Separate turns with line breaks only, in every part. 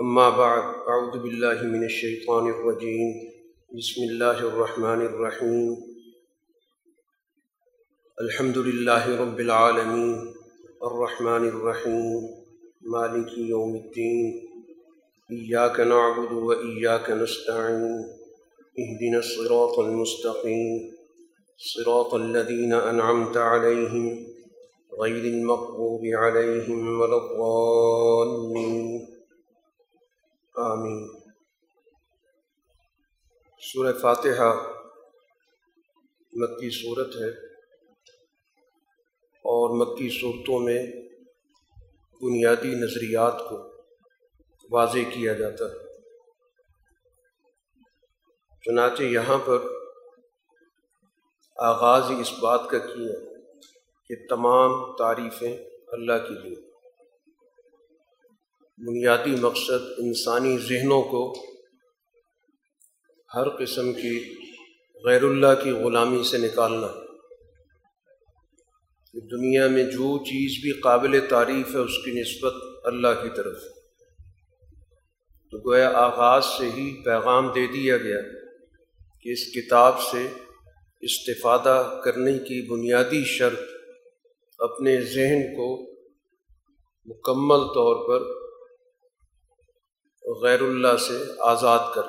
اما بعد اعوذ باللہ من الشیطان الرجیم بسم اللہ الرحمن الرحیم الحمد للہ رب العالمین الرحمن الرحیم مالک یوم الدین ایاک نعبد و ایاک نستعین اہدنا الصراط المستقیم صراط الذین انعمت علیہم غیر المغضوب علیہم ولا الضالین آمین۔ سورہ فاتحہ مکی صورت ہے اور مکی صورتوں میں بنیادی نظریات کو واضح کیا جاتا ہے۔ چنانچہ یہاں پر آغاز اس بات کا کیا کہ تمام تعریفیں اللہ کی لیے۔ بنیادی مقصد انسانی ذہنوں کو ہر قسم کی غیر اللہ کی غلامی سے نکالنا۔ کہ دنیا میں جو چیز بھی قابل تعریف ہے، اس کی نسبت اللہ کی طرف۔ تو گویا آغاز سے ہی پیغام دے دیا گیا کہ اس کتاب سے استفادہ کرنے کی بنیادی شرط اپنے ذہن کو مکمل طور پر غیر اللہ سے آزاد کر۔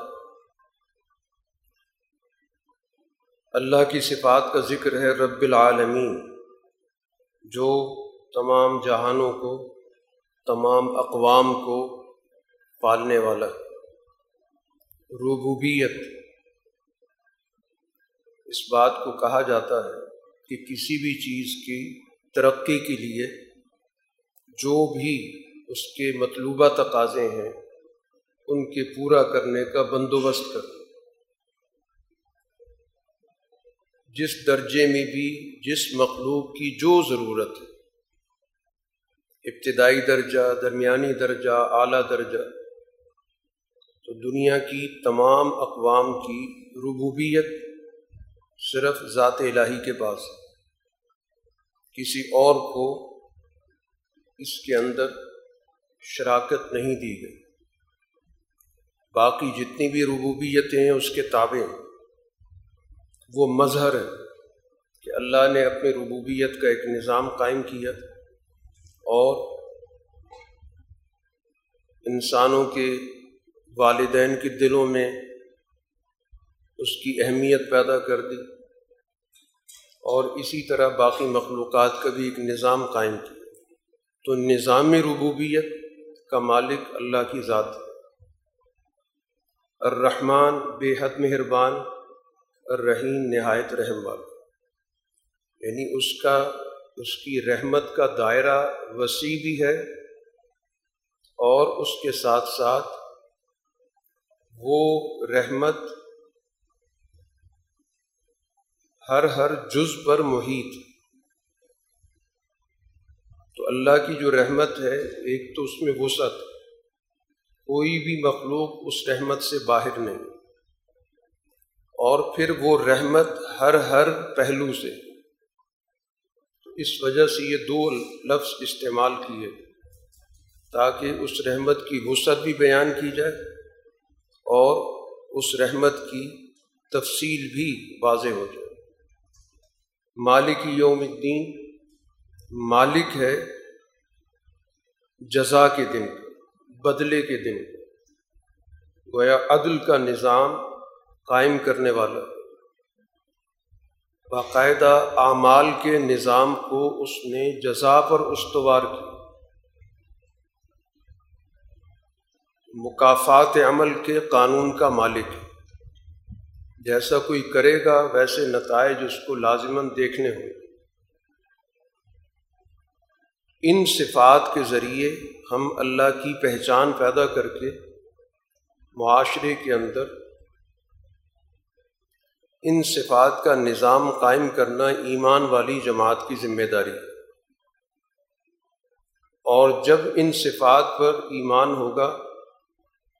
اللہ کی صفات کا ذکر ہے رب العالمین، جو تمام جہانوں کو، تمام اقوام کو پالنے والا۔ ربوبیت۔ اس بات کو کہا جاتا ہے کہ کسی بھی چیز کی ترقی کے لیے جو بھی اس کے مطلوبہ تقاضے ہیں ان کے پورا کرنے کا بندوبست کر جس درجے میں بھی جس مخلوق کی جو ضرورت ہے، ابتدائی درجہ، درمیانی درجہ، اعلیٰ درجہ، تو دنیا کی تمام اقوام کی ربوبیت صرف ذات الہی کے پاس ہے۔ کسی اور کو اس کے اندر شراکت نہیں دی گئی۔ باقی جتنی بھی ربوبیتیں ہیں، اس کے تابع وہ مظہر ہے کہ اللہ نے اپنی ربوبیت کا ایک نظام قائم کیا اور انسانوں کے والدین کے دلوں میں اس کی اہمیت پیدا کر دی اور اسی طرح باقی مخلوقات کا بھی ایک نظام قائم کیا۔ تو نظام ربوبیت کا مالک اللہ کی ذات ہے۔ الرحمن بے حد مہربان، الرحیم نہایت رحم والا یعنی اس کا، اس کی رحمت کا دائرہ وسیع بھی ہے اور اس کے ساتھ ساتھ وہ رحمت ہر ہر جز پر محیط۔ تو اللہ کی جو رحمت ہے، ایک تو اس میں وسعت۔ کوئی بھی مخلوق اس رحمت سے باہر نہیں۔ اور پھر وہ رحمت ہر ہر پہلو سے۔ اس وجہ سے یہ دو لفظ استعمال کیے۔ تاکہ اس رحمت کی وسعت بھی بیان کی جائے اور اس رحمت کی تفصیل بھی واضح ہو جائے۔ مالک یوم الدین، مالک ہے جزا کے دن بدلے کے دن گویا عدل کا نظام قائم کرنے والا باقاعدہ اعمال کے نظام کو اس نے جزا پر استوار کی مقافات عمل کے قانون کا مالک جیسا کوئی کرے گا ویسے نتائج اس کو لازماً دیکھنے ہوں۔ ان صفات کے ذریعے ہم اللہ کی پہچان پیدا کر کے معاشرے کے اندر ان صفات کا نظام قائم کرنا ایمان والی جماعت کی ذمہ داری ہے۔ اور جب ان صفات پر ایمان ہوگا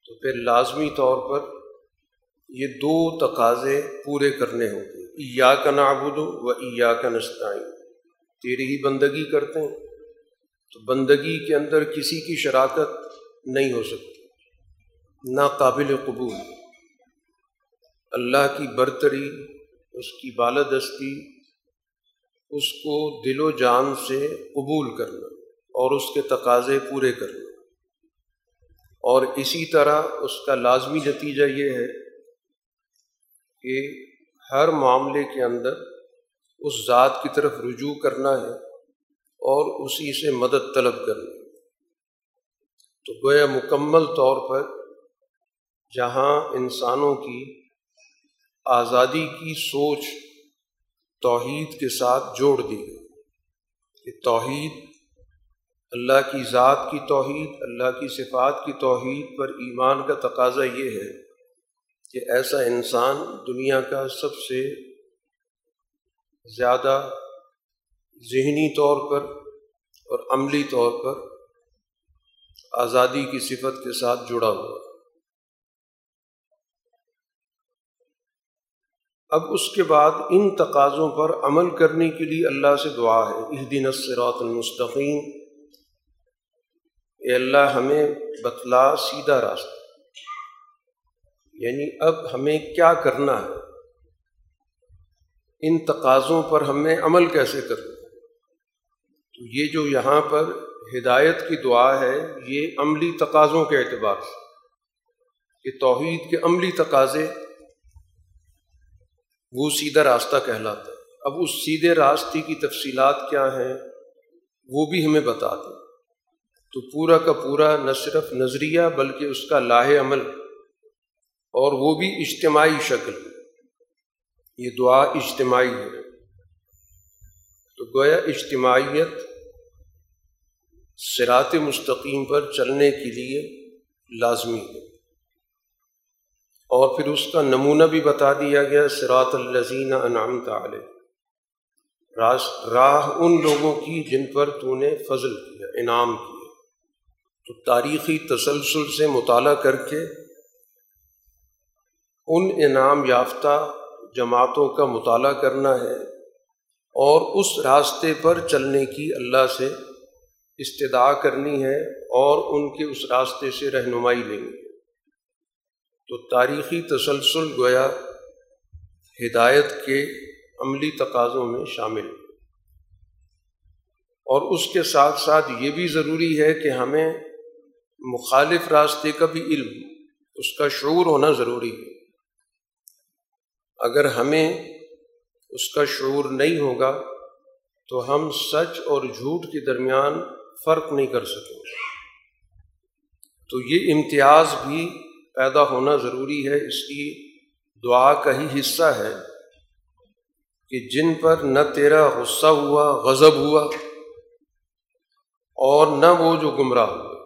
تو پھر لازمی طور پر یہ دو تقاضے پورے کرنے ہوں گے۔ ایا کا نابود و ایا کا نسطائیں تیری ہی بندگی کرتے ہیں۔ تو بندگی کے اندر کسی کی شراکت نہیں ہو سکتی۔ ناقابل قبول۔ اللہ کی برتری، اس کی بالادستی، اس کو دل و جان سے قبول کرنا اور اس کے تقاضے پورے کرنا۔ اور اسی طرح اس کا لازمی نتیجہ یہ ہے کہ ہر معاملے کے اندر اس ذات کی طرف رجوع کرنا ہے۔ اور اسی سے مدد طلب کرنا تو گویا مکمل طور پر جہاں انسانوں کی آزادی کی سوچ توحید کے ساتھ جوڑ دی گئی، کہ توحید اللہ کی ذات کی توحید، اللہ کی صفات کی توحید پر ایمان کا تقاضا یہ ہے کہ ایسا انسان دنیا کا سب سے زیادہ ذہنی طور پر اور عملی طور پر آزادی کی صفت کے ساتھ جڑا ہوا۔ اب اس کے بعد ان تقاضوں پر عمل کرنے کے لیے اللہ سے دعا ہے۔ اس دن الصراط المستقیم۔ اے اللہ، ہمیں بتلا سیدھا راستہ۔ یعنی اب ہمیں کیا کرنا ہے؟ ان تقاضوں پر ہمیں عمل کیسے کرنا تو یہ جو یہاں پر ہدایت کی دعا ہے، یہ عملی تقاضوں کے اعتبار سے۔ کہ توحید کے عملی تقاضے وہ سیدھا راستہ کہلاتا ہے۔ اب اس سیدھے راستے کی تفصیلات کیا ہیں، وہ بھی ہمیں بتا دیں۔ تو پورا کا پورا نہ صرف نظریہ بلکہ اس کا لاہ عمل اور وہ بھی اجتماعی شکل۔ یہ دعا اجتماعی ہے۔ تو گویا اجتماعیت سرات مستقیم پر چلنے کے لیے لازمی ہے۔ اور پھر اس کا نمونہ بھی بتا دیا گیا سراۃ الزین انعام علیہ۔ راہ ان لوگوں کی جن پر تو نے فضل کیا، انعام کیا۔ تو تاریخی تسلسل سے مطالعہ کر کے ان انعام یافتہ جماعتوں کا مطالعہ کرنا ہے اور اس راستے پر چلنے کی اللہ سے استدعا کرنی ہے اور ان کے اس راستے سے رہنمائی لینی ہے۔ تو تاریخی تسلسل گویا ہدایت کے عملی تقاضوں میں شامل۔ اور اس کے ساتھ ساتھ یہ بھی ضروری ہے کہ ہمیں مخالف راستے کا بھی علم، اس کا شعور ہونا ضروری ہے۔ اگر ہمیں اس کا شعور نہیں ہوگا تو ہم سچ اور جھوٹ کے درمیان فرق نہیں کر سکیں۔ گے تو یہ امتیاز بھی پیدا ہونا ضروری ہے۔ اس کی دعا کا ہی حصہ ہے کہ جن پر نہ تیرا غصہ ہوا، غضب ہوا اور نہ وہ جو گمراہ ہوا۔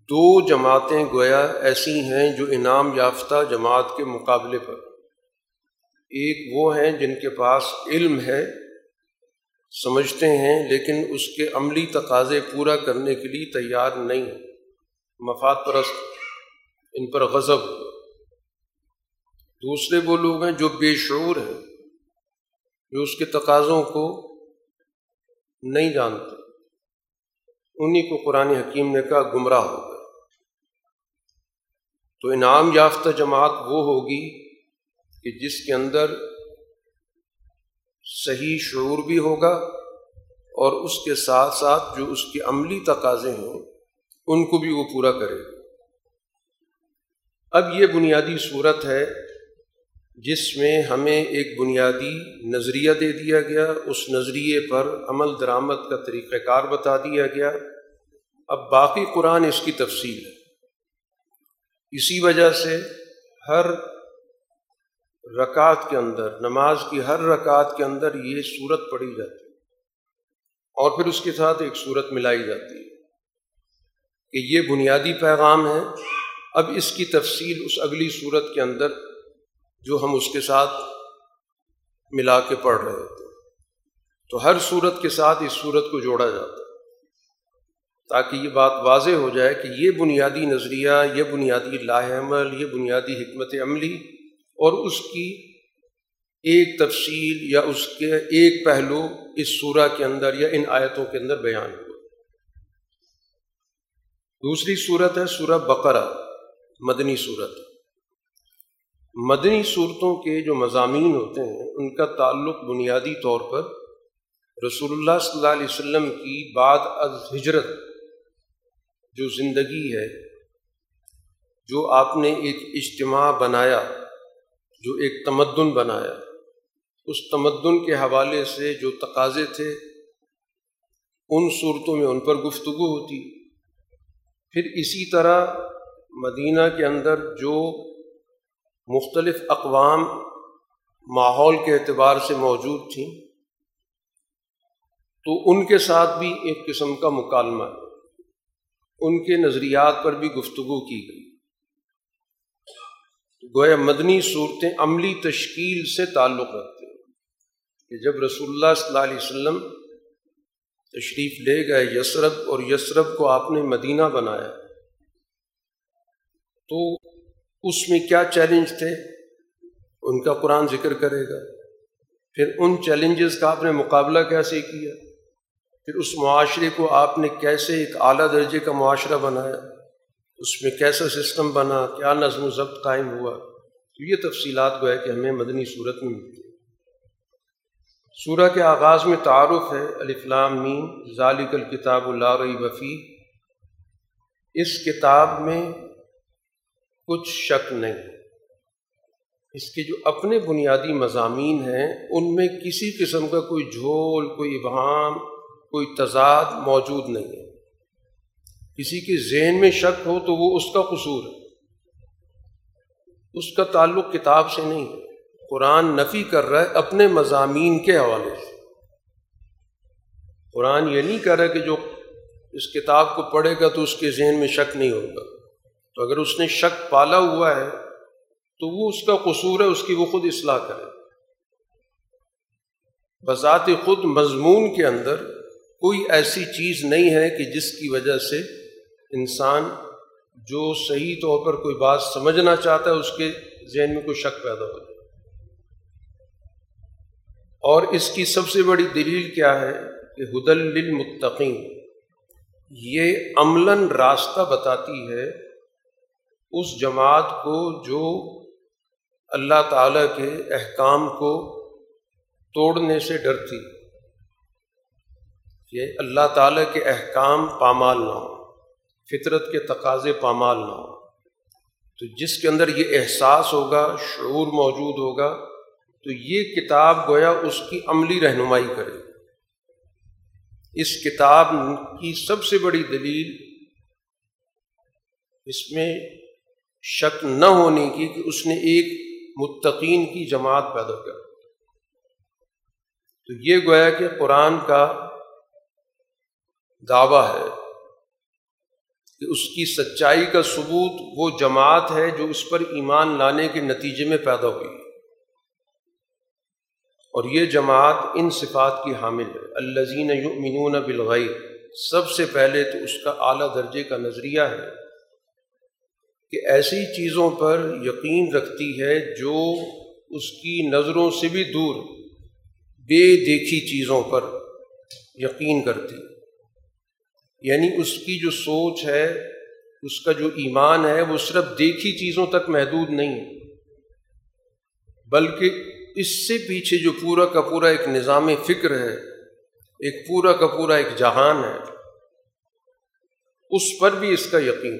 دو جماعتیں گویا ایسی ہیں جو انعام یافتہ جماعت کے مقابلے پر۔ ایک وہ ہیں جن کے پاس علم ہے سمجھتے ہیں، لیکن اس کے عملی تقاضے پورا کرنے کے لیے تیار نہیں مفاد پرست، ان پر غضب۔ دوسرے وہ لوگ ہیں جو بے شعور ہیں، جو اس کے تقاضوں کو نہیں جانتے۔ انہیں کو قرآن حکیم نے کہا، گمراہ ہو گئے۔ تو انعام یافتہ جماعت وہ ہوگی کہ جس کے اندر صحیح شعور بھی ہوگا اور اس کے ساتھ ساتھ جو اس کے عملی تقاضے ہیں ان کو بھی وہ پورا کرے گا۔ اب یہ بنیادی صورت ہے جس میں ہمیں ایک بنیادی نظریہ دے دیا گیا، اس نظریے پر عمل درآمد کا طریقہ کار بتا دیا گیا۔ اب باقی قرآن اس کی تفصیل ہے۔ اسی وجہ سے ہر رکعت کے اندر، نماز کی ہر رکعت کے اندر یہ صورت پڑھی جاتی ہے۔ اور پھر اس کے ساتھ ایک صورت ملائی جاتی ہے کہ یہ بنیادی پیغام ہے۔ اب اس کی تفصیل اس اگلی صورت کے اندر جو ہم اس کے ساتھ ملا کے پڑھ رہے ہوتے تو ہر صورت کے ساتھ اس صورت کو جوڑا جاتا تاکہ یہ بات واضح ہو جائے کہ یہ بنیادی نظریہ، یہ بنیادی لاہ عمل یہ بنیادی حکمت عملی اور اس کی ایک تفصیل یا اس کے ایک پہلو اس صورہ کے اندر یا ان آیتوں کے اندر بیان ہوا۔ دوسری صورت ہے سورہ بقرہ، مدنی صورت مدنی صورتوں کے جو مضامین ہوتے ہیں، ان کا تعلق بنیادی طور پر رسول اللہ صلی اللہ علیہ وسلم کی بعد از ہجرت جو زندگی ہے، جو آپ نے ایک اجتماع بنایا۔ جو ایک تمدن بنایا۔ اس تمدن کے حوالے سے جو تقاضے تھے، ان صورتوں میں ان پر گفتگو ہوتی۔ پھر اسی طرح مدینہ کے اندر جو مختلف اقوام ماحول کے اعتبار سے موجود تھیں، تو ان کے ساتھ بھی ایک قسم کا مکالمہ۔ ان کے نظریات پر بھی گفتگو کی گئی۔ گویا مدنی صورتیں عملی تشکیل سے تعلق رکھتے ہیں کہ جب رسول اللہ صلی اللہ علیہ وسلم تشریف لے گئے یسرب اور یسرب کو آپ نے مدینہ بنایا، تو اس میں کیا چیلنج تھے؟ ان کا قرآن ذکر کرے گا۔ پھر ان چیلنجز کا آپ نے مقابلہ کیسے کیا؟ پھر اس معاشرے کو آپ نے کیسے ایک اعلیٰ درجے کا معاشرہ بنایا؟ اس میں کیسا سسٹم بنا، کیا نظم و ضبط قائم ہوا؟ تو یہ تفصیلات گویا کہ ہمیں مدنی صورت میں ملتی سورہ کے آغاز میں تعارف ہے الفلام مین ذالک الکتاب اللہ وفی اس کتاب میں کچھ شک نہیں۔ اس کے جو اپنے بنیادی مضامین ہیں، ان میں کسی قسم کا کوئی جھول، کوئی ابہام کوئی تضاد موجود نہیں ہے۔ کسی کے ذہن میں شک ہو تو وہ اس کا قصور ہے۔ اس کا تعلق کتاب سے نہیں ہے۔ قرآن نفی کر رہا ہے اپنے مضامین کے حوالے سے۔ قرآن یہ نہیں کر رہا کہ جو اس کتاب کو پڑھے گا تو اس کے ذہن میں شک نہیں ہوگا۔ تو اگر اس نے شک پالا ہوا ہے تو وہ اس کا قصور ہے، اس کی وہ خود اصلاح کرے۔ بذات خود مضمون کے اندر کوئی ایسی چیز نہیں ہے کہ جس کی وجہ سے انسان جو صحیح طور پر کوئی بات سمجھنا چاہتا ہے، اس کے ذہن میں کوئی شک پیدا ہو جائے۔ اور اس کی سب سے بڑی دلیل کیا ہے کہ حدل للمتقین، یہ عملاً راستہ بتاتی ہے اس جماعت کو جو اللہ تعالیٰ کے احکام کو توڑنے سے ڈرتی، کہ اللہ تعالیٰ کے احکام پامال نہ ہو فطرت کے تقاضے پامال نہ ہو تو جس کے اندر یہ احساس ہوگا، شعور موجود ہوگا، تو یہ کتاب گویا اس کی عملی رہنمائی کرے اس کتاب کی سب سے بڑی دلیل اس میں شک نہ ہونے کی کہ اس نے ایک متقین کی جماعت پیدا کر تو یہ گویا کہ قرآن کا دعویٰ ہے۔ کہ اس کی سچائی کا ثبوت وہ جماعت ہے جو اس پر ایمان لانے کے نتیجے میں پیدا ہوئی اور یہ جماعت ان صفات کی حامل ہے۔ الزین یؤمنون بالغیب، سب سے پہلے تو اس کا اعلیٰ درجے کا نظریہ ہے کہ ایسی چیزوں پر یقین رکھتی ہے جو اس کی نظروں سے بھی دور، بے دیکھی چیزوں پر یقین کرتی۔ یعنی اس کی جو سوچ ہے، اس کا جو ایمان ہے، وہ صرف دیکھی چیزوں تک محدود نہیں۔ بلکہ اس سے پیچھے جو پورا کا پورا ایک نظام فکر ہے، ایک پورا کا پورا ایک جہان ہے، اس پر بھی اس کا یقین۔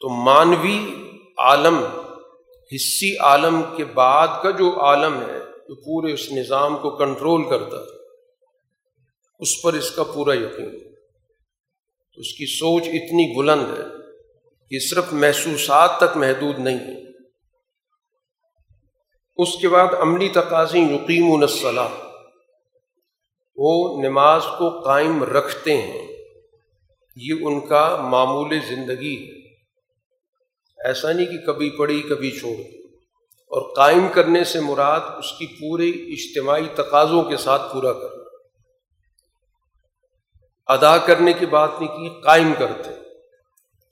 تو مانوی عالم، حصی عالم کے بعد کا جو عالم ہے، جو پورے اس نظام کو کنٹرول کرتا ہے، اس پر اس کا پورا یقین۔ تو اس کی سوچ اتنی بلند ہے کہ صرف محسوسات تک محدود نہیں ہے۔ اس کے بعد عملی تقاضی یقیم الصلاح وہ نماز کو قائم رکھتے ہیں۔ یہ ان کا معمول زندگی ہے۔ ایسا نہیں کہ کبھی پڑھی، کبھی چھوڑ اور قائم کرنے سے مراد اس کی پورے اجتماعی تقاضوں کے ساتھ پورا کرنا۔ ادا کرنے کی بات نہیں کی، قائم کرتے۔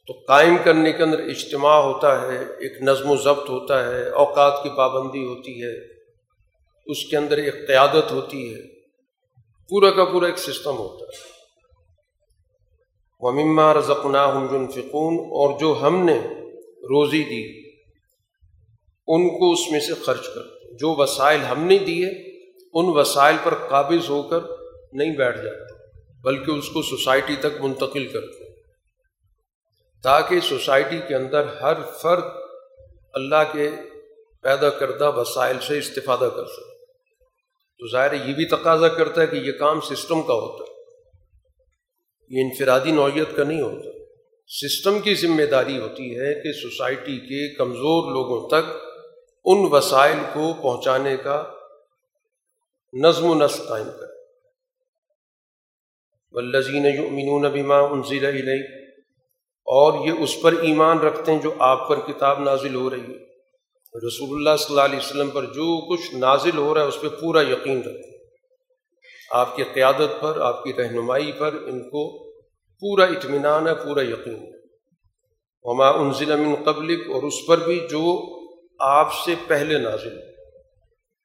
تو قائم کرنے کے اندر اجتماع ہوتا ہے، ایک نظم و ضبط ہوتا ہے، اوقات کی پابندی ہوتی ہے، اس کے اندر ایک قیادت ہوتی ہے۔ پورا کا پورا ایک سسٹم ہوتا ہے۔ ومما رزقنا ہم جن فکون اور جو ہم نے روزی دی، ان کو اس میں سے خرچ کرتے جو وسائل ہم نے دیے، ان وسائل پر قابض ہو کر نہیں بیٹھ جاتے۔ بلکہ اس کو سوسائٹی تک منتقل کرتے ہیں۔ تاکہ سوسائٹی کے اندر ہر فرد اللہ کے پیدا کردہ وسائل سے استفادہ کر سکے۔ تو ظاہر یہ بھی تقاضا کرتا ہے کہ یہ کام سسٹم کا ہوتا ہے۔ یہ انفرادی نوعیت کا نہیں ہوتا۔ سسٹم کی ذمہ داری ہوتی ہے کہ سوسائٹی کے کمزور لوگوں تک ان وسائل کو پہنچانے کا نظم و نسق قائم کرے۔ والذین یؤمنون بما انزل الیک، اور یہ اس پر ایمان رکھتے ہیں جو آپ پر کتاب نازل ہو رہی ہے۔ رسول اللہ صلی اللہ علیہ وسلم پر جو کچھ نازل ہو رہا ہے اس پہ پورا یقین رکھتے ہیں آپ کی قیادت پر، آپ کی رہنمائی پر ان کو پورا اطمینان ہے، پورا یقین ہے۔ وما انزل من قبلک، اور اس پر بھی جو آپ سے پہلے نازل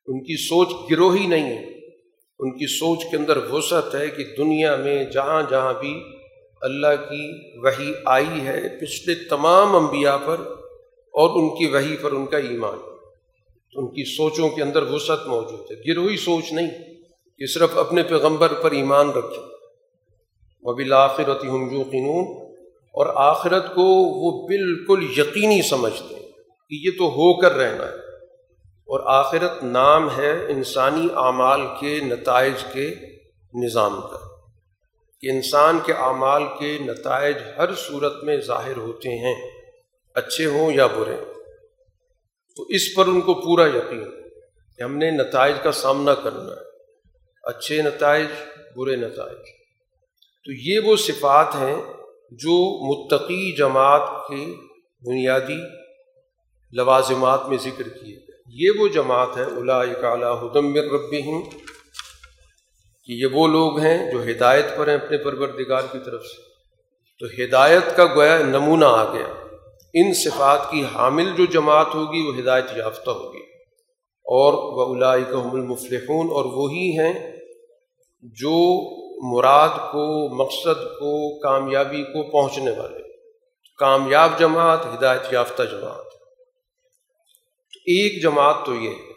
ان کی سوچ گروہی نہیں ہے۔ ان کی سوچ کے اندر وسعت ہے کہ دنیا میں جہاں جہاں بھی اللہ کی وہی آئی ہے، پچھلے تمام انبیاء پر اور ان کی وہی پر ان کا ایمان۔ ان کی سوچوں کے اندر وسعت موجود ہے۔ گروہی سوچ نہیں کہ صرف اپنے پیغمبر پر ایمان رکھیں۔ وہ بالآخرت ہم جو اور آخرت کو وہ بالکل یقینی سمجھتے ہیں کہ یہ تو ہو کر رہنا ہے۔ اور آخرت نام ہے انسانی اعمال کے نتائج کے نظام کا۔ کہ انسان کے اعمال کے نتائج ہر صورت میں ظاہر ہوتے ہیں، اچھے ہوں یا برے۔ تو اس پر ان کو پورا یقین کہ ہم نے نتائج کا سامنا کرنا ہے، اچھے نتائج، برے نتائج۔ تو یہ وہ صفات ہیں جو متقی جماعت کے بنیادی لوازمات میں ذکر کیے۔ یہ وہ جماعت ہے الا اعلیٰ ہدم رب کہ یہ وہ لوگ ہیں جو ہدایت پر ہیں اپنے پروردگار کی طرف سے۔ تو ہدایت کا گویا نمونہ آ گیا۔ ان صفات کی حامل جو جماعت ہوگی، وہ ہدایت یافتہ ہوگی۔ اور وہ الائکم المفلحون، اور وہی ہیں جو مراد کو، مقصد کو، کامیابی کو پہنچنے والے۔ کامیاب جماعت، ہدایت یافتہ جماعت۔ ایک جماعت تو یہ ہے۔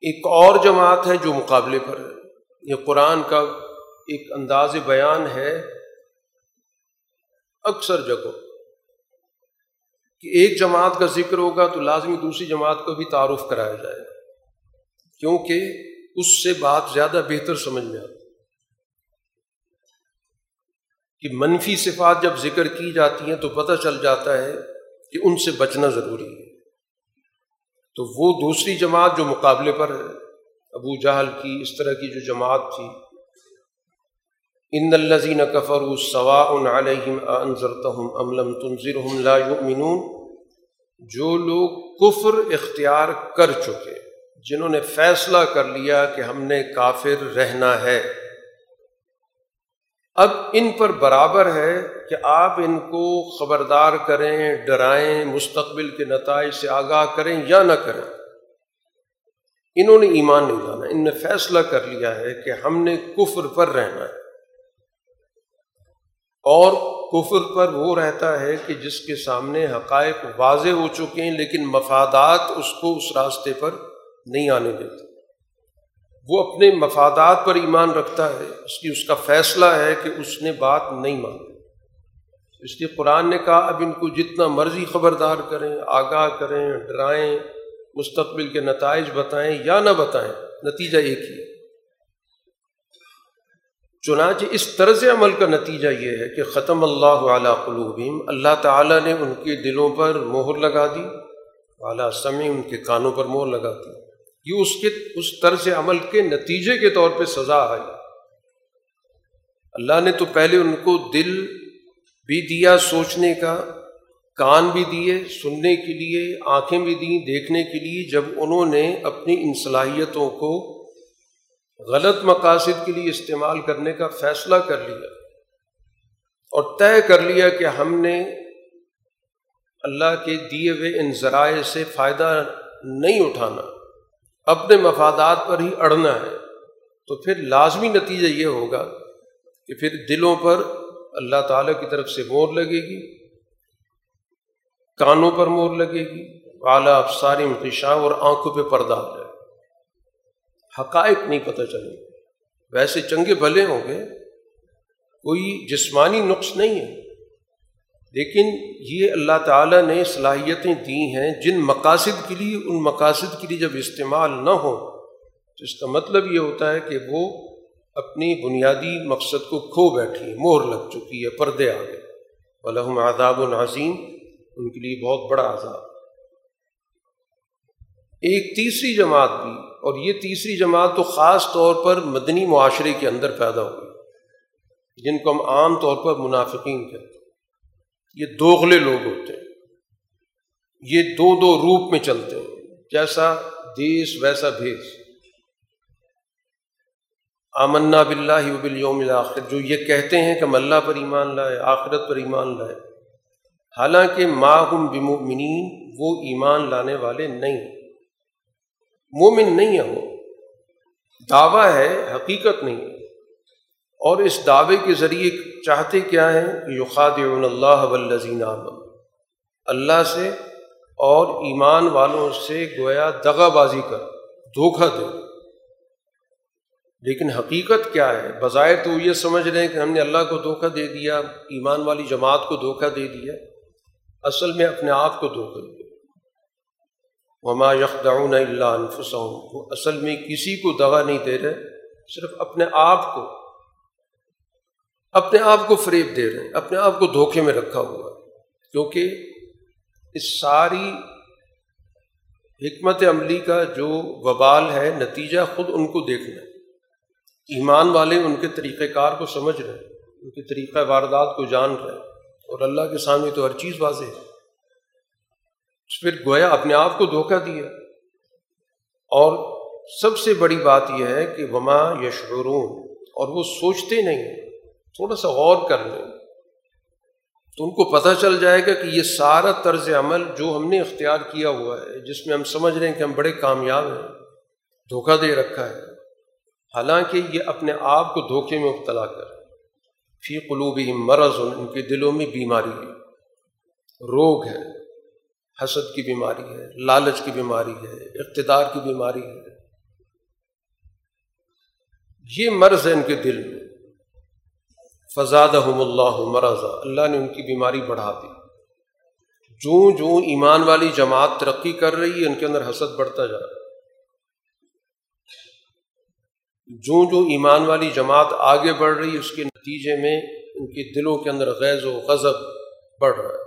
ایک اور جماعت ہے جو مقابلے پر ہے۔ یہ قرآن کا ایک انداز بیان ہے۔ اکثر جگہ کہ ایک جماعت کا ذکر ہوگا تو لازمی دوسری جماعت کو بھی تعارف کرایا جائے گا۔ کیونکہ اس سے بات زیادہ بہتر سمجھ میں آتی کہ منفی صفات جب ذکر کی جاتی ہیں تو پتہ چل جاتا ہے کہ ان سے بچنا ضروری ہے۔ تو وہ دوسری جماعت جو مقابلے پر ابو جہل کی اس طرح کی جو جماعت تھی، ان الزین کفر صوا علیہم انضرتہم املم تنظرہم لا یؤمنون جو لوگ کفر اختیار کر چکے، جنہوں نے فیصلہ کر لیا کہ ہم نے کافر رہنا ہے۔ اب ان پر برابر ہے کہ آپ ان کو خبردار کریں، ڈرائیں، مستقبل کے نتائج سے آگاہ کریں یا نہ کریں۔ انہوں نے ایمان نہیں لانا۔ ان نے فیصلہ کر لیا ہے کہ ہم نے کفر پر رہنا ہے۔ اور کفر پر وہ رہتا ہے کہ جس کے سامنے حقائق واضح ہو چکے ہیں، لیکن مفادات اس کو اس راستے پر نہیں آنے دیتے۔ وہ اپنے مفادات پر ایمان رکھتا ہے، اس کی اس کا فیصلہ ہے کہ اس نے بات نہیں مانی۔ اس لیے قرآن نے کہا، اب ان کو جتنا مرضی خبردار کریں، آگاہ کریں، ڈرائیں، مستقبل کے نتائج بتائیں یا نہ بتائیں، نتیجہ ایک ہی چنانچہ اس طرز عمل کا نتیجہ یہ ہے کہ ختم اللہ علیہ قلوبیم اللہ تعالیٰ نے ان کے دلوں پر مہر لگا دی اعلیٰ سمی ان کے کانوں پر مہر لگا دی۔ یہ اس کے اس طرز عمل کے نتیجے کے طور پہ سزا آئی اللہ نے تو پہلے ان کو دل بھی دیا سوچنے کا، کان بھی دیے سننے کے لیے، آنکھیں بھی دیں دیکھنے کے لیے، جب انہوں نے اپنی ان صلاحیتوں کو غلط مقاصد کے لیے استعمال کرنے کا فیصلہ کر لیا اور طے کر لیا کہ ہم نے اللہ کے دیے ہوئے ان ذرائع سے فائدہ نہیں اٹھانا۔ اپنے مفادات پر ہی اڑنا ہے، تو پھر لازمی نتیجہ یہ ہوگا کہ پھر دلوں پر اللہ تعالیٰ کی طرف سے مور لگے گی، کانوں پر مور لگے گی، اعلیٰ افسار انتشاہ اور آنکھوں پہ پردہ آ جائے حقائق نہیں پتہ چلے ویسے چنگے بھلے ہوں گے، کوئی جسمانی نقص نہیں ہے۔ لیکن یہ اللہ تعالیٰ نے صلاحیتیں دی ہیں جن مقاصد کے لیے، ان مقاصد کے لیے جب استعمال نہ ہو، تو اس کا مطلب یہ ہوتا ہے کہ وہ اپنی بنیادی مقصد کو کھو بیٹھی، مہر لگ چکی ہے، پردے آ گئے۔ الحم عذاب العظیم ان کے لیے بہت بڑا عذاب۔ ایک تیسری جماعت بھی، اور یہ تیسری جماعت تو خاص طور پر مدنی معاشرے کے اندر پیدا ہوئی، جن کو ہم عام طور پر منافقین کہتے ہیں۔ یہ دوغلے لوگ ہوتے ہیں۔ یہ دو دو روپ میں چلتے ہیں۔ جیسا دیس ویسا بھیس۔ آمنا بلّہ وبل یوم الآخر جو یہ کہتے ہیں کہ ہم اللہ پر ایمان لائے، آخرت پر ایمان لائے۔ حالانکہ ماہم بمؤمنین، وہ ایمان لانے والے نہیں۔ مومن نہیں ہے وہ۔ دعویٰ ہے، حقیقت نہیں ہے۔ اور اس دعوے کے ذریعے چاہتے کیا ہیں؟ کہ یقاد اللہ ولزین اللہ سے اور ایمان والوں سے گویا دغا بازی کر، دھوکہ دے۔ لیکن حقیقت کیا ہے؟ بظاہر تو یہ سمجھ رہے ہیں کہ ہم نے اللہ کو دھوکہ دے دیا، ایمان والی جماعت کو دھوکہ دے دیا، اصل میں اپنے آپ کو دھوکہ دیا وما یخدعون اللہ انفسهم وہ اصل میں کسی کو دوا نہیں دے رہے، صرف اپنے آپ کو۔ اپنے آپ کو فریب دے رہے ہیں، اپنے آپ کو دھوکے میں رکھا ہوا کیونکہ اس ساری حکمت عملی کا جو وبال ہے، نتیجہ خود ان کو دیکھنا ہے۔ ایمان والے ان کے طریقۂ کار کو سمجھ رہے ہیں، ان کے طریقہ واردات کو جان رہے ہیں۔ اور اللہ کے سامنے تو ہر چیز واضح ہے۔ پھر گویا اپنے آپ کو دھوکہ دیا۔ اور سب سے بڑی بات یہ ہے کہ وما یشعرون، اور وہ سوچتے نہیں تھوڑا سا غور کر لیں تو ان کو پتہ چل جائے گا کہ یہ سارا طرز عمل جو ہم نے اختیار کیا ہوا ہے، جس میں ہم سمجھ رہے ہیں کہ ہم بڑے کامیاب ہیں، دھوکہ دے رکھا ہے۔ حالانکہ یہ اپنے آپ کو دھوکے میں مبتلا کر۔ فی قلوب مرض، ان کے دلوں میں بیماری ہے۔ روگ ہے، حسد کی بیماری ہے، لالچ کی بیماری ہے، اقتدار کی بیماری ہے۔ یہ مرض ہے ان کے دل میں۔ فضاد اللہ مرض اللہ نے ان کی بیماری بڑھا دی۔ جو جو ایمان والی جماعت ترقی کر رہی ہے، ان کے اندر حسد بڑھتا جا رہا جو جو ایمان والی جماعت آگے بڑھ رہی ہے، اس کے نتیجے میں ان کے دلوں کے اندر غیظ و غضب بڑھ رہا ہے۔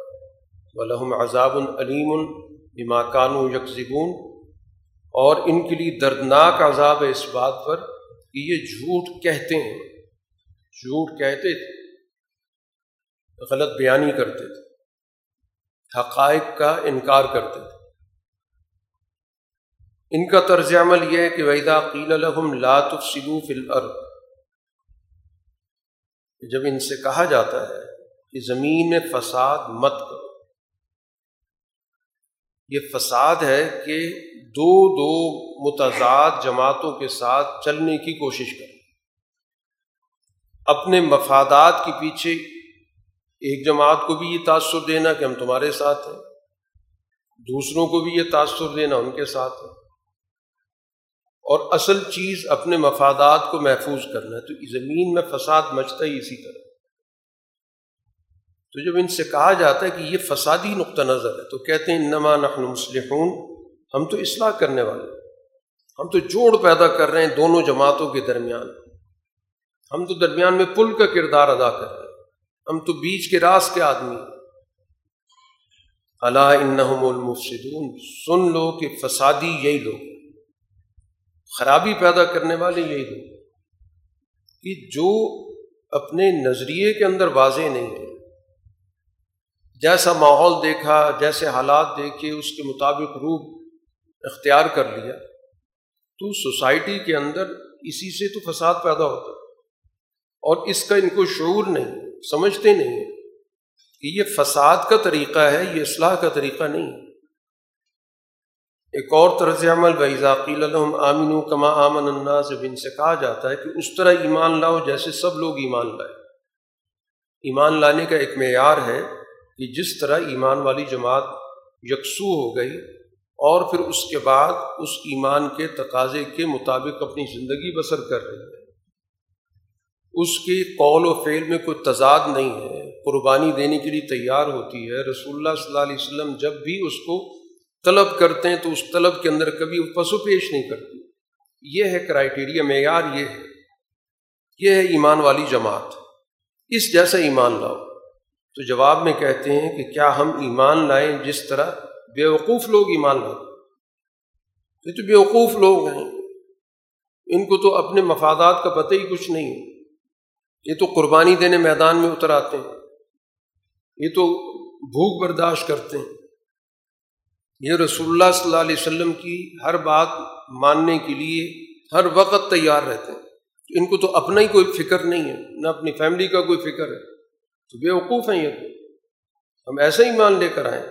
ولہم عذاب العلیم بماکان و یکزبون اور ان کے لیے دردناک عذاب ہے اس بات پر کہ یہ جھوٹ کہتے ہیں۔ جھوٹ کہتے تھے، غلط بیانی کرتے تھے، حقائق کا انکار کرتے تھے۔ ان کا طرز عمل یہ ہے کہ ویدا قیل الحم لاتف فی الارض جب ان سے کہا جاتا ہے کہ زمین میں فساد مت کرو۔ یہ فساد ہے کہ دو دو متضاد جماعتوں کے ساتھ چلنے کی کوشش کریں اپنے مفادات کے پیچھے ایک جماعت کو بھی یہ تاثر دینا کہ ہم تمہارے ساتھ ہیں، دوسروں کو بھی یہ تاثر دینا ان کے ساتھ ہے اور اصل چیز اپنے مفادات کو محفوظ کرنا ہے۔ تو زمین میں فساد مچتا ہی اسی طرح۔ تو جب ان سے کہا جاتا ہے کہ یہ فسادی نقطہ نظر ہے، تو کہتے ہیں، انما نحن مسلحون ہم تو اصلاح کرنے والے ہم تو جوڑ پیدا کر رہے ہیں دونوں جماعتوں کے درمیان۔ ہم تو درمیان میں پل کا کردار ادا کر رہے ہیں۔ ہم تو بیچ کے راس کے آدمی اللہ انہم المفسدون، سن لو کہ فسادی یہی لوگ خرابی پیدا کرنے والے یہی لوگ کہ جو اپنے نظریے کے اندر واضح نہیں ہے۔ جیسا ماحول دیکھا، جیسے حالات دیکھے، اس کے مطابق روح اختیار کر لیا۔ تو سوسائٹی کے اندر اسی سے تو فساد پیدا ہوتا اور اس کا ان کو شعور نہیں، سمجھتے نہیں کہ یہ فساد کا طریقہ ہے، یہ اصلاح کا طریقہ نہیں۔ ایک اور طرز عمل بذاقیل الحم آمین و کما آمن اللہ سے ان سے کہا جاتا ہے کہ اس طرح ایمان لاؤ جیسے سب لوگ ایمان لائے۔ ایمان لانے کا ایک معیار ہے کہ جس طرح ایمان والی جماعت یکسو ہو گئی اور پھر اس کے بعد اس ایمان کے تقاضے کے مطابق اپنی زندگی بسر کر رہی ہے۔ اس کے قول و فعل میں کوئی تضاد نہیں ہے، قربانی دینے کے لیے تیار ہوتی ہے۔ رسول اللہ صلی اللہ علیہ وسلم جب بھی اس کو طلب کرتے ہیں تو اس طلب کے اندر کبھی پسو پیش نہیں کرتی۔ یہ ہے کرائٹیریا معیار یہ ہے۔ یہ ہے ایمان والی جماعت۔ اس جیسا ایمان لاؤ۔ تو جواب میں کہتے ہیں کہ کیا ہم ایمان لائیں جس طرح بیوقوف لوگ ایمان لائیں؟ یہ تو بیوقوف لوگ ہیں۔ ان کو تو اپنے مفادات کا پتہ ہی کچھ نہیں یہ تو قربانی دینے میدان میں اتر آتے ہیں۔ یہ تو بھوک برداشت کرتے ہیں۔ یہ رسول اللہ صلی اللہ علیہ وسلم کی ہر بات ماننے کے لیے ہر وقت تیار رہتے ہیں۔ ان کو تو اپنا ہی کوئی فکر نہیں ہے، نہ اپنی فیملی کا کوئی فکر ہے۔ تو بے وقوف ہیں یہ۔ ہم ایسا ہی مان لے کر آئیں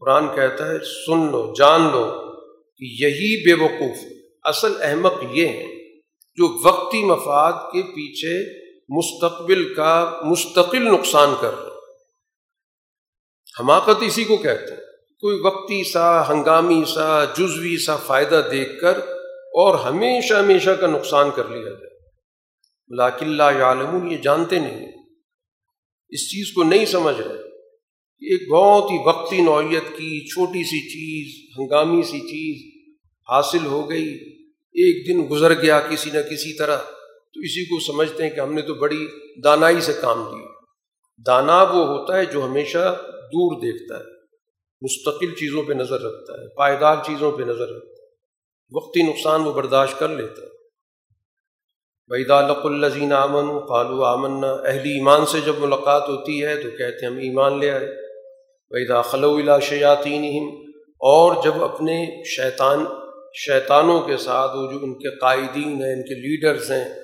قرآن کہتا ہے، سن لو، جان لو کہ یہی بے وقوف اصل احمق یہ ہے جو وقتی مفاد کے پیچھے مستقبل کا مستقل نقصان کر رہے حماقت اسی کو کہتے ہیں۔ کوئی وقتی سا، ہنگامی سا، جزوی سا فائدہ دیکھ کر اور ہمیشہ ہمیشہ کا نقصان کر لیا جائے۔ لاک اللہ عالم یہ جانتے نہیں اس چیز کو نہیں سمجھ رہے کہ ایک بہت ہی وقتی نوعیت کی چھوٹی سی چیز، ہنگامی سی چیز حاصل ہو گئی، ایک دن گزر گیا کسی نہ کسی طرح۔ تو اسی کو سمجھتے ہیں کہ ہم نے تو بڑی دانائی سے کام لیا دانا وہ ہوتا ہے جو ہمیشہ دور دیکھتا ہے، مستقل چیزوں پہ نظر رکھتا ہے، پائیدار چیزوں پہ نظر رکھتا ہے۔ وقتی نقصان وہ برداشت کر لیتا ہے۔ بیدا لق الزین امن قالو آمن اہلی ایمان سے جب ملاقات ہوتی ہے تو کہتے ہیں ہم ایمان لے آئے۔ بیدا خلو شیاطین اور جب اپنے شیطان، شیطانوں کے ساتھ وہ جو ان کے قائدین ہیں، ان کے لیڈرز ہیں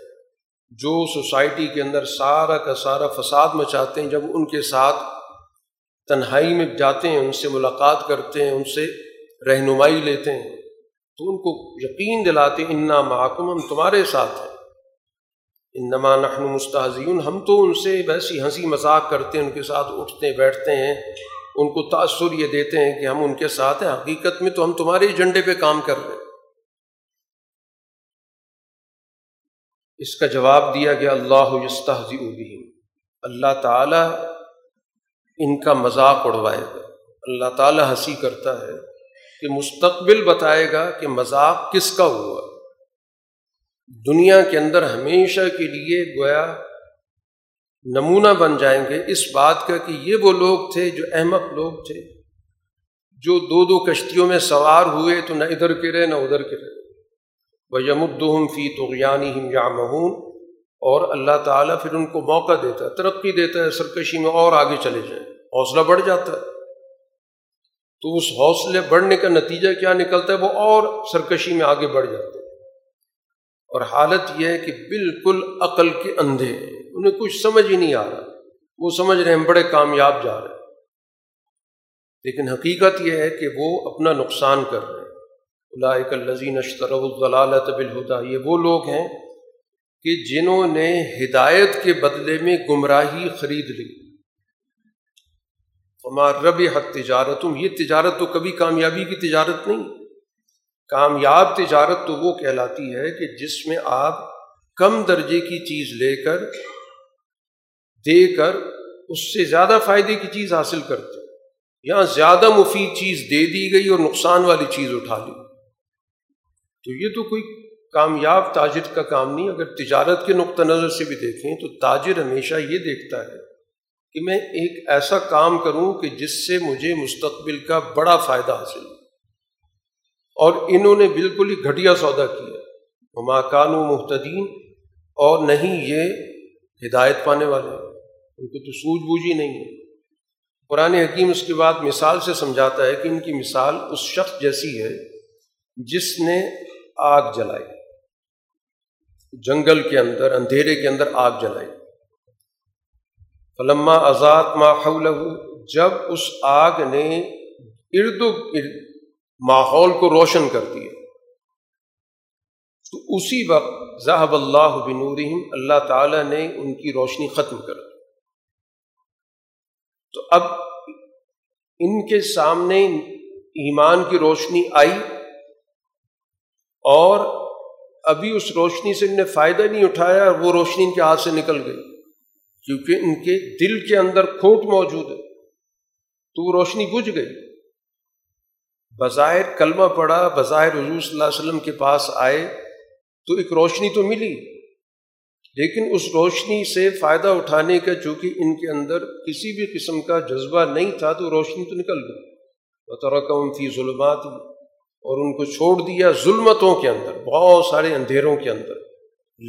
جو سوسائٹی کے اندر سارا کا سارا فساد مچاتے ہیں، جب ان کے ساتھ تنہائی میں جاتے ہیں، ان سے ملاقات کرتے ہیں، ان سے رہنمائی لیتے ہیں، تو ان کو یقین دلاتے ہیں، انا محکم ہم تمہارے ساتھ ہیں۔ انما نحن مستحزین ہم تو ان سے ویسی ہنسی مذاق کرتے ہیں، ان کے ساتھ اٹھتے بیٹھتے ہیں، ان کو تأثر یہ دیتے ہیں کہ ہم ان کے ساتھ ہیں۔ حقیقت میں تو ہم تمہارے ایجنڈے پہ کام کر رہے ہیں۔ اس کا جواب دیا گیا، اللہ یستحزی بہم. اللہ تعالیٰ ان کا مذاق اڑوائے گا۔ اللہ تعالیٰ ہنسی کرتا ہے کہ مستقبل بتائے گا کہ مذاق کس کا ہوا۔ دنیا کے اندر ہمیشہ کے لیے گویا نمونہ بن جائیں گے۔ اس بات کا کہ یہ وہ لوگ تھے جو احمد لوگ تھے، جو دو دو کشتیوں میں سوار ہوئے تو نہ ادھر کے رہے نہ ادھر کے رہے وہ یمدہم فی توغیانی ہم اور اللہ تعالیٰ پھر ان کو موقع دیتا ہے، ترقی دیتا ہے، سرکشی میں اور آگے چلے جائیں۔ حوصلہ بڑھ جاتا ہے۔ تو اس حوصلے بڑھنے کا نتیجہ کیا نکلتا ہے؟ وہ اور سرکشی میں آگے بڑھ جاتا ہے اور حالت یہ ہے کہ بالکل عقل کے اندھے انہیں کچھ سمجھ ہی نہیں آ رہا۔ وہ سمجھ رہے ہیں بڑے کامیاب جا رہے ہیں۔ لیکن حقیقت یہ ہے کہ وہ اپنا نقصان کر رہے ہیں۔ الزین اشتر الضلالت بالہدا یہ وہ لوگ ہیں کہ جنہوں نے ہدایت کے بدلے میں گمراہی خرید لی۔ ہمار رب حق تجارت یہ تجارت تو کبھی کامیابی کی تجارت نہیں۔ کامیاب تجارت تو وہ کہلاتی ہے کہ جس میں آپ کم درجے کی چیز لے کر، دے کر اس سے زیادہ فائدے کی چیز حاصل کرتے۔ یہاں زیادہ مفید چیز دے دی گئی اور نقصان والی چیز اٹھا لی۔ تو یہ تو کوئی کامیاب تاجر کا کام نہیں، اگر تجارت کے نقطہ نظر سے بھی دیکھیں تو تاجر ہمیشہ یہ دیکھتا ہے کہ میں ایک ایسا کام کروں کہ جس سے مجھے مستقبل کا بڑا فائدہ حاصل ہو۔ اور انہوں نے بالکل ہی گھٹیا سودا کیا۔ ماکان و محتدین اور نہیں یہ ہدایت پانے والے۔ ان کو تو سوجھ بوجھ ہی نہیں ہے۔ قرآن حکیم اس کے بعد مثال سے سمجھاتا ہے کہ ان کی مثال اس شخص جیسی ہے جس نے آگ جلائی۔ جنگل کے اندر، اندھیرے کے اندر آگ جلائی۔ فلما آزاد ماحول جب اس آگ نے ارد گرد ماحول کو روشن کر دیا تو اسی وقت ذہب اللہ بنورہم، اللہ تعالیٰ نے ان کی روشنی ختم کر دی۔ تو اب ان کے سامنے ایمان کی روشنی آئی۔ اور ابھی اس روشنی سے ان نے فائدہ نہیں اٹھایا اور وہ روشنی ان کے ہاتھ سے نکل گئی۔ کیونکہ ان کے دل کے اندر کھوٹ موجود ہے۔ تو وہ روشنی بجھ گئی۔ بظاہر کلمہ پڑا بظاہر حضور صلی اللہ علیہ وسلم کے پاس آئے تو ایک روشنی تو ملی۔ لیکن اس روشنی سے فائدہ اٹھانے کا، چونکہ ان کے اندر کسی بھی قسم کا جذبہ نہیں تھا، تو روشنی تو نکل گئی۔ بطور فی ظلمات اور ان کو چھوڑ دیا ظلمتوں کے اندر، بہت سارے اندھیروں کے اندر۔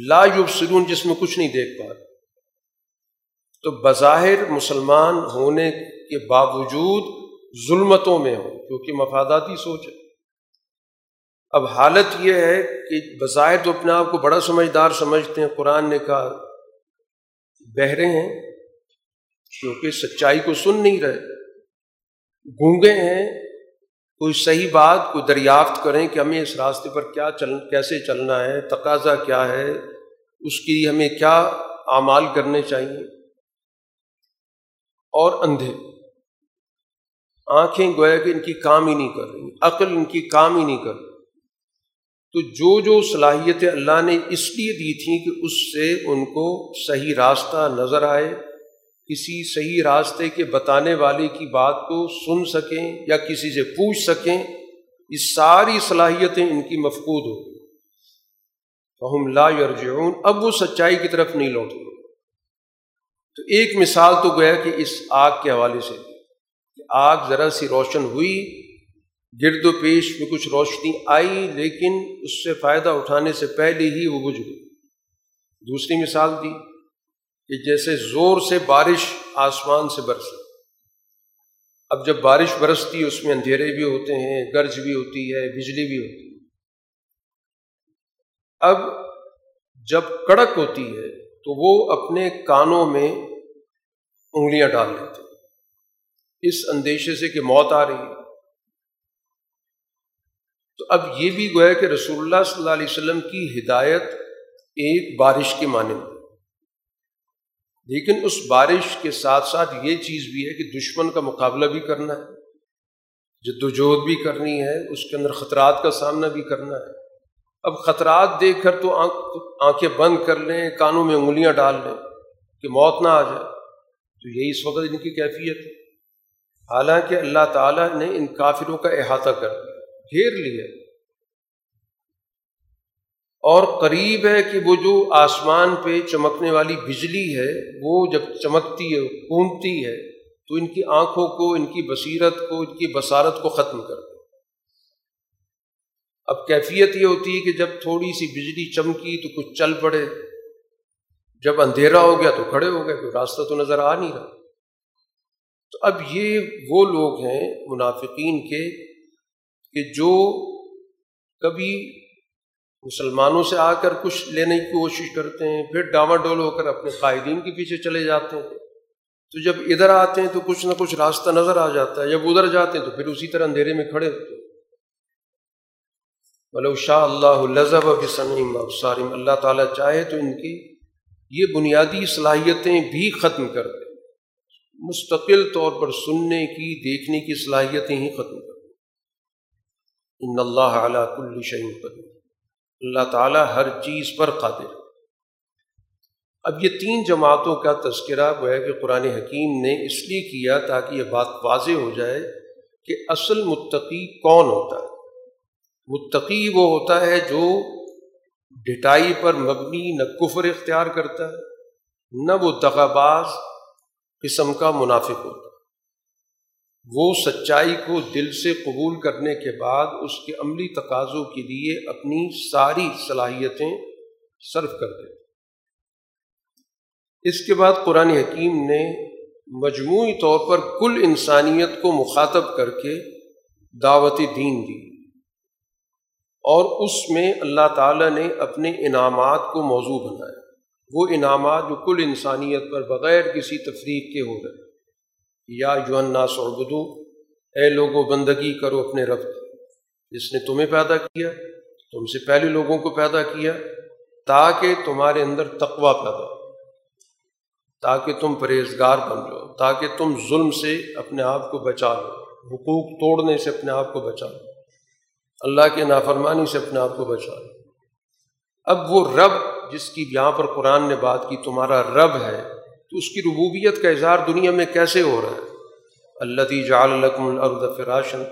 لا سرون جس میں کچھ نہیں دیکھ پا تو بظاہر مسلمان ہونے کے باوجود ظلمتوں میں ہوں، کیونکہ مفاداتی سوچ ہے۔ اب حالت یہ ہے کہ بظاہر تو اپنے آپ کو بڑا سمجھدار سمجھتے ہیں، قرآن نے کہا، بہرے ہیں، کیونکہ سچائی کو سن نہیں رہے۔ گونگے ہیں کوئی صحیح بات کوئی دریافت کریں کہ ہمیں اس راستے پر کیا چل، کیسے چلنا ہے، تقاضا کیا ہے، اس کی ہمیں کیا اعمال کرنے چاہیے۔ اور اندھے۔ آنکھیں گویا کہ ان کی کام ہی نہیں کر رہی، عقل ان کی کام ہی نہیں کر رہی۔ تو جو جو صلاحیتیں اللہ نے اس لیے دی تھیں کہ اس سے ان کو صحیح راستہ نظر آئے کسی صحیح راستے کے بتانے والے کی بات کو سن سکیں یا کسی سے پوچھ سکیں، یہ ساری صلاحیتیں ان کی مفقود ہو فہم لا یرجعون اب وہ سچائی کی طرف نہیں لوٹ تو ایک مثال تو گیا کہ اس آگ کے حوالے سے، کہ آگ ذرا سی روشن ہوئی، گرد و پیش میں کچھ روشنی آئی، لیکن اس سے فائدہ اٹھانے سے پہلے ہی وہ بجھ گئی۔ دوسری مثال دی۔ کہ جیسے زور سے بارش آسمان سے برس اب جب بارش برستی ہے اس میں اندھیرے بھی ہوتے ہیں، گرج بھی ہوتی ہے، بجلی بھی ہوتی ہے۔ اب جب کڑک ہوتی ہے، تو وہ اپنے کانوں میں انگلیاں ڈال لیتے اس اندیشے سے کہ موت آ رہی ہے۔ تو اب یہ بھی گویا کہ رسول اللہ صلی اللہ علیہ وسلم کی ہدایت ایک بارش کے مانند لیکن اس بارش کے ساتھ ساتھ یہ چیز بھی ہے کہ دشمن کا مقابلہ بھی کرنا ہے جدوجہد بھی کرنی ہے، اس کے اندر خطرات کا سامنا بھی کرنا ہے۔ اب خطرات دیکھ کر تو آنکھ، آنکھیں بند کر لیں، کانوں میں انگلیاں ڈال لیں کہ موت نہ آ جائے۔ تو یہی اس وقت ان کی کیفیت ہے۔ حالانکہ اللہ تعالیٰ نے ان کافروں کا احاطہ کر گھیر لیا۔ اور قریب ہے کہ وہ جو آسمان پہ چمکنے والی بجلی ہے، وہ جب چمکتی ہے کونتی ہے، تو ان کی آنکھوں کو، ان کی بصیرت کو، ان کی بصارت کو ختم کر دے۔ اب کیفیت یہ ہوتی ہے کہ جب تھوڑی سی بجلی چمکی تو کچھ چل پڑے۔ جب اندھیرا ہو گیا تو کھڑے ہو گئے، کوئی راستہ تو نظر آ نہیں رہا۔ تو اب یہ وہ لوگ ہیں، منافقین کے، کہ جو کبھی مسلمانوں سے آ کر کچھ لینے کی کوشش کرتے ہیں، پھر ڈاما ڈول ہو کر اپنے قائدین کے پیچھے چلے جاتے ہیں۔ تو جب ادھر آتے ہیں تو کچھ نہ کچھ راستہ نظر آ جاتا ہے، جب ادھر جاتے ہیں تو پھر اسی طرح اندھیرے میں کھڑے ہوتے ہیں۔ ملو شاہ اللہ لذب بسنیم سارم اللہ تعالیٰ چاہے تو ان کی یہ بنیادی صلاحیتیں بھی ختم کر دیں مستقل طور پر سننے کی، دیکھنے کی صلاحیتیں ہی ختم کر ان اللہ اعلیٰ کل شعین قدیر۔ اللہ تعالیٰ ہر چیز پر قادر اب یہ تین جماعتوں کا تذکرہ وہ ہے کہ قرآن حکیم نے اس لیے کیا تاکہ یہ بات واضح ہو جائے کہ اصل متقی کون ہوتا ہے۔ متقی وہ ہوتا ہے جو ڈٹائی پر مبنی نہ کفر اختیار کرتا ہے، نہ وہ دغاباز قسم کا منافق ہوتا ہے۔ وہ سچائی کو دل سے قبول کرنے کے بعد اس کے عملی تقاضوں کے لیے اپنی ساری صلاحیتیں صرف کر دے اس کے بعد قرآن حکیم نے مجموعی طور پر کل انسانیت کو مخاطب کر کے دعوت دین دی۔ اور اس میں اللہ تعالیٰ نے اپنے انعامات کو موضوع بنایا۔ وہ انعامات جو کل انسانیت پر بغیر کسی تفریق کے ہو رہے یا یونا سعبدو اے لوگوں بندگی کرو اپنے رب جس نے تمہیں پیدا کیا، تم سے پہلے لوگوں کو پیدا کیا، تاکہ تمہارے اندر تقوا پیدا ہو۔ تاکہ تم پرہیزگار بن جاؤ، تاکہ تم ظلم سے اپنے آپ کو بچا لو، حقوق توڑنے سے اپنے آپ کو بچا لو۔ اللہ کے نافرمانی سے اپنے آپ کو بچا لو۔ اب وہ رب جس کی یہاں پر قرآن نے بات کی، تمہارا رب ہے تو اس کی ربوبیت کا اظہار دنیا میں کیسے ہو رہا ہے؟ اللہ جعل لکم الارض فراشن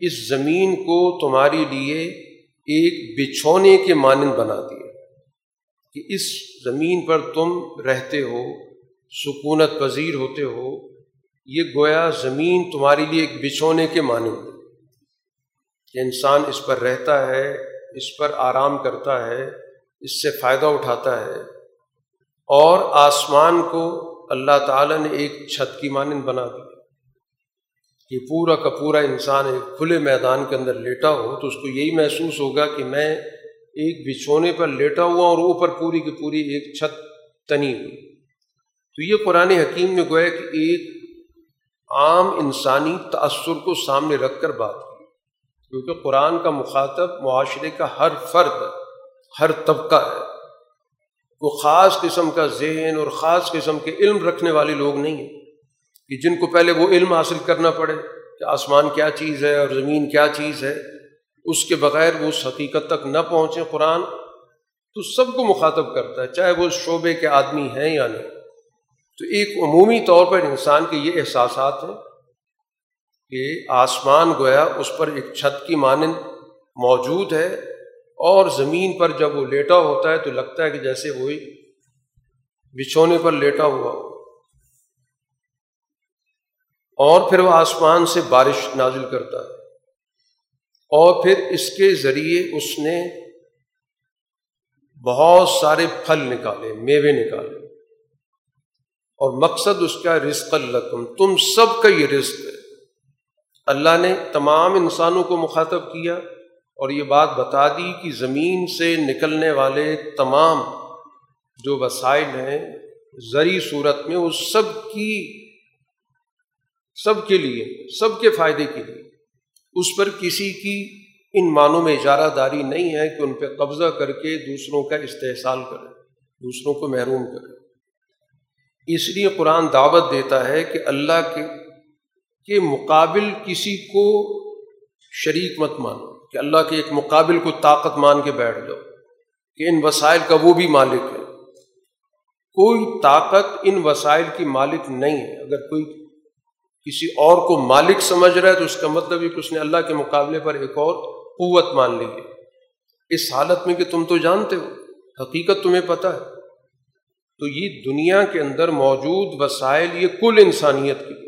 اس زمین کو تمہارے لیے ایک بچھونے کے مانند بنا دیا۔ کہ اس زمین پر تم رہتے ہو، سکونت پذیر ہوتے ہو، یہ گویا زمین تمہارے لیے ایک بچھونے کے مانند کہ انسان اس پر رہتا ہے، اس پر آرام کرتا ہے، اس سے فائدہ اٹھاتا ہے۔ اور آسمان کو اللہ تعالیٰ نے ایک چھت کی مانند بنا دی۔ کہ پورا کا پورا انسان ایک کھلے میدان کے اندر لیٹا ہو تو اس کو یہی محسوس ہوگا کہ میں ایک بچھونے پر لیٹا ہوا اور اوپر پوری کی پوری ایک چھت تنی ہوئی۔ تو یہ قرآن حکیم نے گویا کہ ایک عام انسانی تأثر کو سامنے رکھ کر بات کی۔ کیونکہ قرآن کا مخاطب معاشرے کا ہر فرد ہر طبقہ ہے۔ وہ خاص قسم کا ذہن اور خاص قسم کے علم رکھنے والے لوگ نہیں ہیں کہ جن کو پہلے وہ علم حاصل کرنا پڑے کہ آسمان کیا چیز ہے اور زمین کیا چیز ہے، اس کے بغیر وہ اس حقیقت تک نہ پہنچے قرآن، تو سب کو مخاطب کرتا ہے، چاہے وہ شعبے کے آدمی ہیں یا نہیں۔ تو ایک عمومی طور پر انسان کے یہ احساسات ہیں کہ آسمان گویا اس پر ایک چھت کی مانند موجود ہے اور زمین پر جب وہ لیٹا ہوتا ہے تو لگتا ہے کہ جیسے وہی بچھونے پر لیٹا ہوا ہو۔ اور پھر وہ آسمان سے بارش نازل کرتا ہے۔ اور پھر اس کے ذریعے اس نے بہت سارے پھل نکالے، میوے نکالے۔ اور مقصد اس کا رزق القم تم سب کا یہ رزق ہے۔ اللہ نے تمام انسانوں کو مخاطب کیا۔ اور یہ بات بتا دی کہ زمین سے نکلنے والے تمام جو وسائل ہیں، زرعی صورت میں اس سب کی، سب کے لیے، سب کے فائدے کے لیے۔ اس پر کسی کی ان معنوں میں اجارہ داری نہیں ہے کہ ان پہ قبضہ کر کے دوسروں کا استحصال کرے، دوسروں کو محروم کرے۔ اس لیے قرآن دعوت دیتا ہے کہ اللہ کے کے مقابل کسی کو شریک مت مانو۔ کہ اللہ کے ایک مقابل کو طاقت مان کے بیٹھ جاؤ، کہ ان وسائل کا وہ بھی مالک ہے۔ کوئی طاقت ان وسائل کی مالک نہیں ہے۔ اگر کوئی کسی اور کو مالک سمجھ رہا ہے تو اس کا مطلب یہ کہ اس نے اللہ کے مقابلے پر ایک اور قوت مان لی ہے۔ اس حالت میں کہ تم تو جانتے ہو، حقیقت تمہیں پتہ ہے۔ تو یہ دنیا کے اندر موجود وسائل، یہ کل انسانیت کی۔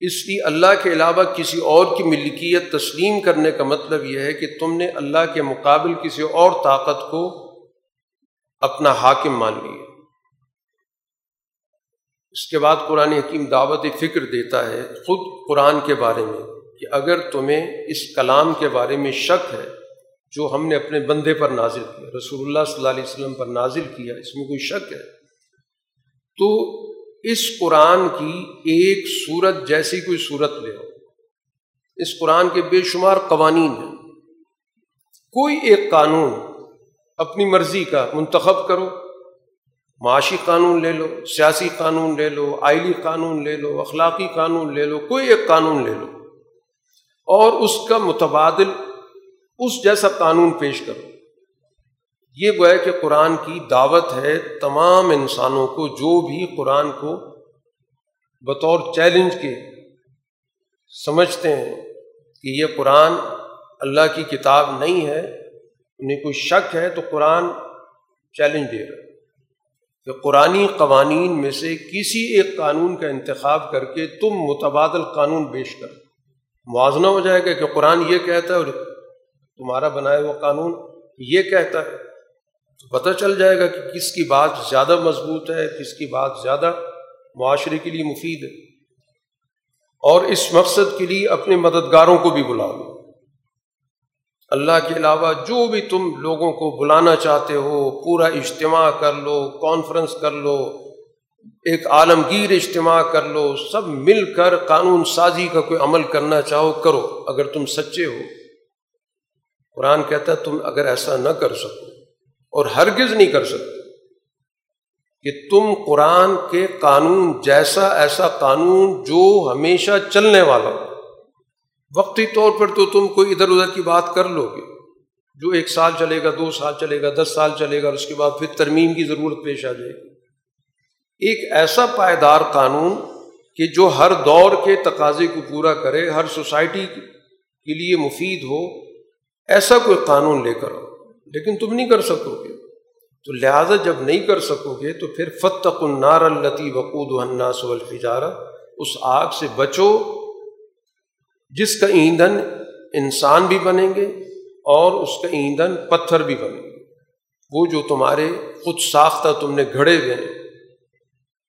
اس لیے اللہ کے علاوہ کسی اور کی ملکیت تسلیم کرنے کا مطلب یہ ہے کہ تم نے اللہ کے مقابل کسی اور طاقت کو اپنا حاکم مان لیا۔ اس کے بعد قرآن حکیم دعوت فکر دیتا ہے خود قرآن کے بارے میں کہ اگر تمہیں اس کلام کے بارے میں شک ہے جو ہم نے اپنے بندے پر نازل کیا، رسول اللہ صلی اللہ علیہ وسلم پر نازل کیا، اس میں کوئی شک ہے، تو اس قرآن کی ایک صورت جیسی کوئی صورت لے آؤ اس قرآن کے بے شمار قوانین ہیں۔ کوئی ایک قانون اپنی مرضی کا منتخب کرو۔ معاشی قانون لے لو، سیاسی قانون لے لو، آئلی قانون لے لو، اخلاقی قانون لے لو، کوئی ایک قانون لے لو۔ اور اس کا متبادل، اس جیسا قانون پیش کرو۔ یہ گویا کہ قرآن کی دعوت ہے تمام انسانوں کو جو بھی قرآن کو بطور چیلنج کے سمجھتے ہیں کہ یہ قرآن اللہ کی کتاب نہیں ہے، انہیں کوئی شک ہے تو قرآن چیلنج دے رہا ہے۔ کہ قرآن قوانین میں سے کسی ایک قانون کا انتخاب کر کے تم متبادل قانون پیش کر۔ موازنہ ہو جائے گا کہ قرآن یہ کہتا ہے اور تمہارا بنایا ہوا قانون یہ کہتا ہے۔ تو پتہ چل جائے گا کہ کس کی بات زیادہ مضبوط ہے، کس کی بات زیادہ معاشرے کے لیے مفید ہے۔ اور اس مقصد کے لیے اپنے مددگاروں کو بھی بلا لو۔ اللہ کے علاوہ جو بھی تم لوگوں کو بلانا چاہتے ہو، پورا اجتماع کر لو کانفرنس کر لو، ایک عالمگیر اجتماع کر لو، سب مل کر قانون سازی کا کوئی عمل کرنا چاہو، کرو۔ اگر تم سچے ہو، قرآن کہتا ہے تم اگر ایسا نہ کر سکو۔ اور ہرگز نہیں کر سکتے کہ تم قرآن کے قانون جیسا ایسا قانون جو ہمیشہ چلنے والا ہو۔ وقتی طور پر تو تم کوئی ادھر ادھر کی بات کر لو گے۔ جو ایک سال چلے گا، دو سال چلے گا، دس سال چلے گا، اور اس کے بعد پھر ترمیم کی ضرورت پیش آ جائے گی۔ ایک ایسا پائیدار قانون کہ جو ہر دور کے تقاضے کو پورا کرے، ہر سوسائٹی کے لیے مفید ہو، ایسا کوئی قانون لے کر آؤ۔ لیکن تم نہیں کر سکو گے تو لہٰذا جب نہیں کر سکو گے تو پھر فتق النار التی وقود الناس والحجارہ اس آگ سے بچو۔ جس کا ایندھن انسان بھی بنیں گے اور اس کا ایندھن پتھر بھی بنے گے۔ وہ جو تمہارے خود ساختہ تم نے گھڑے ہوئے ہیں۔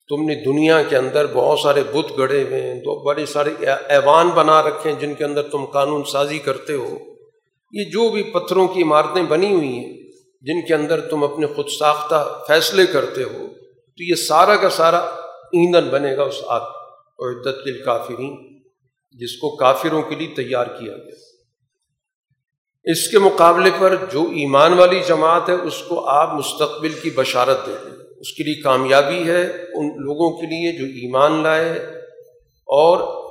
تم نے دنیا کے اندر بہت سارے بت گڑے ہوئے ہیں۔ تو بڑے سارے ایوان بنا رکھے ہیں جن کے اندر تم قانون سازی کرتے ہو۔ یہ جو بھی پتھروں کی عمارتیں بنی ہوئی ہیں، جن کے اندر تم اپنے خود ساختہ فیصلے کرتے ہو، تو یہ سارا کا سارا ایندھن بنے گا اس آگ اور عدت کے کافرین جس کو کافروں کے لیے تیار کیا گیا۔ اس کے مقابلے پر جو ایمان والی جماعت ہے، اس کو آپ مستقبل کی بشارت دے دیں۔ اس کے لیے کامیابی ہے، ان لوگوں کے لیے جو ایمان لائے اور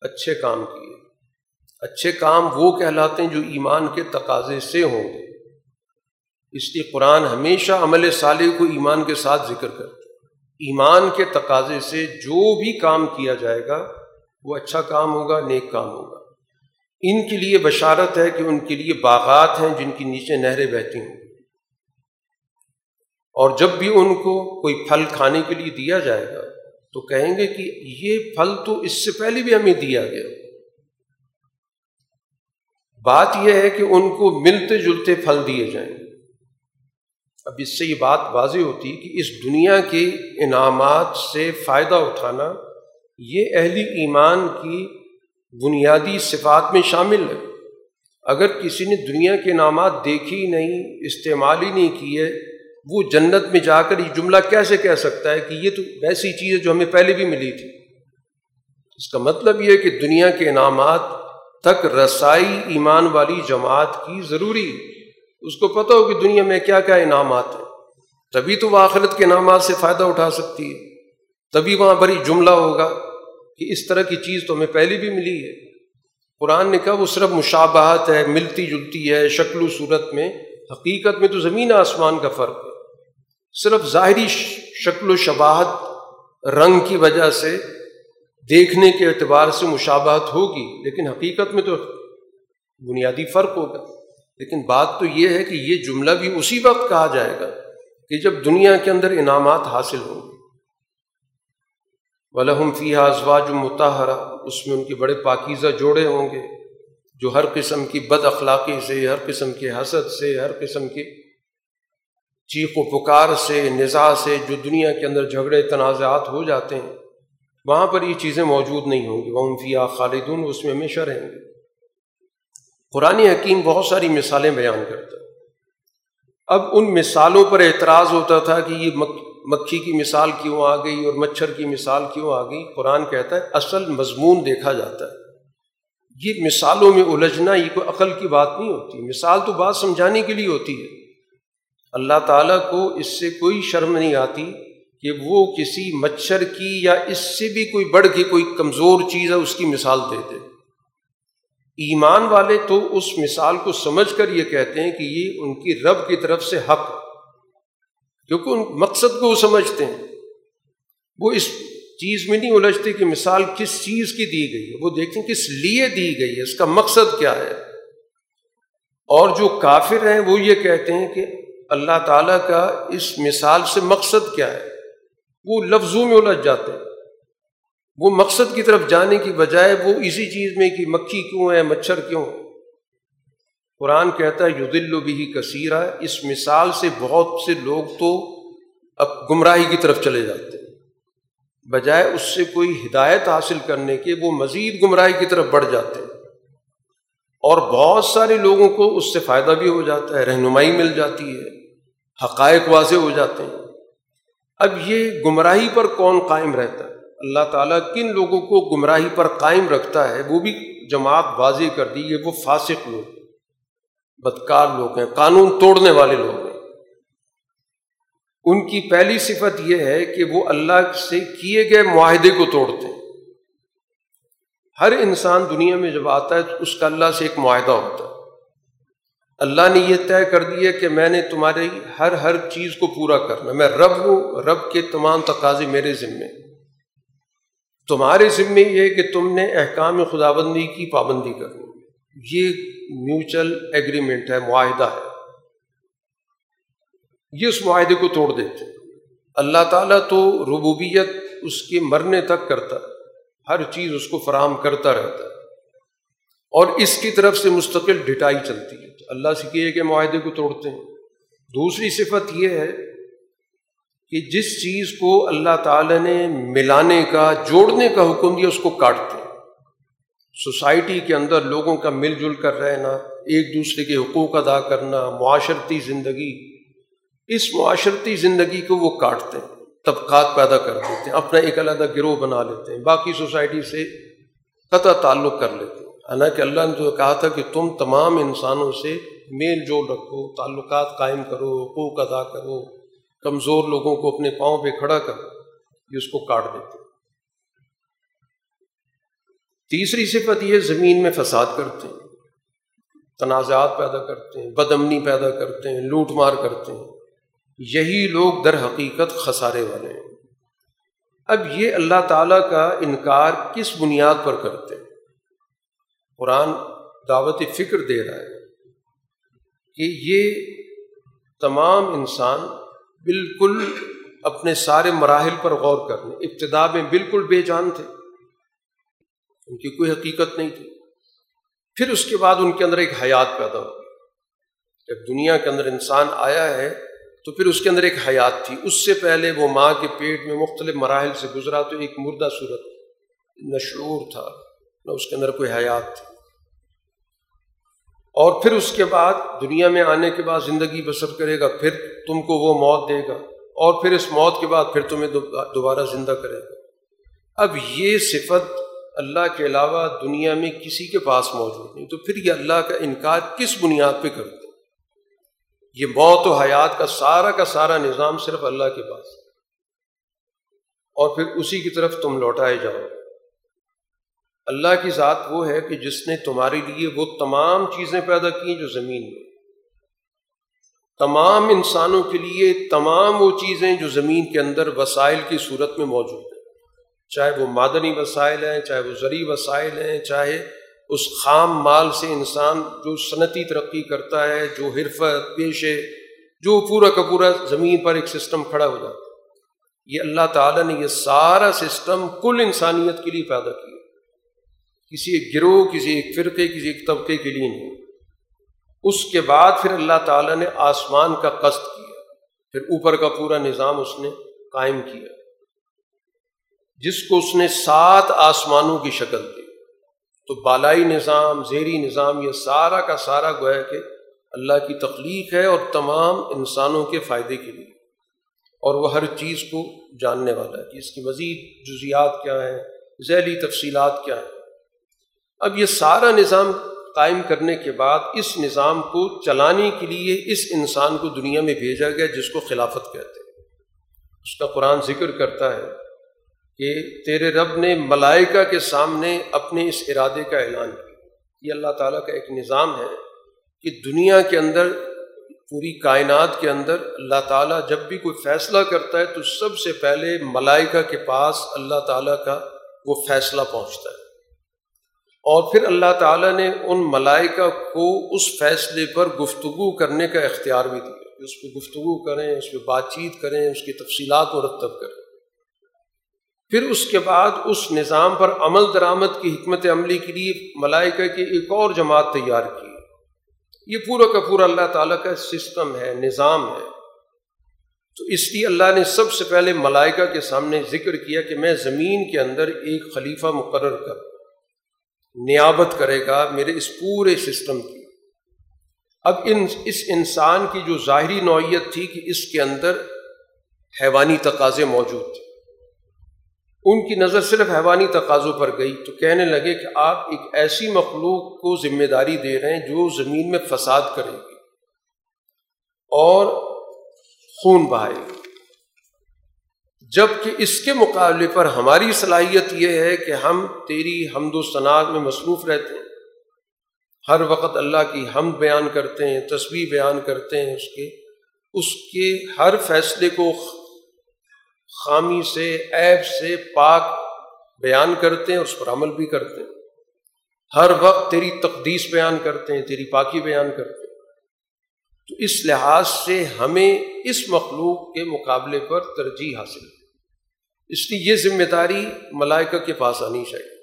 اچھے کام کیے۔ اچھے کام وہ کہلاتے ہیں جو ایمان کے تقاضے سے ہوں گے۔ اس لیے قرآن ہمیشہ عمل صالح کو ایمان کے ساتھ ذکر کرتے ایمان کے تقاضے سے جو بھی کام کیا جائے گا، وہ اچھا کام ہوگا، نیک کام ہوگا۔ ان کے لیے بشارت ہے کہ ان کے لیے باغات ہیں جن کی نیچے نہریں بہتی ہوں۔ اور جب بھی ان کو کوئی پھل کھانے کے لیے دیا جائے گا، تو کہیں گے کہ یہ پھل تو اس سے پہلے بھی ہمیں دیا گیا۔ بات یہ ہے کہ ان کو ملتے جلتے پھل دیے جائیں۔ اب اس سے یہ بات واضح ہوتی کہ اس دنیا کے انعامات سے فائدہ اٹھانا یہ اہل ایمان کی بنیادی صفات میں شامل ہے۔ اگر کسی نے دنیا کے انعامات دیکھی نہیں، استعمال ہی نہیں کیے وہ جنت میں جا کر یہ جملہ کیسے کہہ سکتا ہے کہ یہ تو ایسی چیز ہے جو ہمیں پہلے بھی ملی تھی؟ اس کا مطلب یہ ہے کہ دنیا کے انعامات تک رسائی ایمان والی جماعت کی ضروری۔ اس کو پتہ ہو کہ دنیا میں کیا کیا انعامات ہیں۔ تبھی تو وہ آخرت کے انعامات سے فائدہ اٹھا سکتی ہے۔ تبھی وہاں بڑی جملہ ہوگا کہ اس طرح کی چیز تو ہمیں پہلے بھی ملی ہے۔ قرآن نے کہا وہ صرف مشابہت ہے، ملتی جلتی ہے، شکل و صورت میں، حقیقت میں تو زمین آسمان کا فرق ہے۔ صرف ظاہری شکل و شباہت، رنگ کی وجہ سے دیکھنے کے اعتبار سے مشابہت ہوگی، لیکن حقیقت میں تو بنیادی فرق ہوگا۔ لیکن بات تو یہ ہے کہ یہ جملہ بھی اسی وقت کہا جائے گا کہ جب دنیا کے اندر انعامات حاصل ہوں گے۔ ولحم فی ازواج متحرہ اس میں ان کے بڑے پاکیزہ جوڑے ہوں گے، جو ہر قسم کی بد اخلاقی سے، ہر قسم کے حسد سے، ہر قسم کے چیخ و پکار سے نظا سے، جو دنیا کے اندر جھگڑے، تنازعات ہو جاتے ہیں۔ وہاں پر یہ چیزیں موجود نہیں ہوں گی۔ وہ فیا خالدون، اس میں ہمیشہ رہیں گے قرآن حکیم بہت ساری مثالیں بیان کرتا ہے۔ اب ان مثالوں پر اعتراض ہوتا تھا کہ یہ مکھی کی مثال کیوں آ گئی اور مچھر کی مثال کیوں آ گئی؟ قرآن کہتا ہے، اصل مضمون دیکھا جاتا ہے۔ یہ مثالوں میں الجھنا، یہ کوئی عقل کی بات نہیں ہوتی۔ مثال تو بات سمجھانے کے لیے ہوتی ہے۔ اللہ تعالیٰ کو اس سے کوئی شرم نہیں آتی۔ کہ وہ کسی مچھر کی یا اس سے بھی کوئی بڑھ کے کوئی کمزور چیز ہے، اس کی مثال دے دے۔ ایمان والے تو اس مثال کو سمجھ کر یہ کہتے ہیں کہ یہ ان کی رب کی طرف سے حق کیونکہ ان مقصد کو وہ سمجھتے ہیں۔ وہ اس چیز میں نہیں الجھتے کہ مثال کس چیز کی دی گئی ہے۔ وہ دیکھتے ہیں کس لیے دی گئی ہے، اس کا مقصد کیا ہے۔ اور جو کافر ہیں، وہ یہ کہتے ہیں کہ اللہ تعالیٰ کا اس مثال سے مقصد کیا ہے۔ وہ لفظوں میں الجھ جاتے ہیں۔ وہ مقصد کی طرف جانے کی بجائے وہ اسی چیز میں کہ مکھی کیوں ہے مچھر کیوں قرآن کہتا ہے یدل بھی کثیر ہے اس مثال سے بہت سے لوگ تو اب گمراہی کی طرف چلے جاتے ہیں۔ بجائے اس سے کوئی ہدایت حاصل کرنے کے وہ مزید گمراہی کی طرف بڑھ جاتے ہیں۔ اور بہت سارے لوگوں کو اس سے فائدہ بھی ہو جاتا ہے، رہنمائی مل جاتی ہے، حقائق واضح ہو جاتے ہیں۔ اب یہ گمراہی پر کون قائم رہتا ہے؟ اللہ تعالیٰ کن لوگوں کو گمراہی پر قائم رکھتا ہے؟ وہ بھی جماعت واضح کر دی، یہ وہ فاسق لوگ بدکار لوگ ہیں، قانون توڑنے والے لوگ ہیں۔ ان کی پہلی صفت یہ ہے کہ وہ اللہ سے کیے گئے معاہدے کو توڑتے ہیں۔ ہر انسان دنیا میں جب آتا ہے تو اس کا اللہ سے ایک معاہدہ ہوتا ہے۔ اللہ نے یہ طے کر دیا کہ میں نے تمہاری ہر ہر چیز کو پورا کرنا میں رب ہوں، رب کے تمام تقاضے میرے ذمے۔ تمہارے ذمے یہ کہ تم نے احکام خدا بندی کی پابندی کرنی یہ میوچل ایگریمنٹ ہے، معاہدہ ہے۔ یہ اس معاہدے کو توڑ دیتے اللہ تعالیٰ تو ربوبیت اس کے مرنے تک کرتا ہر چیز اس کو فراہم کرتا رہتا ہے۔ اور اس کی طرف سے مستقل ڈٹائی چلتی ہے۔ اللہ سے کیے کہ معاہدے کو توڑتے ہیں۔ دوسری صفت یہ ہے کہ جس چیز کو اللہ تعالیٰ نے ملانے کا، جوڑنے کا حکم دیا، اس کو کاٹتے ہیں۔ سوسائٹی کے اندر لوگوں کا مل جل کر رہنا، ایک دوسرے کے حقوق ادا کرنا، معاشرتی زندگی، اس معاشرتی زندگی کو وہ کاٹتے ہیں، طبقات پیدا کر دیتے ہیں، اپنا ایک علیحدہ گروہ بنا لیتے ہیں، باقی سوسائٹی سے قطع تعلق کر لیتے ہیں۔ حالانکہ اللہ نے تو کہا تھا کہ تم تمام انسانوں سے میل جول رکھو، تعلقات قائم کرو، حقوق ادا کرو، کمزور لوگوں کو اپنے پاؤں پہ کھڑا کرو، یہ اس کو کاٹ دیتے۔ تیسری صفت یہ زمین میں فساد کرتے ہیں، تنازعات پیدا کرتے ہیں بدمنی پیدا کرتے ہیں، لوٹ مار کرتے ہیں۔ یہی لوگ در حقیقت خسارے والے ہیں۔ اب یہ اللہ تعالیٰ کا انکار کس بنیاد پر کرتے ہیں؟ قرآن دعوت فکر دے رہا ہے کہ یہ تمام انسان بالکل اپنے سارے مراحل پر غور کرنے ابتدا میں بالکل بے جان تھے۔ ان کی کوئی حقیقت نہیں تھی۔ پھر اس کے بعد ان کے اندر ایک حیات پیدا ہوگی جب دنیا کے اندر انسان آیا ہے تو پھر اس کے اندر ایک حیات تھی۔ اس سے پہلے وہ ماں کے پیٹ میں مختلف مراحل سے گزرا تو ایک مردہ صورت نشعور تھا، نہ اس کے اندر کوئی حیات تھی۔ اور پھر اس کے بعد دنیا میں آنے کے بعد زندگی بسر کرے گا، پھر تم کو وہ موت دے گا، اور پھر اس موت کے بعد پھر تمہیں دوبارہ زندہ کرے گا۔ اب یہ صفت اللہ کے علاوہ دنیا میں کسی کے پاس موجود نہیں۔ تو پھر یہ اللہ کا انکار کس بنیاد پہ کرتے یہ موت و حیات کا سارا کا سارا نظام صرف اللہ کے پاس اور پھر اسی کی طرف تم لوٹائے جاؤ۔ اللہ کی ذات وہ ہے کہ جس نے تمہارے لیے وہ تمام چیزیں پیدا کی جو زمین میں۔ تمام انسانوں کے لیے تمام وہ چیزیں جو زمین کے اندر وسائل کی صورت میں موجود ہیں۔ چاہے وہ معدنی وسائل ہیں، چاہے وہ زرعی وسائل ہیں، چاہے اس خام مال سے انسان جو صنعتی ترقی کرتا ہے، جو حرفت، پیشے، جو پورا کا پورا زمین پر ایک سسٹم کھڑا ہو جاتا ہے۔ یہ اللہ تعالیٰ نے یہ سارا سسٹم کل انسانیت کے لیے پیدا کیا۔ کسی ایک گروہ، کسی ایک فرقے، کسی ایک طبقے کے لیے نہیں۔ اس کے بعد پھر اللہ تعالیٰ نے آسمان کا قصد کیا۔ پھر اوپر کا پورا نظام اس نے قائم کیا۔ جس کو اس نے سات آسمانوں کی شکل دی۔ تو بالائی نظام زیری نظام، یہ سارا کا سارا گویا کہ اللہ کی تخلیق ہے اور تمام انسانوں کے فائدے کے لیے۔ اور وہ ہر چیز کو جاننے والا ہے کہ اس کی مزید جزیات کیا ہیں، ذیلی تفصیلات کیا ہیں۔ اب یہ سارا نظام قائم کرنے کے بعد اس نظام کو چلانے کے لیے اس انسان کو دنیا میں بھیجا گیا جس کو خلافت کہتے ہیں۔ اس کا قرآن ذکر کرتا ہے کہ تیرے رب نے ملائکہ کے سامنے اپنے اس ارادے کا اعلان کیا۔ یہ اللہ تعالیٰ کا ایک نظام ہے کہ دنیا کے اندر، پوری کائنات کے اندر اللہ تعالیٰ جب بھی کوئی فیصلہ کرتا ہے تو سب سے پہلے ملائکہ کے پاس اللہ تعالیٰ کا وہ فیصلہ پہنچتا ہے۔ اور پھر اللہ تعالیٰ نے ان ملائکہ کو اس فیصلے پر گفتگو کرنے کا اختیار بھی دیا اس پہ گفتگو کریں، اس پہ بات چیت کریں، اس کی تفصیلات مرتب کریں۔ پھر اس کے بعد اس نظام پر عمل درآمد کی حکمت عملی کے لیے ملائکہ کی ایک اور جماعت تیار کی۔ یہ پورا کا پورا اللہ تعالیٰ کا سسٹم ہے، نظام ہے۔ تو اس لیے اللہ نے سب سے پہلے ملائکہ کے سامنے ذکر کیا کہ میں زمین کے اندر ایک خلیفہ مقرر کر نیابت کرے گا میرے اس پورے سسٹم کی۔ اب ان، اس انسان کی جو ظاہری نوعیت تھی کہ اس کے اندر حیوانی تقاضے موجود تھے۔ ان کی نظر صرف حیوانی تقاضوں پر گئی تو کہنے لگے کہ آپ ایک ایسی مخلوق کو ذمہ داری دے رہے ہیں جو زمین میں فساد کرے گی اور خون بہائے گی۔ جبکہ اس کے مقابلے پر ہماری صلاحیت یہ ہے کہ ہم تیری حمد و صنعت میں مصروف رہتے ہیں۔ ہر وقت اللہ کی ہم بیان کرتے ہیں تصویر بیان کرتے ہیں اس کے۔ اس کے ہر فیصلے کو خامی سے، عیب سے پاک بیان کرتے ہیں، اس پر عمل بھی کرتے ہیں۔ ہر وقت تیری تقدیس بیان کرتے ہیں، تیری پاکی بیان کرتے ہیں۔ تو اس لحاظ سے ہمیں اس مخلوق کے مقابلے پر ترجیح حاصل ہے اس لیے یہ ذمہ داری ملائکہ کے پاس آنی چاہیے۔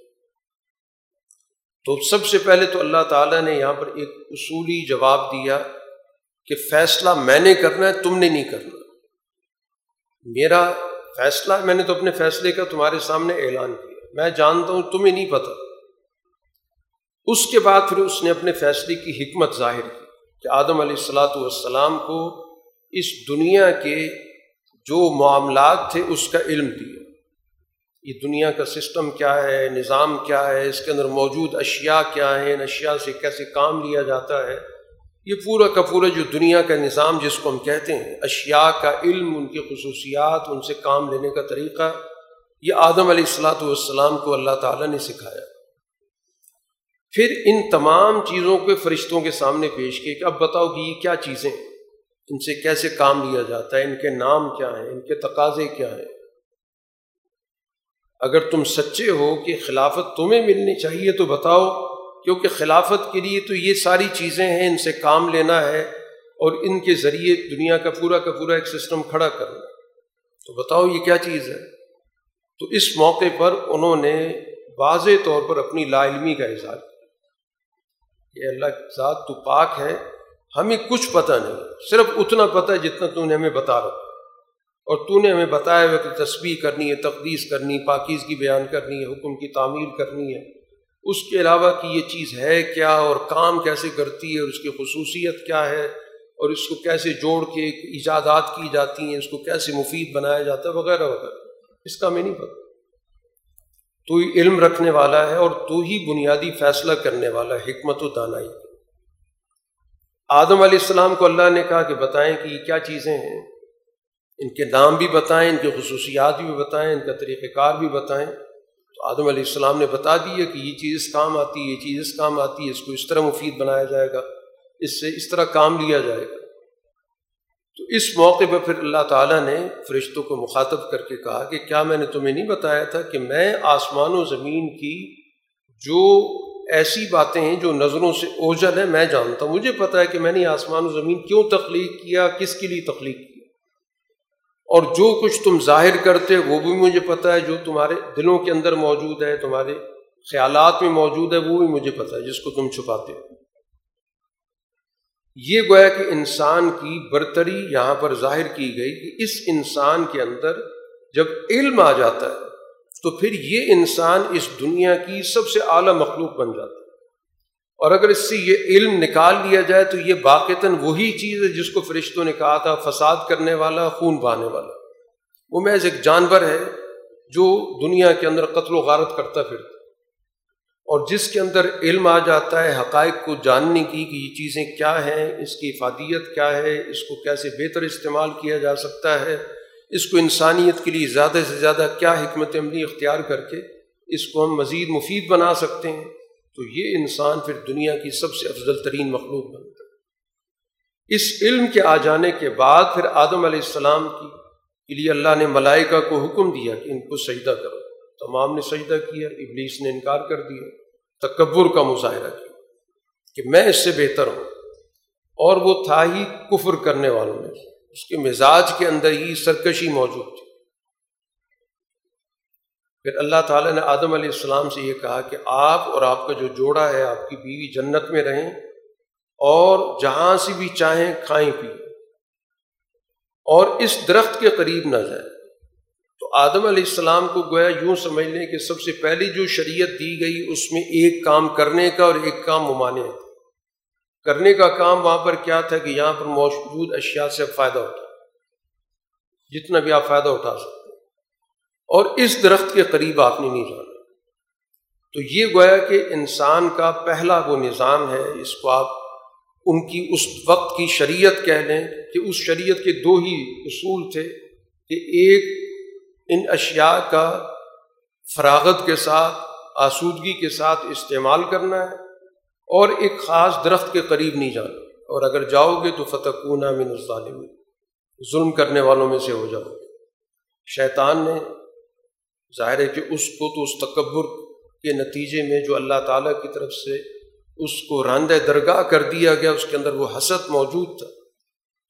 تو سب سے پہلے تو اللہ تعالیٰ نے یہاں پر ایک اصولی جواب دیا کہ فیصلہ میں نے کرنا ہے، تم نے نہیں کرنا۔ میرا فیصلہ، میں نے تو اپنے فیصلے کا تمہارے سامنے اعلان کیا۔ میں جانتا ہوں، تمہیں نہیں پتہ۔ اس کے بعد پھر اس نے اپنے فیصلے کی حکمت ظاہر کی کہ آدم علیہ السلاۃ والسلام کو اس دنیا کے جو معاملات تھے اس کا علم دیا۔ یہ دنیا کا سسٹم کیا ہے، نظام کیا ہے، اس کے اندر موجود اشیاء کیا ہیں، ان اشیاء سے کیسے کام لیا جاتا ہے، یہ پورا کا پورا جو دنیا کا نظام جس کو ہم کہتے ہیں، اشیاء کا علم، ان کی خصوصیات، ان سے کام لینے کا طریقہ، یہ آدم علیہ السلاۃ والسلام کو اللہ تعالیٰ نے سکھایا۔ پھر ان تمام چیزوں کے فرشتوں کے سامنے پیش کیے کہ اب بتاؤ کہ یہ کیا چیزیں ان سے کیسے کام لیا جاتا ہے؟ ان کے نام کیا ہیں؟ ان کے تقاضے کیا ہیں؟ اگر تم سچے ہو کہ خلافت تمہیں ملنی چاہیے تو بتاؤ، کیونکہ خلافت کے لیے تو یہ ساری چیزیں ہیں، ان سے کام لینا ہے اور ان کے ذریعے دنیا کا پورا کا پورا ایک سسٹم کھڑا کرنا تو بتاؤ یہ کیا چیز ہے؟ تو اس موقع پر انہوں نے واضح طور پر اپنی لا علمی کا اظہار کیا۔ کہ اللہ ذات تو پاک ہے ہمیں کچھ پتہ نہیں، صرف اتنا پتہ ہے جتنا تو نے ہمیں بتا رہا اور تو نے ہمیں بتایا ہوا کہ تصویر کرنی ہے، تقدیس کرنی پاکیز کی بیان کرنی ہے، حکم کی تعمیر کرنی ہے۔ اس کے علاوہ کہ یہ چیز ہے کیا اور کام کیسے کرتی ہے اور اس کی خصوصیت کیا ہے اور اس کو کیسے جوڑ کے ایجادات کی جاتی ہیں، اس کو کیسے مفید بنایا جاتا ہے، وغیرہ وغیرہ۔ اس کا ہمیں نہیں پتہ۔ تو ہی علم رکھنے والا ہے اور تو ہی بنیادی فیصلہ کرنے والا ہے، حکمت و دانائی۔ آدم علیہ السلام کو اللہ نے کہا کہ بتائیں کہ یہ کیا چیزیں ہیں؟ ان کے نام بھی بتائیں، ان کی خصوصیات بھی بتائیں، ان کا طریقہ کار بھی بتائیں۔ تو آدم علیہ السلام نے بتا دی ہے کہ یہ چیز اس کام آتی ہے، یہ چیز اس کام آتی ہے، اس کو اس طرح مفید بنایا جائے گا، اس سے اس طرح کام لیا جائے گا۔ تو اس موقع پہ پھر اللہ تعالیٰ نے فرشتوں کو مخاطب کر کے کہا کہ کیا میں نے تمہیں نہیں بتایا تھا کہ میں آسمان و زمین کی جو ایسی باتیں ہیں جو نظروں سے اوجل ہے میں جانتا ہوں۔ مجھے پتا ہے کہ میں نے آسمان و زمین کیوں تخلیق کیا، کس کے لیے تخلیق کیا؟ اور جو کچھ تم ظاہر کرتے وہ بھی مجھے پتا ہے، جو تمہارے دلوں کے اندر موجود ہے، تمہارے خیالات میں موجود ہے، وہ بھی مجھے پتا ہے، جس کو تم چھپاتے ہو۔ یہ گویا کہ انسان کی برتری یہاں پر ظاہر کی گئی کہ اس انسان کے اندر جب علم آ جاتا ہے تو پھر یہ انسان اس دنیا کی سب سے اعلیٰ مخلوق بن جاتا ہے۔ اور اگر اس سے یہ علم نکال لیا جائے تو یہ باقیتاً وہی چیز ہے جس کو فرشتوں نے کہا تھا، فساد کرنے والا، خون بہانے والا۔ وہ محض ایک جانور ہے جو دنیا کے اندر قتل و غارت کرتا پھرتا اور جس کے اندر علم آ جاتا ہے، حقائق کو جاننے کی کہ یہ چیزیں کیا ہیں، اس کی افادیت کیا ہے، اس کو کیسے بہتر استعمال کیا جا سکتا ہے۔ اس کو انسانیت کے لیے زیادہ سے زیادہ کیا حکمت عملی اختیار کر کے اس کو ہم مزید مفید بنا سکتے ہیں، تو یہ انسان پھر دنیا کی سب سے افضل ترین مخلوق بنتا ہے۔ اس علم کے آ جانے کے بعد پھر آدم علیہ السلام کی، کے لیے اللہ نے ملائکہ کو حکم دیا کہ ان کو سجدہ کرو۔ تمام نے سجدہ کیا، ابلیس نے انکار کر دیا، تکبر کا مظاہرہ کیا کہ میں اس سے بہتر ہوں۔ اور وہ تھا ہی کفر کرنے والوں میں اس کے مزاج کے اندر ہی سرکشی موجود تھی۔ پھر اللہ تعالیٰ نے آدم علیہ السلام سے یہ کہا کہ آپ اور آپ کا جو جوڑا ہے، آپ کی بیوی جنت میں رہیں اور جہاں سے بھی چاہیں کھائیں پی اور اس درخت کے قریب نہ جائیں۔ تو آدم علیہ السلام کو گویا یوں سمجھ لیں کہ سب سے پہلی جو شریعت دی گئی، اس میں ایک کام کرنے کا اور ایک کام ممانے کا کرنے کا کام وہاں پر کیا تھا کہ یہاں پر موجود اشیاء سے فائدہ اٹھا جتنا بھی آپ فائدہ اٹھا سکتے اور اس درخت کے قریب آپ نے نہیں جانا۔ تو یہ گویا کہ انسان کا پہلا وہ نظام ہے، اس کو آپ ان کی اس وقت کی شریعت کہہ لیں کہ اس شریعت کے دو ہی اصول تھے کہ ایک ان اشیاء کا فراغت کے ساتھ، آسودگی کے ساتھ استعمال کرنا ہے اور ایک خاص درخت کے قریب نہیں جانا۔ اور اگر جاؤ گے تو فتح من الظالم ظلم کرنے والوں میں سے ہو جاؤ۔ گے شیطان نے، ظاہر ہے کہ اس کو تو اس تکبر کے نتیجے میں جو اللہ تعالیٰ کی طرف سے اس کو راندہ درگاہ کر دیا گیا، اس کے اندر وہ حسد موجود تھا۔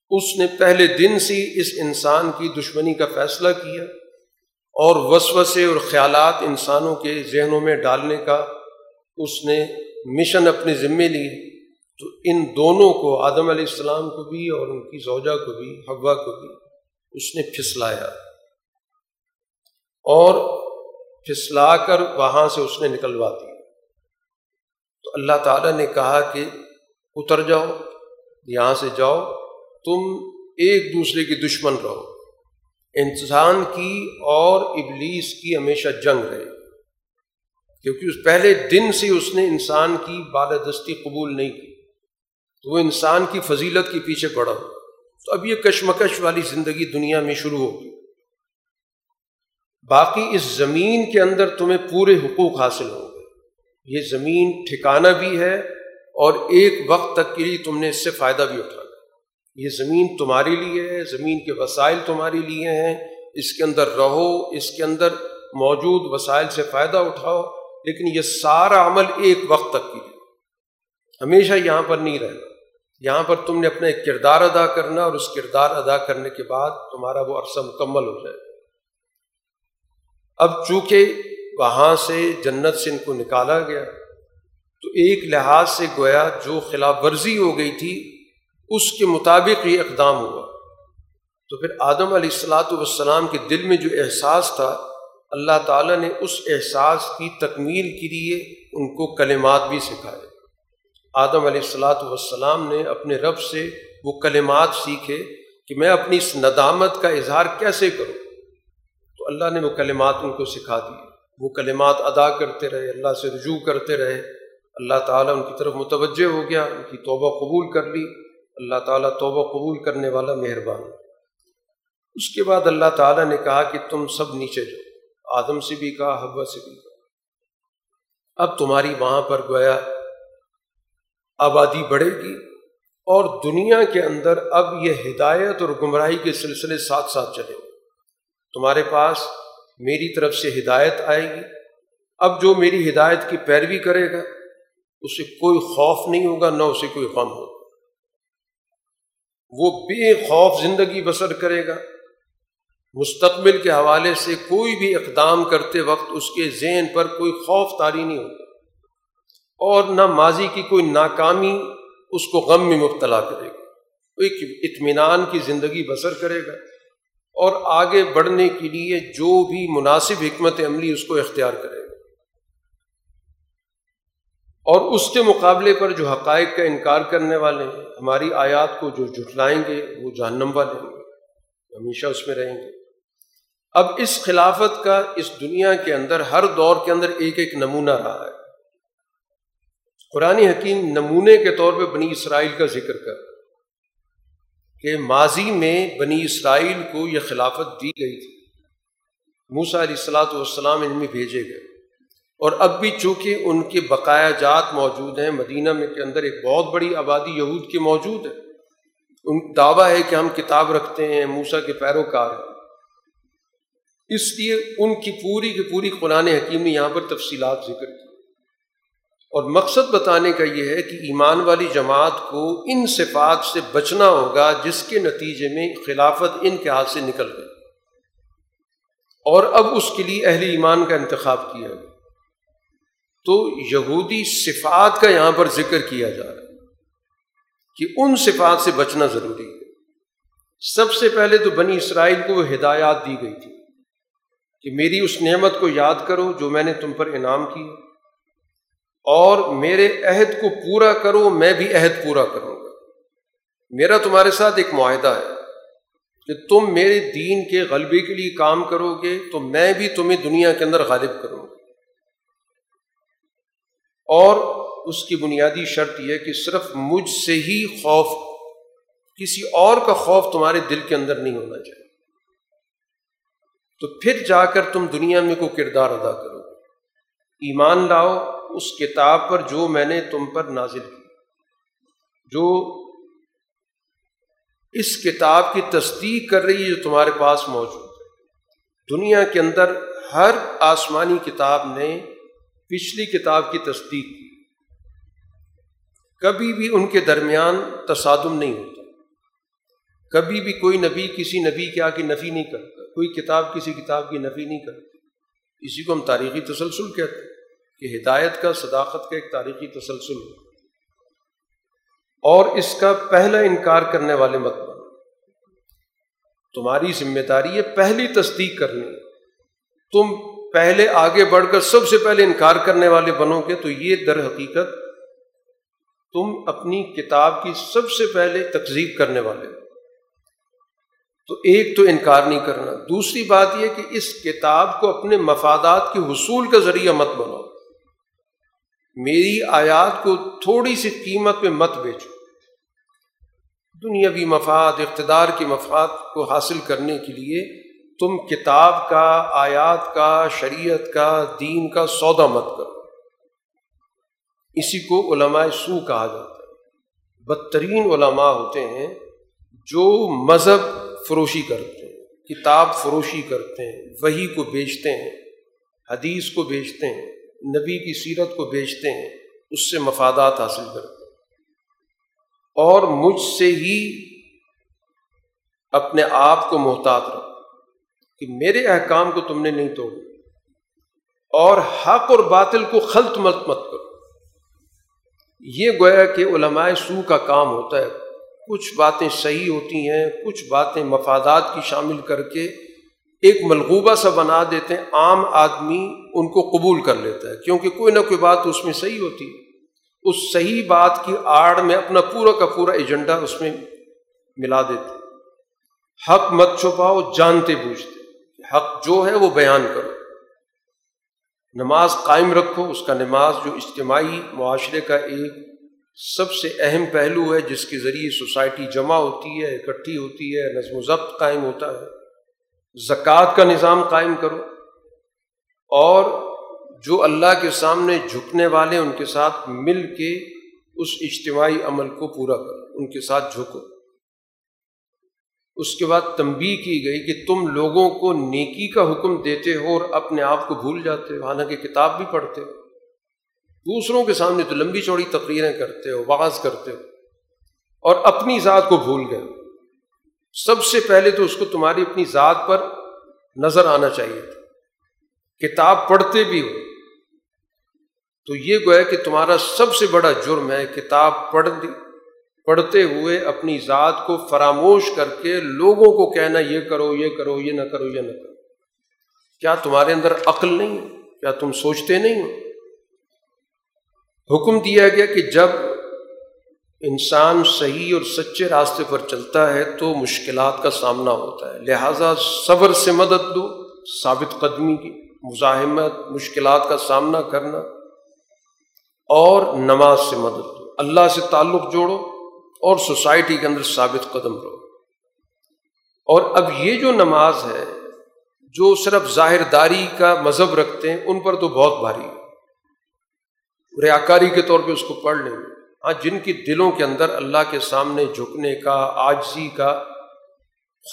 اس نے پہلے دن سے اس انسان کی دشمنی کا فیصلہ کیا اور وسوسے اور خیالات انسانوں کے ذہنوں میں ڈالنے کا اس نے مشن اپنے ذمے لی، تو ان دونوں کو، آدم علیہ السلام کو بھی اور ان کی زوجہ کو بھی، حوا کو بھی، اس نے پھسلایا۔ اور پھسلا کر وہاں سے اس نے نکلوا دیا۔ تو اللہ تعالیٰ نے کہا کہ اتر جاؤ، یہاں سے جاؤ، تم ایک دوسرے کے دشمن رہو۔ انسان کی اور ابلیس کی ہمیشہ جنگ رہے۔ کیونکہ اس پہلے دن سے اس نے انسان کی بالادستی قبول نہیں کی۔ تو وہ انسان کی فضیلت کے پیچھے پڑا۔ ہو تو اب یہ کشمکش والی زندگی دنیا میں شروع ہوگی باقی اس زمین کے اندر تمہیں پورے حقوق حاصل ہوں گے۔ یہ زمین ٹھکانا بھی ہے اور ایک وقت تک کے لیے تم نے اس سے فائدہ بھی اٹھانا یہ زمین تمہارے لیے ہے، زمین کے وسائل تمہارے لیے ہیں۔ اس کے اندر رہو، اس کے اندر موجود وسائل سے فائدہ اٹھاؤ۔ لیکن یہ سارا عمل ایک وقت تک کی ہمیشہ یہاں پر نہیں رہنا۔ یہاں پر تم نے اپنا ایک کردار ادا کرنا اور اس کردار ادا کرنے کے بعد تمہارا وہ عرصہ مکمل ہو جائے۔ اب چونکہ وہاں سے جنت سے ان کو نکالا گیا، تو ایک لحاظ سے گویا جو خلاف ورزی ہو گئی تھی، اس کے مطابق یہ اقدام ہوا۔ تو پھر آدم علیہ السلاۃ والسلام کے دل میں جو احساس تھا اللہ تعالیٰ نے اس احساس کی تکمیل کے لیے ان کو کلمات بھی سکھائے۔ آدم علیہ السلاۃ والسلام نے اپنے رب سے وہ کلمات سیکھے کہ میں اپنی اس ندامت کا اظہار کیسے کروں؟ تو اللہ نے وہ کلمات ان کو سکھا دیے۔ وہ کلمات ادا کرتے رہے، اللہ سے رجوع کرتے رہے۔ اللہ تعالیٰ ان کی طرف متوجہ ہو گیا، ان کی توبہ قبول کر لی۔ اللہ تعالیٰ توبہ قبول کرنے والا مہربان۔ اس کے بعد اللہ تعالیٰ نے کہا کہ تم سب نیچے جاؤ۔ آدم سے بھی کہا حبا سے بھی کہا۔ اب تمہاری وہاں پر گویا آبادی بڑھے گی اور دنیا کے اندر اب یہ ہدایت اور گمراہی کے سلسلے ساتھ ساتھ چلے۔ تمہارے پاس میری طرف سے ہدایت آئے گی۔ اب جو میری ہدایت کی پیروی کرے گا، اسے کوئی خوف نہیں ہوگا، نہ اسے کوئی غم ہوگا۔ وہ بے خوف زندگی بسر کرے گا۔ مستقبل کے حوالے سے کوئی بھی اقدام کرتے وقت اس کے ذہن پر کوئی خوف تاری نہیں ہوگا اور نہ ماضی کی کوئی ناکامی اس کو غم میں مبتلا کرے گا، ایک اطمینان کی زندگی بسر کرے گا اور آگے بڑھنے کے لیے جو بھی مناسب حکمت عملی اس کو اختیار کرے گا۔ اور اس کے مقابلے پر جو حقائق کا انکار کرنے والے ہیں، ہماری آیات کو جو جٹلائیں گے، وہ جہنم والے ہیں ہمیشہ اس میں رہیں گے۔ اب اس خلافت کا اس دنیا کے اندر، ہر دور کے اندر ایک ایک نمونہ رہا ہے۔ قرآن حکیم نمونے کے طور پہ بنی اسرائیل کا ذکر کر کہ ماضی میں بنی اسرائیل کو یہ خلافت دی گئی تھی۔ موسا علیہ السلاۃ والسلام ان میں بھیجے گئے۔ اور اب بھی چونکہ ان کے بقایا جات موجود ہیں، مدینہ میں کے اندر ایک بہت بڑی آبادی یہود کی موجود ہے۔ ان، دعویٰ ہے کہ ہم کتاب رکھتے ہیں موسا کے پیروکار ہیں۔ اس لیے ان کی پوری کی پوری قرآن حکیم نے یہاں پر تفصیلات ذکر کی۔ اور مقصد بتانے کا یہ ہے کہ ایمان والی جماعت کو ان صفات سے بچنا ہوگا جس کے نتیجے میں خلافت ان کے ہاتھ سے نکل گئی۔ اور اب اس کے لیے اہل ایمان کا انتخاب کیا گیا۔ تو یہودی صفات کا یہاں پر ذکر کیا جا رہا ہے کہ ان صفات سے بچنا ضروری ہے۔ سب سے پہلے تو بنی اسرائیل کو وہ ہدایات دی گئی تھی۔ کہ میری اس نعمت کو یاد کرو جو میں نے تم پر انعام کی اور میرے عہد کو پورا کرو، میں بھی عہد پورا کروں گا۔ میرا تمہارے ساتھ ایک معاہدہ ہے کہ تم میرے دین کے غلبے کے لیے کام کرو گے تو میں بھی تمہیں دنیا کے اندر غالب کروں گا۔ اور اس کی بنیادی شرط یہ کہ صرف مجھ سے ہی خوف، کسی اور کا خوف تمہارے دل کے اندر نہیں ہونا چاہیے۔ تو پھر جا کر تم دنیا میں کوئی کردار ادا کرو ایمان لاؤ، اس کتاب پر جو میں نے تم پر نازل کی۔ جو اس کتاب کی تصدیق کر رہی ہے، جو تمہارے پاس موجود ہے۔ دنیا کے اندر ہر آسمانی کتاب نے پچھلی کتاب کی تصدیق کی۔ کبھی بھی ان کے درمیان تصادم نہیں ہوتا۔ کبھی بھی کوئی نبی کسی نبی کے آگے نفی نہیں کرتا۔ کوئی کتاب کسی کتاب کی نفی نہیں کرتی۔ اسی کو ہم تاریخی تسلسل کہتے ہیں کہ ہدایت کا، صداقت کا ایک تاریخی تسلسل اور اس کا پہلا انکار کرنے والے مت بنو۔ تمہاری ذمہ داری ہے پہلی تصدیق کرنی۔ تم پہلے آگے بڑھ کر سب سے پہلے انکار کرنے والے بنو گے تو یہ در حقیقت تم اپنی کتاب کی سب سے پہلے تقزیب کرنے والے تو ایک تو انکار نہیں کرنا۔ دوسری بات یہ کہ اس کتاب کو اپنے مفادات کے حصول کا ذریعہ مت بناؤ۔ میری آیات کو تھوڑی سی قیمت پہ مت بیچو۔ دنیاوی مفاد، اقتدار کے مفاد کو حاصل کرنے کے لیے تم کتاب کا، آیات کا، شریعت کا، دین کا سودا مت کرو۔ اسی کو علماء سو کہا جاتا ہے۔ بدترین علماء ہوتے ہیں جو مذہب فروشی کرتے ہیں، کتاب فروشی کرتے ہیں وہی کو بیچتے ہیں، حدیث کو بیچتے ہیں، نبی کی سیرت کو بیچتے ہیں، اس سے مفادات حاصل کرتے ہیں۔ اور مجھ سے ہی اپنے آپ کو محتاط رکھو کہ میرے احکام کو تم نے نہیں توڑا اور حق اور باطل کو خلط مت مت کرو۔ یہ گویا کہ علماء سو کا کام ہوتا ہے۔ کچھ باتیں صحیح ہوتی ہیں، کچھ باتیں مفادات کی شامل کر کے ایک ملغوبہ سا بنا دیتے ہیں۔ عام آدمی ان کو قبول کر لیتا ہے، کیونکہ کوئی نہ کوئی بات اس میں صحیح ہوتی۔ ہے اس صحیح بات کی آڑ میں اپنا پورا کا پورا ایجنڈا اس میں ملا دیتے۔ حق مت چھپاؤ، جانتے بوجھتے۔ حق جو ہے وہ بیان کرو۔ نماز قائم رکھو، اس کا نماز جو اجتماعی معاشرے کا ایک سب سے اہم پہلو ہے جس کے ذریعے سوسائٹی جمع ہوتی ہے، اکٹھی ہوتی ہے، نظم و ضبط قائم ہوتا ہے۔ زکوٰۃ کا نظام قائم کرو۔ اور جو اللہ کے سامنے جھکنے والے ان کے ساتھ مل کے اس اجتماعی عمل کو پورا کرو، ان کے ساتھ جھکو۔ اس کے بعد تنبی کی گئی کہ تم لوگوں کو نیکی کا حکم دیتے ہو اور اپنے آپ کو بھول جاتے ہو، حالانکہ کتاب بھی پڑھتے ہو۔ دوسروں کے سامنے تو لمبی چوڑی تقریریں کرتے ہو، واز کرتے ہو اور اپنی ذات کو بھول گئے سب سے پہلے تو اس کو تمہاری اپنی ذات پر نظر آنا چاہیے تھا۔ کتاب پڑھتے بھی ہو۔ تو یہ گویا کہ تمہارا سب سے بڑا جرم ہے، کتاب پڑھ پڑھتے ہوئے اپنی ذات کو فراموش کر کے لوگوں کو کہنا، یہ کرو یہ کرو، یہ نہ کرو، یہ نہ کرو۔ کیا تمہارے اندر عقل نہیں کیا تم سوچتے نہیں ہو؟ حکم دیا گیا کہ جب انسان صحیح اور سچے راستے پر چلتا ہے تو مشکلات کا سامنا ہوتا ہے۔ لہٰذا صبر سے مدد دو، ثابت قدمی کی مزاحمت، مشکلات کا سامنا کرنا اور نماز سے مدد دو۔ اللہ سے تعلق جوڑو اور سوسائٹی کے اندر ثابت قدم رہو اور اب یہ جو نماز ہے، جو صرف ظاہر داری کا مذہب رکھتے ہیں، ان پر تو بہت بھاری ہے۔ ریاکاری کے طور پہ اس کو پڑھ لیں۔ گے ہاں جن کی دلوں کے اندر اللہ کے سامنے جھکنے کا، آجزی کا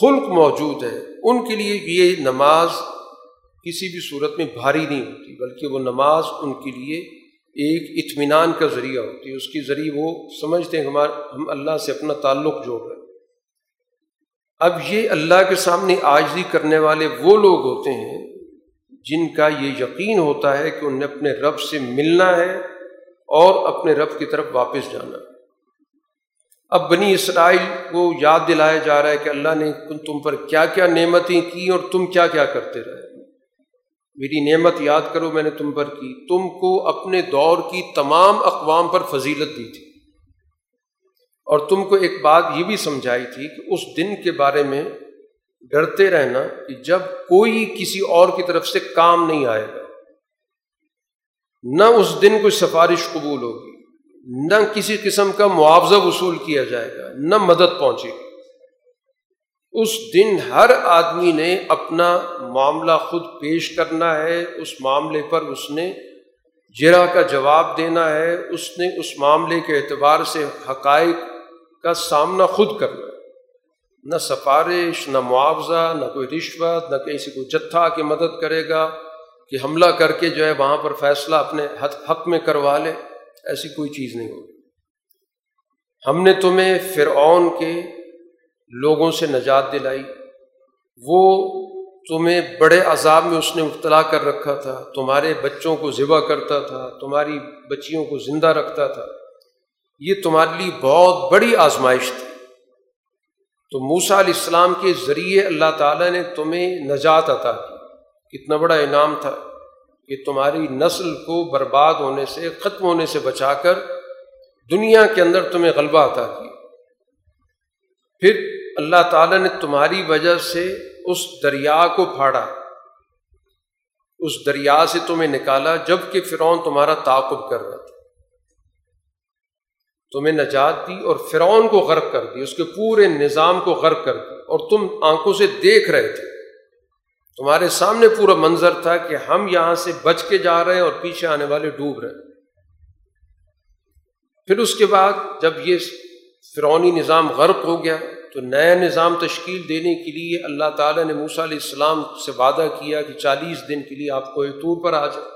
خلق موجود ہے، ان کے لیے یہ نماز کسی بھی صورت میں بھاری نہیں ہوتی، بلکہ وہ نماز ان کے لیے ایک اطمینان کا ذریعہ ہوتی ہے۔ اس کے ذریعے وہ سمجھتے ہیں ہمارا ہم اللہ سے اپنا تعلق جوڑ رہے ہیں۔ اب یہ اللہ کے سامنے آجزی کرنے والے وہ لوگ ہوتے ہیں جن کا یہ یقین ہوتا ہے کہ انہیں اپنے رب سے ملنا ہے۔ اور اپنے رب کی طرف واپس جانا۔ اب بنی اسرائیل کو یاد دلایا جا رہا ہے کہ اللہ نے تم پر کیا کیا نعمتیں کی اور تم کیا کیا کرتے رہے۔ میری نعمت یاد کرو میں نے تم پر کی۔ تم کو اپنے دور کی تمام اقوام پر فضیلت دی تھی۔ اور تم کو ایک بات یہ بھی سمجھائی تھی کہ اس دن کے بارے میں ڈرتے رہنا کہ جب کوئی کسی اور کی طرف سے کام نہیں آئے گا نہ اس دن کوئی سفارش قبول ہوگی، نہ کسی قسم کا معاوضہ وصول کیا جائے گا، نہ مدد پہنچے گی۔ اس دن ہر آدمی نے اپنا معاملہ خود پیش کرنا ہے، اس معاملے پر اس نے جرا کا جواب دینا ہے، اس نے اس معاملے کے اعتبار سے حقائق کا سامنا خود کرنا ہے۔ نہ سفارش، نہ معاوضہ، نہ کوئی رشوت، نہ کہیں سے کوئی جتھا کے مدد کرے گا۔ کہ حملہ کر کے جو ہے وہاں پر فیصلہ اپنے حق میں کروا لے، ایسی کوئی چیز نہیں ہوگی۔ ہم نے تمہیں فرعون کے لوگوں سے نجات دلائی۔ وہ تمہیں بڑے عذاب میں اس نے مبتلا کر رکھا تھا، تمہارے بچوں کو ذبح کرتا تھا، تمہاری بچیوں کو زندہ رکھتا تھا۔ یہ تمہارے لیے بہت بڑی آزمائش تھی۔ تو موسا علیہ السلام کے ذریعے اللہ تعالیٰ نے تمہیں نجات عطا کی۔ کتنا بڑا انعام تھا کہ تمہاری نسل کو برباد ہونے سے، ختم ہونے سے بچا کر دنیا کے اندر تمہیں غلبہ عطا کیا۔ پھر اللہ تعالیٰ نے تمہاری وجہ سے اس دریا کو پھاڑا۔ اس دریا سے تمہیں نکالا جبکہ فرعون تمہارا تعاقب کر رہا تھا۔ تمہیں نجات دی اور فرعون کو غرق کر دی، اس کے پورے نظام کو غرق کر دی اور تم آنکھوں سے دیکھ رہے تھے۔ تمہارے سامنے پورا منظر تھا کہ ہم یہاں سے بچ کے جا رہے ہیں اور پیچھے آنے والے ڈوب رہے ہیں۔ پھر اس کے بعد جب یہ فرونی نظام غرق ہو گیا تو نیا نظام تشکیل دینے کے لیے اللہ تعالیٰ نے موسیٰ علیہ السلام سے وعدہ کیا کہ چالیس دن کے لیے آپ کو طور پر آ جائے۔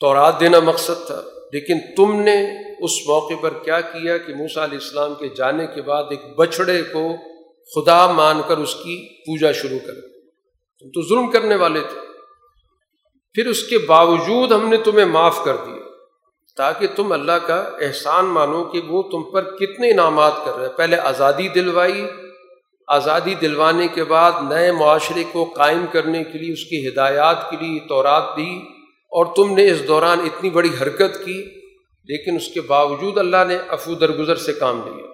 تو رات دینا مقصد تھا، لیکن تم نے اس موقع پر کیا کیا کہ موسیٰ علیہ السلام کے جانے کے بعد ایک بچھڑے کو خدا مان کر اس کی پوجا شروع کر تم تو ظلم کرنے والے تھے۔ پھر اس کے باوجود ہم نے تمہیں معاف کر دیا، تاکہ تم اللہ کا احسان مانو کہ وہ تم پر کتنے انعامات کر رہے۔ ہیں پہلے آزادی دلوائی، آزادی دلوانے کے بعد نئے معاشرے کو قائم کرنے کے لیے اس کی ہدایات کے لیے تورات دی، اور تم نے اس دوران اتنی بڑی حرکت کی، لیکن اس کے باوجود اللہ نے افو درگزر سے کام لیا۔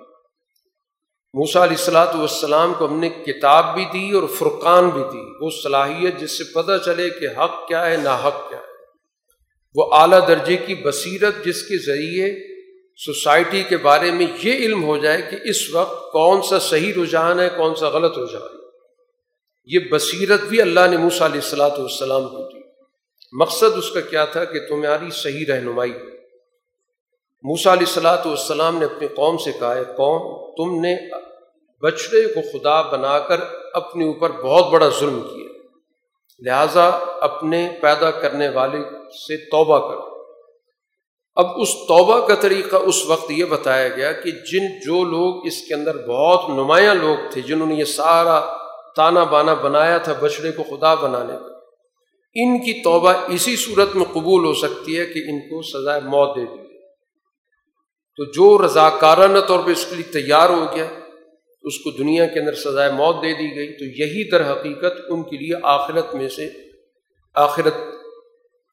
موسا علیہ السلاۃ والسلام کو ہم نے کتاب بھی دی اور فرقان بھی دی، وہ صلاحیت جس سے پتہ چلے کہ حق کیا ہے نہ حق کیا ہے۔ وہ اعلیٰ درجے کی بصیرت جس کے ذریعے سوسائٹی کے بارے میں یہ علم ہو جائے کہ اس وقت کون سا صحیح رجحان ہے، کون سا غلط رجحان ہے۔ یہ بصیرت بھی اللہ نے موسیٰ علیہ السلاۃ والسلام کو دی۔ مقصد اس کا کیا تھا کہ تمہاری صحیح رہنمائی۔ موسا علیہ السلاۃ والسلام نے اپنی قوم سے کہا ہے، قوم، تم نے بچڑے کو خدا بنا کر اپنے اوپر بہت بڑا ظلم کیا۔ لہذا اپنے پیدا کرنے والے سے توبہ کرو۔ اب اس توبہ کا طریقہ اس وقت یہ بتایا گیا کہ جن جو لوگ اس کے اندر بہت نمایاں لوگ تھے، جنہوں نے یہ سارا تانا بانا بنایا تھا بچڑے کو خدا بنانے کا ان کی توبہ اسی صورت میں قبول ہو سکتی ہے کہ ان کو سزائے موت دے دی۔ تو جو رضاکارانہ طور پہ اس کے لیے تیار ہو گیا، اس کو دنیا کے اندر سزائے موت دے دی گئی، تو یہی در حقیقت ان کے لیے آخرت میں سے، آخرت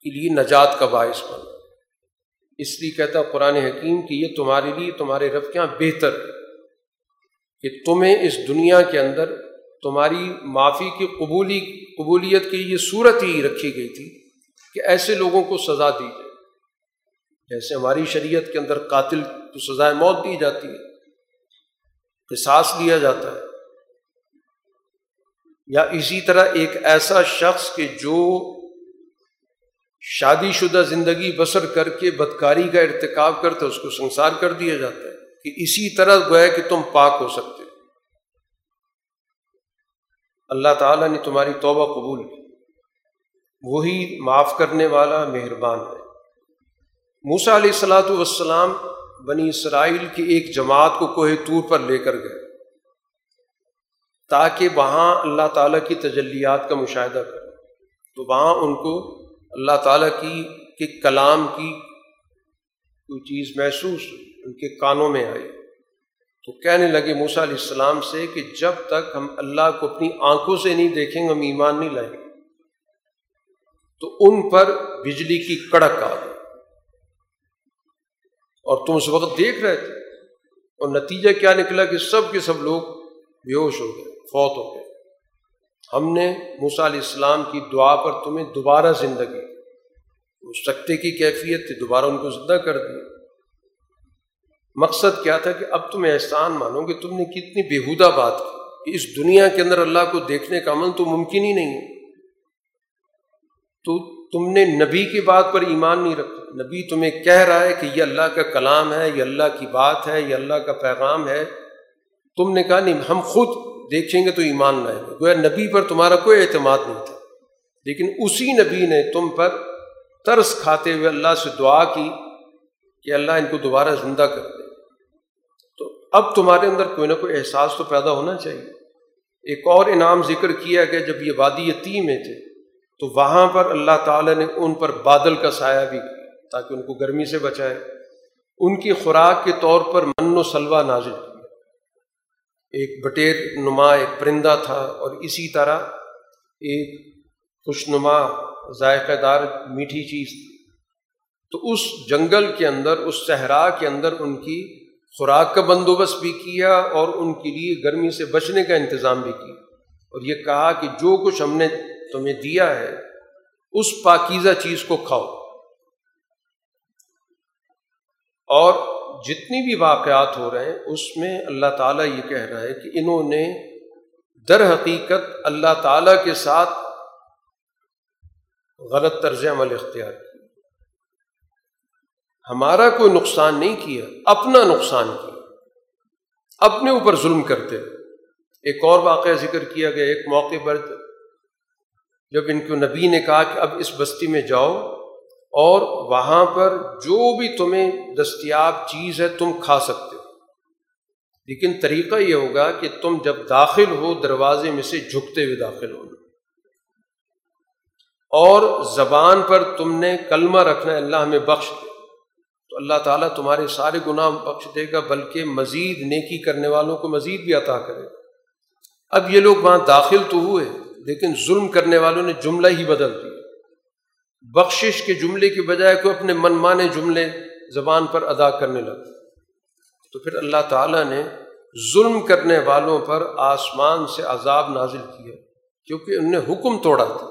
کے لیے نجات کا باعث بنا اس لیے کہتا قرآن حکیم کہ یہ تمہارے لیے، تمہارے رب کے یہاں بہتر کہ تمہیں اس دنیا کے اندر تمہاری معافی کی قبولی، قبولیت کی یہ صورت ہی رکھی گئی تھی کہ ایسے لوگوں کو سزا دی جائے۔ جیسے ہماری شریعت کے اندر قاتل تو سزائے موت دی جاتی ہے، قصاص لیا جاتا ہے۔ یا اسی طرح ایک ایسا شخص کہ جو شادی شدہ زندگی بسر کر کے بدکاری کا ارتکاب کرتا ہے، اس کو سنسار کر دیا جاتا ہے کہ اسی طرح گویا کہ تم پاک ہو سکتے اللہ تعالیٰ نے تمہاری توبہ قبول کی۔ وہی معاف کرنے والا مہربان ہے۔ موسا علیہ السلاۃ والسلام بنی اسرائیل کی ایک جماعت کو کوہ طور پر لے کر گئے تاکہ وہاں اللہ تعالیٰ کی تجلیات کا مشاہدہ کریں۔ تو وہاں ان کو اللہ تعالیٰ کی کے کلام کی کوئی چیز محسوس ان کے کانوں میں آئی۔ تو کہنے لگے موسا علیہ السلام سے کہ جب تک ہم اللہ کو اپنی آنکھوں سے نہیں دیکھیں گے، ہم ایمان نہیں لائیں گے۔ تو ان پر بجلی کی کڑک آ گئی۔ اور تم اس وقت دیکھ رہے تھے۔ اور نتیجہ کیا نکلا کہ سب کے سب لوگ بے ہوش ہو گئے، فوت ہو گئے۔ ہم نے موسا علیہ السلام کی دعا پر تمہیں دوبارہ زندگی اس سکتے کی کیفیت تھی، دوبارہ ان کو زندہ کر دیا۔ مقصد کیا تھا کہ اب تم احسان مانو کہ تم نے کتنی بےحودہ بات کی کہ اس دنیا کے اندر اللہ کو دیکھنے کا عمل تو ممکن ہی نہیں ہے۔ تو تم نے نبی کی بات پر ایمان نہیں رکھا۔ نبی تمہیں کہہ رہا ہے کہ یہ اللہ کا کلام ہے، یہ اللہ کی بات ہے، یہ اللہ کا پیغام ہے۔ تم نے کہا، نہیں، ہم خود دیکھیں گے تو ایمان لائیں گے۔ گویا نبی پر تمہارا کوئی اعتماد نہیں تھا۔ لیکن اسی نبی نے تم پر ترس کھاتے ہوئے اللہ سے دعا کی کہ اللہ ان کو دوبارہ زندہ کر دے۔ تو اب تمہارے اندر کوئی نہ کوئی احساس تو پیدا ہونا چاہیے۔ ایک اور انعام ذکر کیا گیا جب یہ وادی یتیم میں تھے۔ تو وہاں پر اللہ تعالیٰ نے ان پر بادل کا سایہ بھی۔ کیا تاکہ ان کو گرمی سے بچائے۔ ان کی خوراک کے طور پر من و سلوا نازل کیا ایک بٹیر نما ایک پرندہ تھا اور اسی طرح ایک خوش نما ذائقہ دار میٹھی چیز تھی۔ تو اس جنگل کے اندر، اس صحرا کے اندر ان کی خوراک کا بندوبست بھی کیا اور ان کے لیے گرمی سے بچنے کا انتظام بھی کیا۔ اور یہ کہا کہ جو کچھ ہم نے تمہیں دیا ہے، اس پاکیزہ چیز کو کھاؤ۔ اور جتنی بھی واقعات ہو رہے ہیں، اس میں اللہ تعالیٰ یہ کہہ رہا ہے کہ انہوں نے در حقیقت اللہ تعالیٰ کے ساتھ غلط طرز عمل اختیار کیا۔ ہمارا کوئی نقصان نہیں کیا، اپنا نقصان کیا۔ اپنے اوپر ظلم کرتے ایک اور واقعہ ذکر کیا گیا، ایک موقع پر جب ان کو نبی نے کہا کہ اب اس بستی میں جاؤ اور وہاں پر جو بھی تمہیں دستیاب چیز ہے تم کھا سکتے ہو۔ لیکن طریقہ یہ ہوگا کہ تم جب داخل ہو دروازے میں سے جھکتے ہوئے داخل ہونا اور زبان پر تم نے کلمہ رکھنا اللہ ہمیں بخش دے۔ تو اللہ تعالیٰ تمہارے سارے گناہ بخش دے گا، بلکہ مزید نیکی کرنے والوں کو مزید بھی عطا کرے اب یہ لوگ وہاں داخل تو ہوئے، لیکن ظلم کرنے والوں نے جملہ ہی بدل دیا۔ بخشش کے جملے کی بجائے کو اپنے من مانے جملے زبان پر ادا کرنے لگے تو پھر اللہ تعالیٰ نے ظلم کرنے والوں پر آسمان سے عذاب نازل کیا، کیونکہ ان نے حکم توڑا تھا۔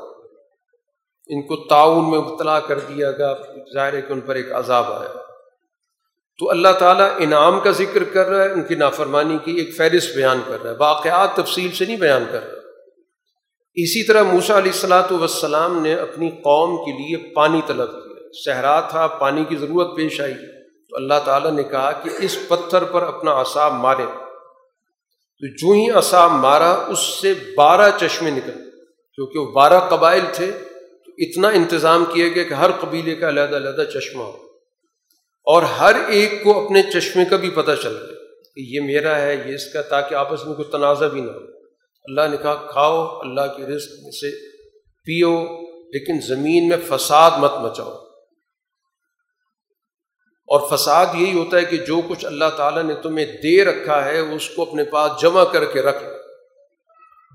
ان کو تعاون میں مبتلا کر دیا گیا، ظاہر ہے کہ ان پر ایک عذاب آیا۔ تو اللہ تعالیٰ انعام کا ذکر کر رہا ہے، ان کی نافرمانی کی ایک فہرست بیان کر رہا ہے۔ واقعات تفصیل سے نہیں بیان کر رہا۔ اسی طرح موسا علیہ السلاۃ وسلام نے اپنی قوم کے لیے پانی طلب کیا۔ صحرا تھا، پانی کی ضرورت پیش آئی۔ تو اللہ تعالیٰ نے کہا کہ اس پتھر پر اپنا اصاب مارے۔ تو جو ہی اصاب مارا، اس سے بارہ چشمے نکل۔ کیونکہ وہ بارہ قبائل تھے، تو اتنا انتظام کیا گیا کہ ہر قبیلے کا علیحدہ علیحدہ چشمہ ہو۔ اور ہر ایک کو اپنے چشمے کا بھی پتہ چل گیا کہ یہ میرا ہے، یہ اس کا، تاکہ آپس میں کوئی تنازع بھی نہ ہو۔ اللہ نے کہا، کھاؤ، اللہ کے رزق میں سے پیو، لیکن زمین میں فساد مت مچاؤ۔ اور فساد یہی ہوتا ہے کہ جو کچھ اللہ تعالیٰ نے تمہیں دے رکھا ہے، اس کو اپنے پاس جمع کر کے رکھ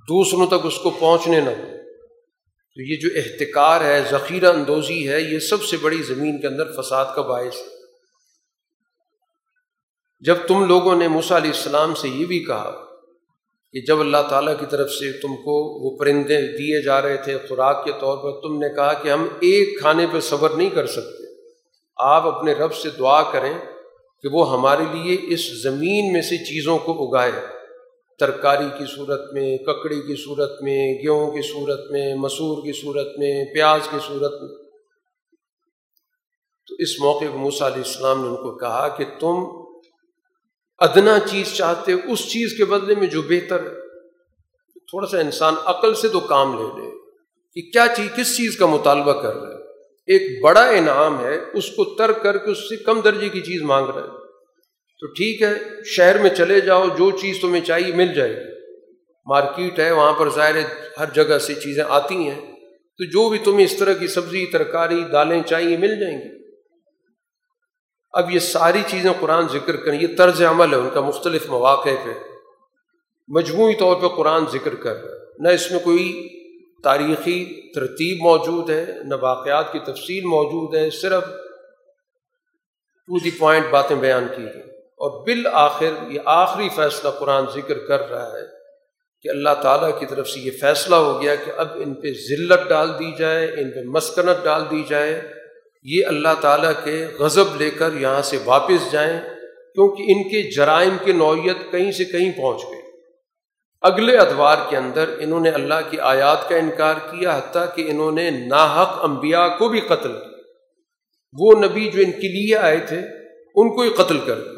دوسروں تک اس کو پہنچنے نہ ہو تو یہ جو احتکار ہے، ذخیرہ اندوزی ہے، یہ سب سے بڑی زمین کے اندر فساد کا باعث ہے۔ جب تم لوگوں نے موسیٰ علیہ السلام سے یہ بھی کہا کہ جب اللہ تعالیٰ کی طرف سے تم کو وہ پرندے دیے جا رہے تھے خوراک کے طور پر، تم نے کہا کہ ہم ایک کھانے پہ صبر نہیں کر سکتے۔ آپ اپنے رب سے دعا کریں کہ وہ ہمارے لیے اس زمین میں سے چیزوں کو اگائے۔ ترکاری کی صورت میں، ککڑی کی صورت میں، گیہوں کی صورت میں، مسور کی صورت میں، پیاز کی صورت میں۔ تو اس موقع پہ موسیٰ علیہ السلام نے ان کو کہا کہ تم ادنا چیز چاہتے اس چیز کے بدلے میں جو بہتر ہے۔ تھوڑا سا انسان عقل سے تو کام لے لے کہ کیا چیز، کس چیز کا مطالبہ کر رہا ہے۔ ایک بڑا انعام ہے، اس کو ترک کر کے اس سے کم درجے کی چیز مانگ رہا ہے۔ تو ٹھیک ہے، شہر میں چلے جاؤ، جو چیز تمہیں چاہیے مل جائے گی۔ مارکیٹ ہے، وہاں پر ظاہر ہر جگہ سے چیزیں آتی ہیں۔ تو جو بھی تمہیں اس طرح کی سبزی، ترکاری، دالیں چاہیے مل جائیں گی۔ اب یہ ساری چیزیں قرآن ذکر کریں، یہ طرز عمل ہے، ان کا مختلف مواقع پہ۔ مجموعی طور پہ قرآن ذکر کر۔ نہ اس میں کوئی تاریخی ترتیب موجود ہے، نہ واقعات کی تفصیل موجود ہے، صرف ٹو دی پوائنٹ باتیں بیان کی گئی اور بالآخر یہ آخری فیصلہ قرآن ذکر کر رہا ہے کہ اللہ تعالیٰ کی طرف سے یہ فیصلہ ہو گیا کہ اب ان پہ ذلت ڈال دی جائے، ان پہ مسکنت ڈال دی جائے۔ یہ اللہ تعالیٰ کے غضب لے کر یہاں سے واپس جائیں، کیونکہ ان کے جرائم کی نوعیت کہیں سے کہیں پہنچ گئی۔ اگلے ادوار کے اندر انہوں نے اللہ کی آیات کا انکار کیا، حتیٰ کہ انہوں نے ناحق انبیاء کو بھی قتل کیا۔ وہ نبی جو ان کے لیے آئے تھے، ان کو ہی قتل کر دیا۔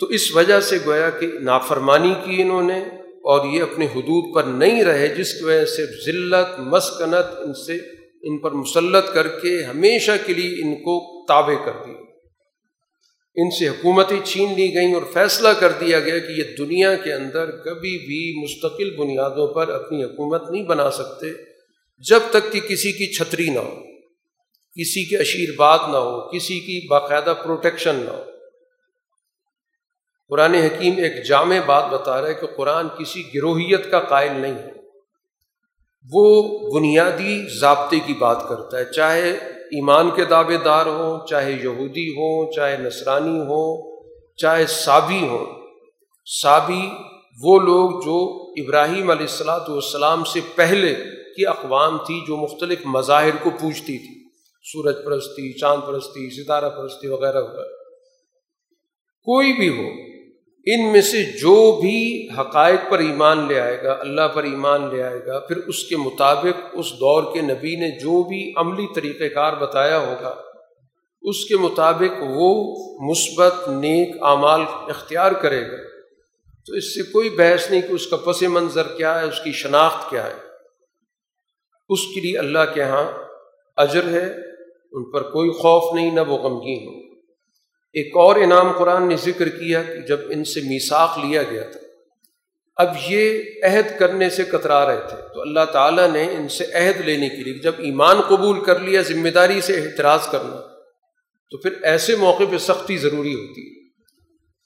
تو اس وجہ سے گویا کہ نافرمانی کی انہوں نے اور یہ اپنے حدود پر نہیں رہے، جس کی وجہ سے ذلت، مسکنت، ان سے ان پر مسلط کر کے ہمیشہ کے لیے ان کو تابع کر دیا ان سے حکومتیں چھین لی گئیں اور فیصلہ کر دیا گیا کہ یہ دنیا کے اندر کبھی بھی مستقل بنیادوں پر اپنی حکومت نہیں بنا سکتے جب تک کہ کسی کی چھتری نہ ہو، کسی کے اشیرباد نہ ہو، کسی کی باقاعدہ پروٹیکشن نہ ہو۔ قرآن حکیم ایک جامع بات بتا رہا ہے کہ قرآن کسی گروہیت کا قائل نہیں ہے۔ وہ بنیادی ضابطے کی بات کرتا ہے، چاہے ایمان کے دعوے دار ہوں، چاہے یہودی ہوں، چاہے نصرانی ہوں، چاہے صابی ہوں۔ صابی وہ لوگ جو ابراہیم علیہ السلاۃ والسلام سے پہلے کی اقوام تھی، جو مختلف مظاہر کو پوچھتی تھی۔ سورج پرستی، چاند پرستی، ستارہ پرستی وغیرہ وغیرہ۔ کوئی بھی ہو ان میں سے جو بھی حقائق پر ایمان لے آئے گا، اللہ پر ایمان لے آئے گا، پھر اس کے مطابق اس دور کے نبی نے جو بھی عملی طریقۂ کار بتایا ہوگا، اس کے مطابق وہ مثبت نیک اعمال اختیار کرے گا۔ تو اس سے کوئی بحث نہیں کہ اس کا پس منظر کیا ہے، اس کی شناخت کیا ہے۔ اس کے لیے اللہ کے یہاں اجر ہے، ان پر کوئی خوف نہیں، نہ وہ غمگین ہو ایک اور انعام قرآن نے ذکر کیا کہ جب ان سے میساخ لیا گیا تھا۔ اب یہ عہد کرنے سے کترا رہے تھے۔ تو اللہ تعالیٰ نے ان سے عہد لینے کے لیے جب ایمان قبول کر لیا، ذمہ داری سے احتراض کرنا، تو پھر ایسے موقع پہ سختی ضروری ہوتی۔ ہے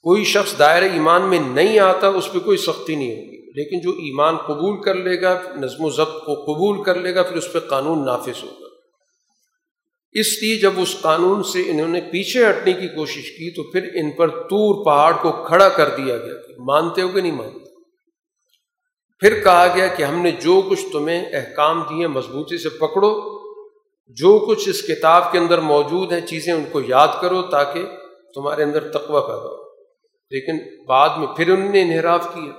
کوئی شخص دائر ایمان میں نہیں آتا، اس پہ کوئی سختی نہیں ہوگی لیکن جو ایمان قبول کر لے گا، نظم و ضبط کو قبول کر لے گا، پھر اس پہ قانون نافذ ہوگا۔ اس لیے جب اس قانون سے انہوں نے پیچھے ہٹنے کی کوشش کی تو پھر ان پر تور پہاڑ کو کھڑا کر دیا گیا کہ مانتے ہو کہ نہیں مانتے پھر کہا گیا کہ ہم نے جو کچھ تمہیں احکام دیے مضبوطی سے پکڑو، جو کچھ اس کتاب کے اندر موجود ہیں چیزیں ان کو یاد کرو تاکہ تمہارے اندر تقوی پیدا ہو۔ لیکن بعد میں پھر انہوں نے انحراف کیا۔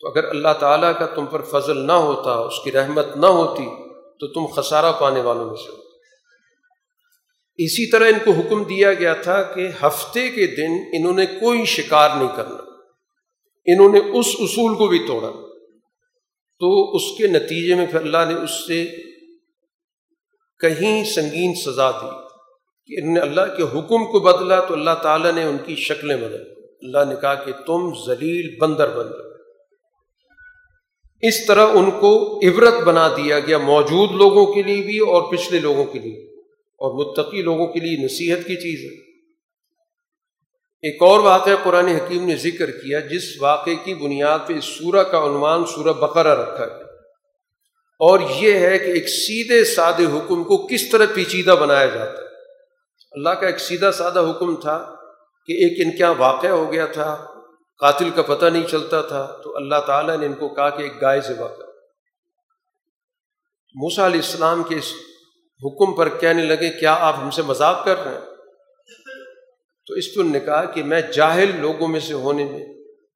تو اگر اللہ تعالیٰ کا تم پر فضل نہ ہوتا، اس کی رحمت نہ ہوتی، تو تم خسارہ پانے والوں میں سے ہو۔ اسی طرح ان کو حکم دیا گیا تھا کہ ہفتے کے دن انہوں نے کوئی شکار نہیں کرنا۔ انہوں نے اس اصول کو بھی توڑا۔ تو اس کے نتیجے میں پھر اللہ نے اس سے کہیں سنگین سزا دی کہ انہوں نے اللہ کے حکم کو بدلا تو اللہ تعالیٰ نے ان کی شکلیں بدل۔ اللہ نے کہا کہ تم ذلیل بندر بندر اس طرح ان کو عبرت بنا دیا گیا موجود لوگوں کے لیے بھی اور پچھلے لوگوں کے لیے اور متقی لوگوں کے لیے نصیحت کی چیز ہے۔ ایک اور واقعہ قرآن حکیم نے ذکر کیا، جس واقعے کی بنیاد پہ اس سورہ کا عنوان سورہ بقرہ رکھا گیا۔ اور یہ ہے کہ ایک سیدھے سادے حکم کو کس طرح پیچیدہ بنایا جاتا ہے۔ اللہ کا ایک سیدھا سادہ حکم تھا کہ ایک ان کیا واقعہ ہو گیا تھا، قاتل کا پتہ نہیں چلتا تھا، تو اللہ تعالیٰ نے ان کو کہا کہ ایک گائے سے واقع موسا علیہ السلام کے اس حکم پر کہنے لگے، کیا آپ ہم سے مذاق کر رہے ہیں؟ تو اس پہ نے کہا کہ میں جاہل لوگوں میں سے ہونے میں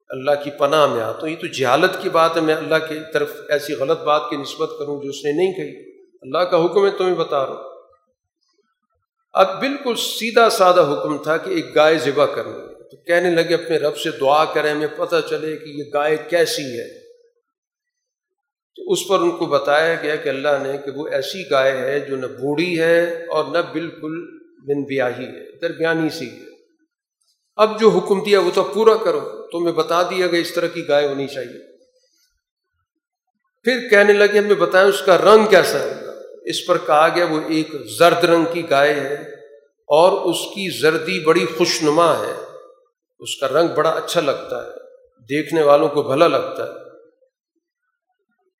اللہ کی پناہ میں آتا ہوں۔ یہ تو جہالت کی بات ہے، میں اللہ کی طرف ایسی غلط بات کی نسبت کروں جو اس نے نہیں کہی۔ اللہ کا حکم ہے، تمہیں بتا رہا ہوں۔ اب بالکل سیدھا سادہ حکم تھا کہ ایک گائے ذبح کرنے تو کہنے لگے، اپنے رب سے دعا کریں، ہمیں پتہ چلے کہ یہ گائے کیسی ہے۔ تو اس پر ان کو بتایا گیا کہ اللہ نے کہ وہ ایسی گائے ہے جو نہ بوڑھی ہے اور نہ بالکل بن بیاہی ہے، درمیانی سی ہے۔ اب جو حکم دیا وہ تو پورا کرو، تو بتا دیا گیا اس طرح کی گائے ہونی چاہیے۔ پھر کہنے لگے ہمیں بتائیں اس کا رنگ کیسا ہے؟ اس پر کہا گیا وہ ایک زرد رنگ کی گائے ہے اور اس کی زردی بڑی خوشنما ہے۔ اس کا رنگ بڑا اچھا لگتا ہے، دیکھنے والوں کو بھلا لگتا ہے۔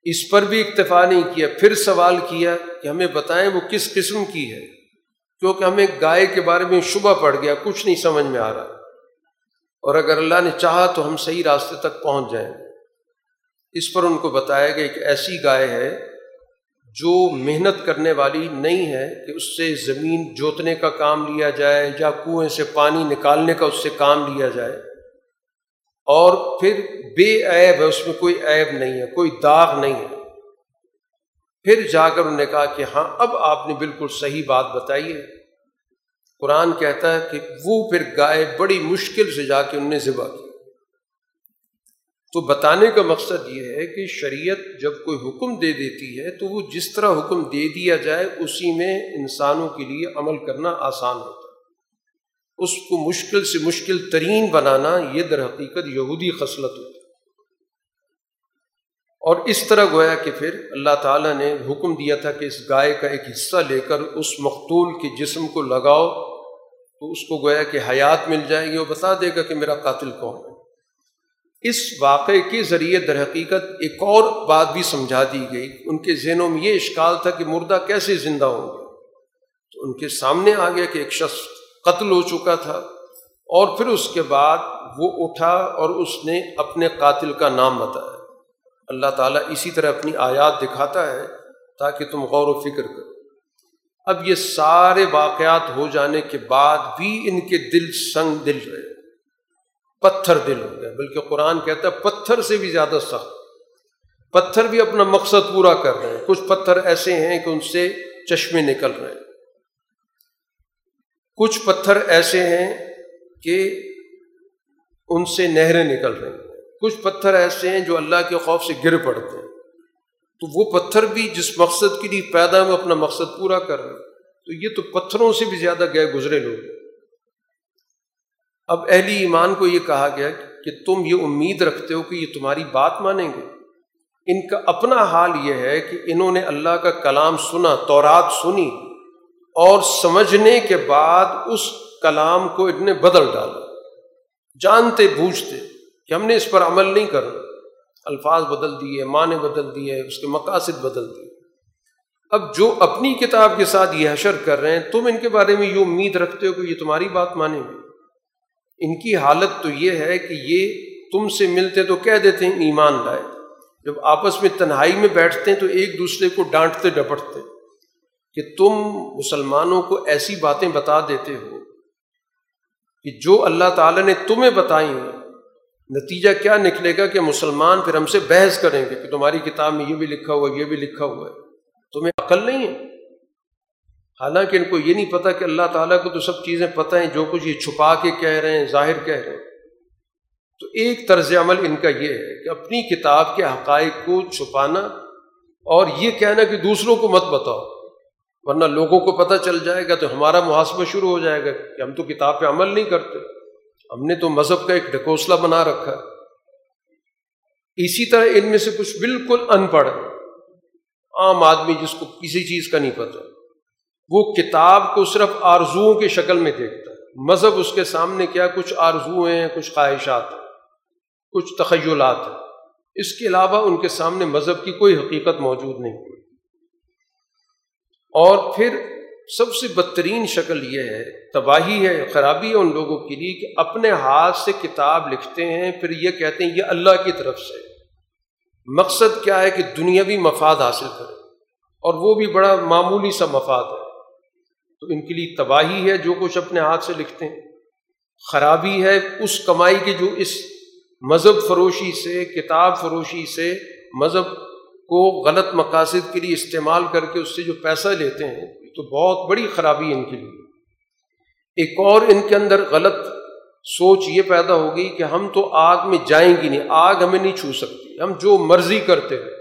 اس پر بھی اکتفا نہیں کیا، پھر سوال کیا کہ ہمیں بتائیں وہ کس قسم کی ہے؟ کیونکہ ہمیں گائے کے بارے میں شبہ پڑ گیا، کچھ نہیں سمجھ میں آ رہا۔ اور اگر اللہ نے چاہا تو ہم صحیح راستے تک پہنچ جائیں۔ اس پر ان کو بتایا گیا کہ ایسی گائے ہے جو محنت کرنے والی نہیں ہے کہ اس سے زمین جوتنے کا کام لیا جائے یا کنویں سے پانی نکالنے کا اس سے کام لیا جائے۔ اور پھر بے عیب ہے، اس میں کوئی عیب نہیں ہے، کوئی داغ نہیں ہے۔ پھر جا کر انہوں نے کہا کہ ہاں اب آپ نے بالکل صحیح بات بتائی ہے۔ قرآن کہتا ہے کہ وہ پھر گائے بڑی مشکل سے جا کے انہوں نے ذبح کی۔ تو بتانے کا مقصد یہ ہے کہ شریعت جب کوئی حکم دے دیتی ہے تو وہ جس طرح حکم دے دیا جائے، اسی میں انسانوں کے لیے عمل کرنا آسان ہوتا ہے۔ اس کو مشکل سے مشکل ترین بنانا یہ در حقیقت یہودی خصلت ہوتی اور اس طرح گویا کہ پھر اللہ تعالیٰ نے حکم دیا تھا کہ اس گائے کا ایک حصہ لے کر اس مقتول کے جسم کو لگاؤ، تو اس کو گویا کہ حیات مل جائے گی وہ بتا دے گا کہ میرا قاتل کون ہے۔ اس واقعے کے ذریعے در حقیقت ایک اور بات بھی سمجھا دی گئی۔ ان کے ذہنوں میں یہ اشکال تھا کہ مردہ کیسے زندہ ہوں گے؟ تو ان کے سامنے آ گیا کہ ایک شخص قتل ہو چکا تھا اور پھر اس کے بعد وہ اٹھا اور اس نے اپنے قاتل کا نام بتایا۔ اللہ تعالیٰ اسی طرح اپنی آیات دکھاتا ہے تاکہ تم غور و فکر کرو۔ اب یہ سارے واقعات ہو جانے کے بعد بھی ان کے دل سنگ دل رہے۔ پتھر دل ہو گیا بلکہ قرآن کہتا ہے پتھر سے بھی زیادہ سخت۔ پتھر بھی اپنا مقصد پورا کر رہے ہیں۔ کچھ پتھر ایسے ہیں کہ ان سے چشمے نکل رہے ہیں۔ کچھ پتھر ایسے ہیں کہ ان سے نہریں نکل رہی ہیں۔ کچھ پتھر ایسے ہیں جو اللہ کے خوف سے گر پڑتے ہیں۔ تو وہ پتھر بھی جس مقصد کے لیے پیدا میں اپنا مقصد پورا کر رہے ہیں۔ تو یہ تو پتھروں سے بھی زیادہ گئے گزرے لوگ ہیں۔ اب اہلی ایمان کو یہ کہا گیا کہ تم یہ امید رکھتے ہو کہ یہ تمہاری بات مانیں گے۔ ان کا اپنا حال یہ ہے کہ انہوں نے اللہ کا کلام سنا، تورات سنی۔ اور سمجھنے کے بعد اس کلام کو اتنے بدل ڈالا۔ جانتے بوجھتے کہ ہم نے اس پر عمل نہیں کرنا۔ الفاظ بدل دیے، معنی بدل دیے، اس کے مقاصد بدل دیے۔ اب جو اپنی کتاب کے ساتھ یہ حشر کر رہے ہیں، تم ان کے بارے میں یہ امید رکھتے ہو کہ یہ تمہاری بات مانیں گے۔ ان کی حالت تو یہ ہے کہ یہ تم سے ملتے تو کہہ دیتے ہیں، ایمان لائے۔ جب آپس میں تنہائی میں بیٹھتے ہیں تو ایک دوسرے کو ڈانٹتے، ڈپٹتے۔ کہ تم مسلمانوں کو ایسی باتیں بتا دیتے ہو کہ جو اللہ تعالیٰ نے تمہیں بتائی ہیں، نتیجہ کیا نکلے گا کہ مسلمان پھر ہم سے بحث کریں گے کہ تمہاری کتاب میں یہ بھی لکھا ہوا ہے، یہ بھی لکھا ہوا ہے۔ تمہیں عقل نہیں ہے۔ حالانکہ ان کو یہ نہیں پتا کہ اللہ تعالیٰ کو تو سب چیزیں پتہ ہیں، جو کچھ یہ چھپا کے کہہ رہے ہیں، ظاہر کہہ رہے ہیں۔ تو ایک طرز عمل ان کا یہ ہے کہ اپنی کتاب کے حقائق کو چھپانا اور یہ کہنا کہ دوسروں کو مت بتاؤ۔ ورنہ لوگوں کو پتہ چل جائے گا تو ہمارا محاسبہ شروع ہو جائے گا کہ ہم تو کتاب پہ عمل نہیں کرتے۔ ہم نے تو مذہب کا ایک ڈھکوسلا بنا رکھا۔ ہے اسی طرح ان میں سے کچھ بالکل ان پڑھ۔ عام آدمی جس کو کسی چیز کا نہیں پتہ، وہ کتاب کو صرف آرزوؤں کی شکل میں دیکھتا۔ ہے مذہب اس کے سامنے کیا کچھ آرزویں ہیں، کچھ خواہشات ہیں، کچھ تخیلات ہیں۔ اس کے علاوہ ان کے سامنے مذہب کی کوئی حقیقت موجود نہیں۔ اور پھر سب سے بدترین شکل یہ ہے، تباہی ہے، خرابی ہے ان لوگوں کے لیے کہ اپنے ہاتھ سے کتاب لکھتے ہیں، پھر یہ کہتے ہیں یہ اللہ کی طرف سے۔ مقصد کیا ہے کہ دنیاوی مفاد حاصل کرے، اور وہ بھی بڑا معمولی سا مفاد ہے۔ تو ان کے لیے تباہی ہے جو کچھ اپنے ہاتھ سے لکھتے ہیں۔ خرابی ہے اس کمائی کی جو اس مذہب فروشی سے، کتاب فروشی سے مذہب کو غلط مقاصد کے لیے استعمال کر کے اس سے جو پیسہ لیتے ہیں تو بہت بڑی خرابی ان کے لیے۔ ایک اور ان کے اندر غلط سوچ یہ پیدا ہوگی کہ ہم تو آگ میں جائیں گی نہیں، آگ ہمیں نہیں چھو سکتی۔ ہم جو مرضی کرتے ہیں۔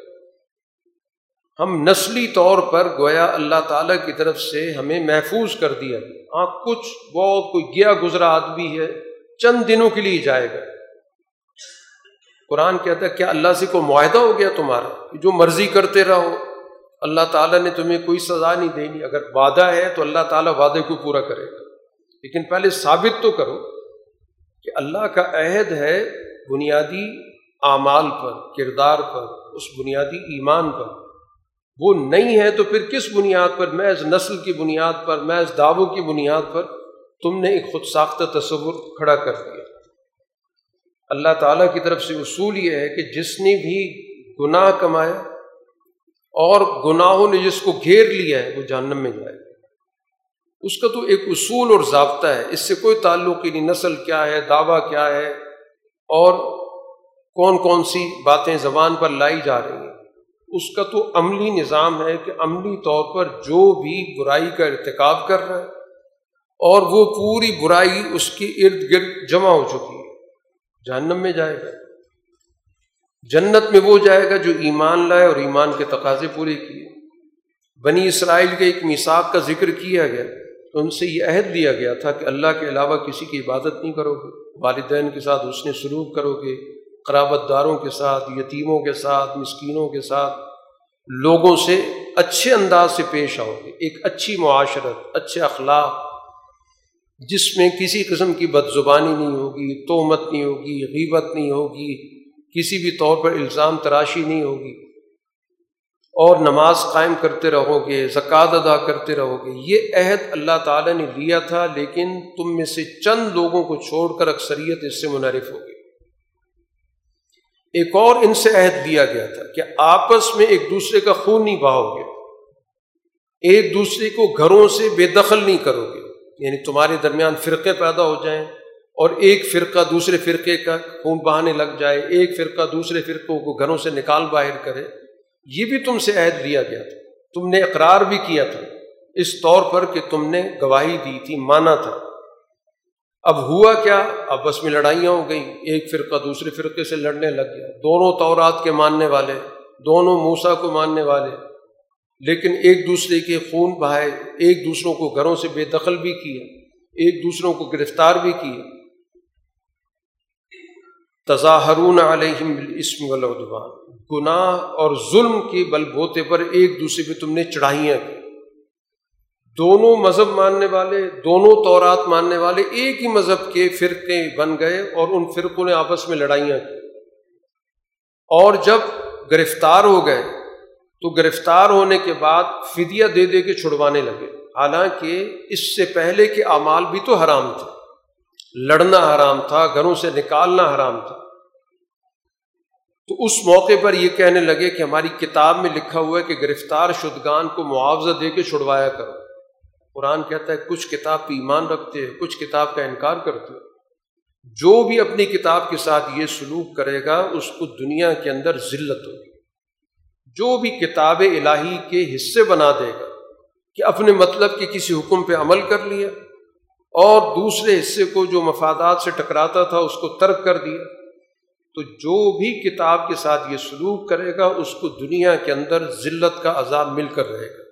ہم نسلی طور پر گویا اللہ تعالیٰ کی طرف سے ہمیں محفوظ کر دیا۔ ہاں کچھ بہت کوئی گیا گزرا آدمی ہے، چند دنوں کے لیے جائے گا۔ قرآن کہتا ہے، کیا اللہ سے کوئی معاہدہ ہو گیا تمہارا جو مرضی کرتے رہو؟ اللہ تعالیٰ نے تمہیں کوئی سزا نہیں دینی اگر وعدہ ہے تو اللہ تعالیٰ وعدے کو پورا کرے گا۔ لیکن پہلے ثابت تو کرو کہ اللہ کا عہد ہے بنیادی اعمال پر، کردار پر، اس بنیادی ایمان پر۔ وہ نہیں ہے تو پھر کس بنیاد پر؟ محض نسل کی بنیاد پر محض دعووں کی بنیاد پر تم نے ایک خود ساختہ تصور کھڑا کر دیا۔ اللہ تعالیٰ کی طرف سے اصول یہ ہے کہ جس نے بھی گناہ کمایا اور گناہوں نے جس کو گھیر لیا ہے وہ جہنم میں جائے اس کا تو ایک اصول اور ضابطہ ہے۔ اس سے کوئی تعلق ہی نہیں، نسل کیا ہے، دعویٰ کیا ہے اور کون کون سی باتیں زبان پر لائی جا رہی ہیں۔ اس کا تو عملی نظام ہے کہ عملی طور پر جو بھی برائی کا ارتکاب کر رہا ہے اور وہ پوری برائی اس کے ارد گرد جمع ہو چکی ہے۔ جہنم میں جائے۔ گا جنت میں وہ جائے گا جو ایمان لائے اور ایمان کے تقاضے پورے کیے۔ بنی اسرائیل کے ایک مثاق کا ذکر کیا گیا۔ تو ان سے یہ عہد دیا گیا تھا کہ اللہ کے علاوہ کسی کی عبادت نہیں کرو گے والدین کے ساتھ اس نے سلوک کرو گے قرابت داروں کے ساتھ، یتیموں کے ساتھ، مسکینوں کے ساتھ لوگوں سے اچھے انداز سے پیش آؤ گے ایک اچھی معاشرت، اچھے اخلاق جس میں کسی قسم کی بد زبانی نہیں ہوگی، تومت نہیں ہوگی، غیبت نہیں ہوگی، کسی بھی طور پر الزام تراشی نہیں ہوگی۔ اور نماز قائم کرتے رہو گے، زکوٰۃ ادا کرتے رہو گے۔ یہ عہد اللہ تعالیٰ نے لیا تھا، لیکن تم میں سے چند لوگوں کو چھوڑ کر اکثریت اس سے منعرف ہو گئی ایک اور ان سے عہد دیا گیا تھا کہ آپس میں ایک دوسرے کا خون نہیں بہاؤ گے۔ ایک دوسرے کو گھروں سے بے دخل نہیں کرو گے۔ یعنی تمہارے درمیان فرقے پیدا ہو جائیں اور ایک فرقہ دوسرے فرقے کا خون بہانے لگ جائے، ایک فرقہ دوسرے فرقوں کو گھروں سے نکال باہر کرے، یہ بھی تم سے عہد لیا گیا تھا۔ تم نے اقرار بھی کیا تھا۔ اس طور پر کہ تم نے گواہی دی تھی، مانا تھا۔ اب ہوا کیا؟ اب بس میں لڑائیاں ہو گئیں۔ ایک فرقہ دوسرے فرقے سے لڑنے لگ گیا۔ دونوں تورات کے ماننے والے، دونوں موسا کو ماننے والے لیکن ایک دوسرے کے خون بہائے، ایک دوسروں کو گھروں سے بے دخل بھی کیا ایک دوسروں کو گرفتار بھی کیا تظاہرون علیہم بالاسم والعدوان۔ گناہ اور ظلم کے بل بوتے پر ایک دوسرے پہ تم نے چڑھائیاں کی۔ دونوں مذہب ماننے والے، دونوں طورات ماننے والے ایک ہی مذہب کے فرقے بن گئے اور ان فرقوں نے آپس میں لڑائیاں کی۔ اور جب گرفتار ہو گئے تو گرفتار ہونے کے بعد فدیہ دے دے کے چھڑوانے لگے۔ حالانکہ اس سے پہلے کے اعمال بھی تو حرام تھے۔ لڑنا حرام تھا، گھروں سے نکالنا حرام تھا۔ تو اس موقع پر یہ کہنے لگے کہ ہماری کتاب میں لکھا ہوا ہے کہ گرفتار شدگان کو معاوضہ دے کے چھڑوایا کرو۔ قرآن کہتا ہے، کچھ کتاب پہ ایمان رکھتے ہیں، کچھ کتاب کا انکار کرتے ہیں۔ جو بھی اپنی کتاب کے ساتھ یہ سلوک کرے گا، اس کو دنیا کے اندر ذلت ہوگی۔ جو بھی کتاب الہی کے حصے بنا دے گا کہ اپنے مطلب کے کسی حکم پہ عمل کر لیا اور دوسرے حصے کو جو مفادات سے ٹکراتا تھا اس کو ترک کر دیا، تو جو بھی کتاب کے ساتھ یہ سلوک کرے گا، اس کو دنیا کے اندر ذلت کا عذاب مل کر رہے گا۔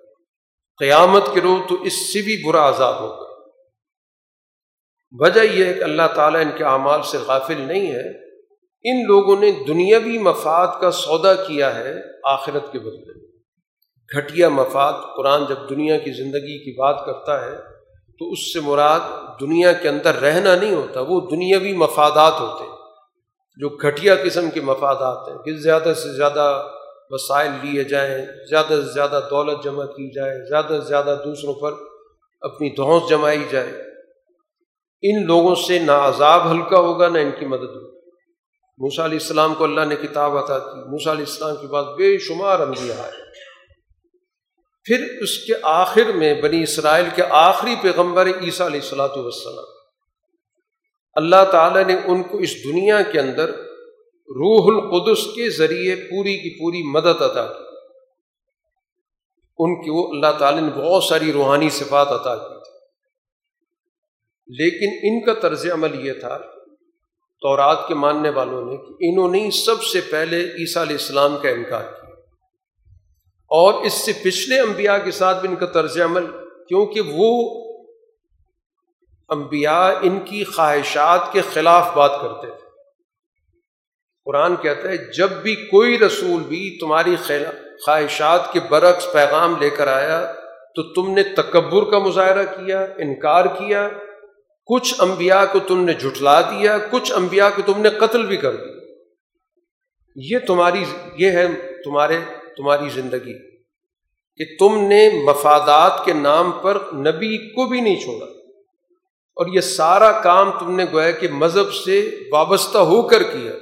قیامت کے روز تو اس سے بھی برا عذاب ہوگا۔ وجہ یہ ہے کہ اللہ تعالیٰ ان کے اعمال سے غافل نہیں ہے۔ ان لوگوں نے دنیاوی مفاد کا سودا کیا ہے آخرت کے بدلے گھٹیا مفاد قرآن جب دنیا کی زندگی کی بات کرتا ہے، تو اس سے مراد دنیا کے اندر رہنا نہیں ہوتا، وہ دنیاوی مفادات ہوتے ہیں۔ جو گھٹیا قسم کے مفادات ہیں، کہ زیادہ سے زیادہ وسائل لیے جائیں، زیادہ سے زیادہ دولت جمع کی جائے، زیادہ سے زیادہ دوسروں پر اپنی دھونس جمائی جائے۔ ان لوگوں سے نہ عذاب ہلکا ہوگا، نہ ان کی مدد ہوگی۔ موسیٰ علیہ السلام کو اللہ نے کتاب عطا کی۔ موسیٰ علیہ السلام کے بعد بے شمار انبیاء آئے۔ پھر اس کے آخر میں بنی اسرائیل کے آخری پیغمبر عیسیٰ علیہ السلاۃ والسلام۔ اللہ تعالیٰ نے ان کو اس دنیا کے اندر روح القدس کے ذریعے پوری کی پوری مدد عطا کی۔ ان کی وہ اللہ تعالیٰ نے بہت ساری روحانی صفات عطا کی تھی۔ لیکن ان کا طرز عمل یہ تھا تورات کے ماننے والوں نے کہ انہوں نے سب سے پہلے عیسیٰ علیہ السلام کا انکار کیا۔ اور اس سے پچھلے انبیاء کے ساتھ بھی ان کا طرز عمل، کیونکہ وہ انبیاء ان کی خواہشات کے خلاف بات کرتے تھے۔ قرآن کہتا ہے، جب بھی کوئی رسول بھی تمہاری خواہشات کے برعکس پیغام لے کر آیا تو تم نے تکبر کا مظاہرہ کیا، انکار کیا کچھ انبیاء کو تم نے جھٹلا دیا، کچھ انبیاء کو تم نے قتل بھی کر دیا۔ یہ تمہاری، یہ ہے تمہارے، تمہاری زندگی۔ کہ تم نے مفادات کے نام پر نبی کو بھی نہیں چھوڑا۔ اور یہ سارا کام تم نے گویا کہ مذہب سے وابستہ ہو کر کیا۔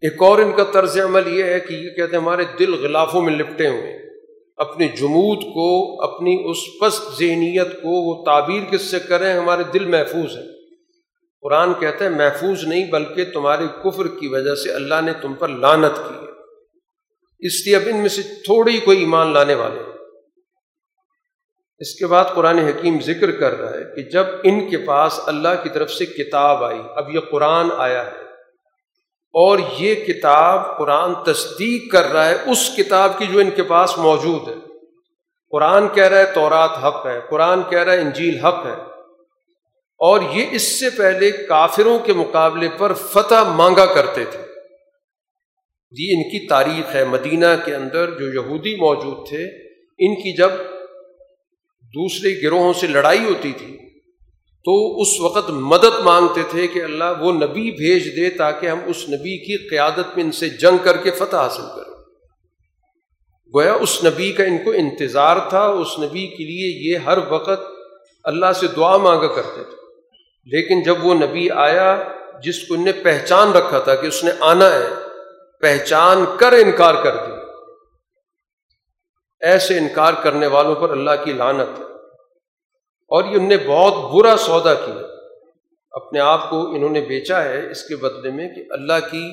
ایک اور ان کا طرز عمل یہ ہے کہ یہ کہتے ہیں ہمارے دل غلافوں میں لپٹے ہوئے اپنے جمود کو، اپنی اس پست ذہنیت کو، وہ تعبیر کس سے کریں ہمارے دل محفوظ ہیں۔ قرآن کہتا ہے، محفوظ نہیں بلکہ تمہارے کفر کی وجہ سے اللہ نے تم پر لانت کی ہے۔ اس لیے اب ان میں سے تھوڑی کوئی ایمان لانے والے ہیں۔ اس کے بعد قرآن حکیم ذکر کر رہا ہے کہ جب ان کے پاس اللہ کی طرف سے کتاب آئی، اب یہ قرآن آیا ہے۔ اور یہ کتاب قرآن تصدیق کر رہا ہے، اس کتاب کی جو ان کے پاس موجود ہے۔ قرآن کہہ رہا ہے تورات حق ہے، قرآن کہہ رہا ہے انجیل حق ہے۔ اور یہ اس سے پہلے کافروں کے مقابلے پر فتح مانگا کرتے تھے۔ یہ ان کی تاریخ ہے، مدینہ کے اندر جو یہودی موجود تھے، ان کی جب دوسرے گروہوں سے لڑائی ہوتی تھی تو اس وقت مدد مانگتے تھے کہ اللہ وہ نبی بھیج دے تاکہ ہم اس نبی کی قیادت میں ان سے جنگ کر کے فتح حاصل کریں۔ گویا اس نبی کا ان کو انتظار تھا، اس نبی کے لیے یہ ہر وقت اللہ سے دعا مانگا کرتے تھے۔ لیکن جب وہ نبی آیا، جس کو ان نے پہچان رکھا تھا کہ اس نے آنا ہے، پہچان کر انکار کر دی۔ ایسے انکار کرنے والوں پر اللہ کی لانت ہے اور یہ ان نے بہت برا سودا کیا۔ اپنے آپ کو انہوں نے بیچا ہے اس کے بدلے میں کہ اللہ کی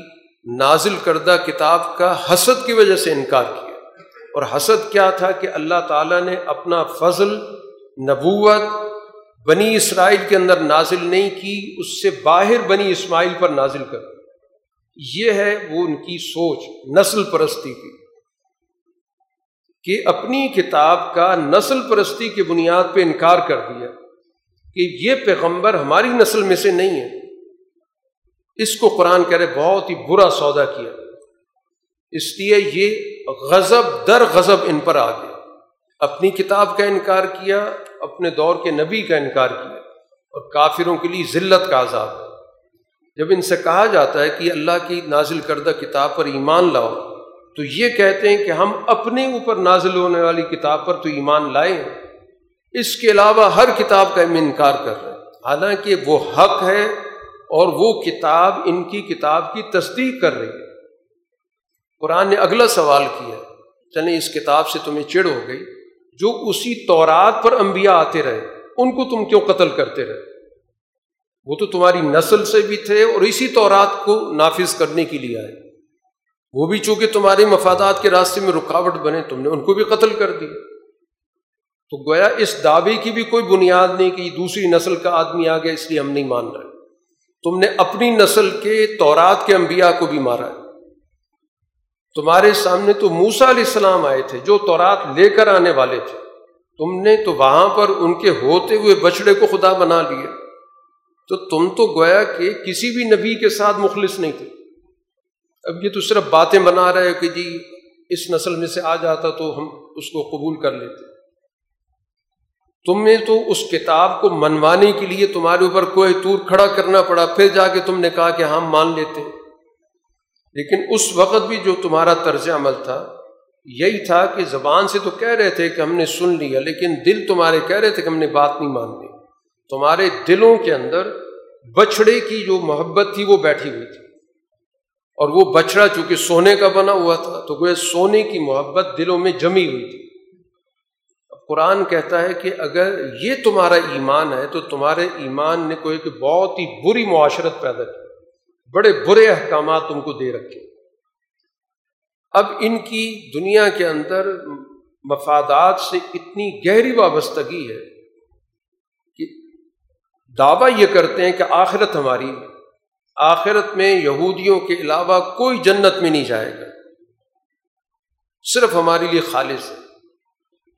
نازل کردہ کتاب کا حسد کی وجہ سے انکار کیا۔ اور حسد کیا تھا کہ اللہ تعالیٰ نے اپنا فضل، نبوت بنی اسرائیل کے اندر نازل نہیں کی، اس سے باہر بنی اسماعیل پر نازل کر یہ ہے وہ ان کی سوچ، نسل پرستی کی۔ کہ اپنی کتاب کا نسل پرستی کی بنیاد پہ انکار کر دیا کہ یہ پیغمبر ہماری نسل میں سے نہیں ہے۔ اس کو قرآن کہہ رہے بہت ہی برا سودا کیا۔ اس لیے یہ غضب در غضب ان پر آ گیا۔ اپنی کتاب کا انکار کیا، اپنے دور کے نبی کا انکار کیا۔ اور کافروں کے لیے ذلت کا عذاب۔ ہے جب ان سے کہا جاتا ہے کہ اللہ کی نازل کردہ کتاب پر ایمان لاؤ تو یہ کہتے ہیں کہ ہم اپنے اوپر نازل ہونے والی کتاب پر تو ایمان لائیں اس کے علاوہ ہر کتاب کا ہم انکار کر رہے ہیں۔ حالانکہ وہ حق ہے اور وہ کتاب ان کی کتاب کی تصدیق کر رہی ہے۔ قرآن نے اگلا سوال کیا چلیں اس کتاب سے تمہیں چڑ ہو گئی۔ جو اسی تورات پر انبیاء آتے رہے، ان کو تم کیوں قتل کرتے رہے؟ وہ تو تمہاری نسل سے بھی تھے اور اسی تورات کو نافذ کرنے کے لیے آئے۔ وہ بھی چونکہ تمہارے مفادات کے راستے میں رکاوٹ بنے، تم نے ان کو بھی قتل کر دیا۔ تو گویا اس دعوے کی بھی کوئی بنیاد نہیں کہ دوسری نسل کا آدمی آ گیا، اس لیے ہم نہیں مان رہے۔ تم نے اپنی نسل کے تورات کے انبیاء کو بھی مارا ہے۔ تمہارے سامنے تو موسا علیہ السلام آئے تھے، جو تورات لے کر آنے والے تھے۔ تم نے تو وہاں پر ان کے ہوتے ہوئے بچڑے کو خدا بنا لیا۔ تو تم تو گویا کہ کسی بھی نبی کے ساتھ مخلص نہیں تھے۔ اب یہ تو صرف باتیں بنا رہے کہ جی اس نسل میں سے آ جاتا تو ہم اس کو قبول کر لیتے۔ تم نے تو اس کتاب کو منوانے کے لیے تمہارے اوپر کوئی تور کھڑا کرنا پڑا، پھر جا کے تم نے کہا کہ ہاں، ہم مان لیتے لیکن اس وقت بھی جو تمہارا طرز عمل تھا، یہی تھا کہ زبان سے تو کہہ رہے تھے کہ ہم نے سن لیا، لیکن دل تمہارے کہہ رہے تھے کہ ہم نے بات نہیں مان لی۔ تمہارے دلوں کے اندر بچھڑے کی جو محبت تھی، وہ بیٹھی ہوئی تھی۔ اور وہ بچڑا چونکہ سونے کا بنا ہوا تھا، تو وہ سونے کی محبت دلوں میں جمی ہوئی تھی۔ قرآن کہتا ہے کہ اگر یہ تمہارا ایمان ہے، تو تمہارے ایمان نے کوئی کہ بہت ہی بری معاشرت پیدا کی۔ بڑے برے احکامات تم کو دے رکھے۔ اب ان کی دنیا کے اندر مفادات سے اتنی گہری وابستگی ہے کہ دعویٰ یہ کرتے ہیں کہ آخرت ہماری آخرت میں یہودیوں کے علاوہ کوئی جنت میں نہیں جائے گا۔ صرف ہمارے لیے خالص ہے۔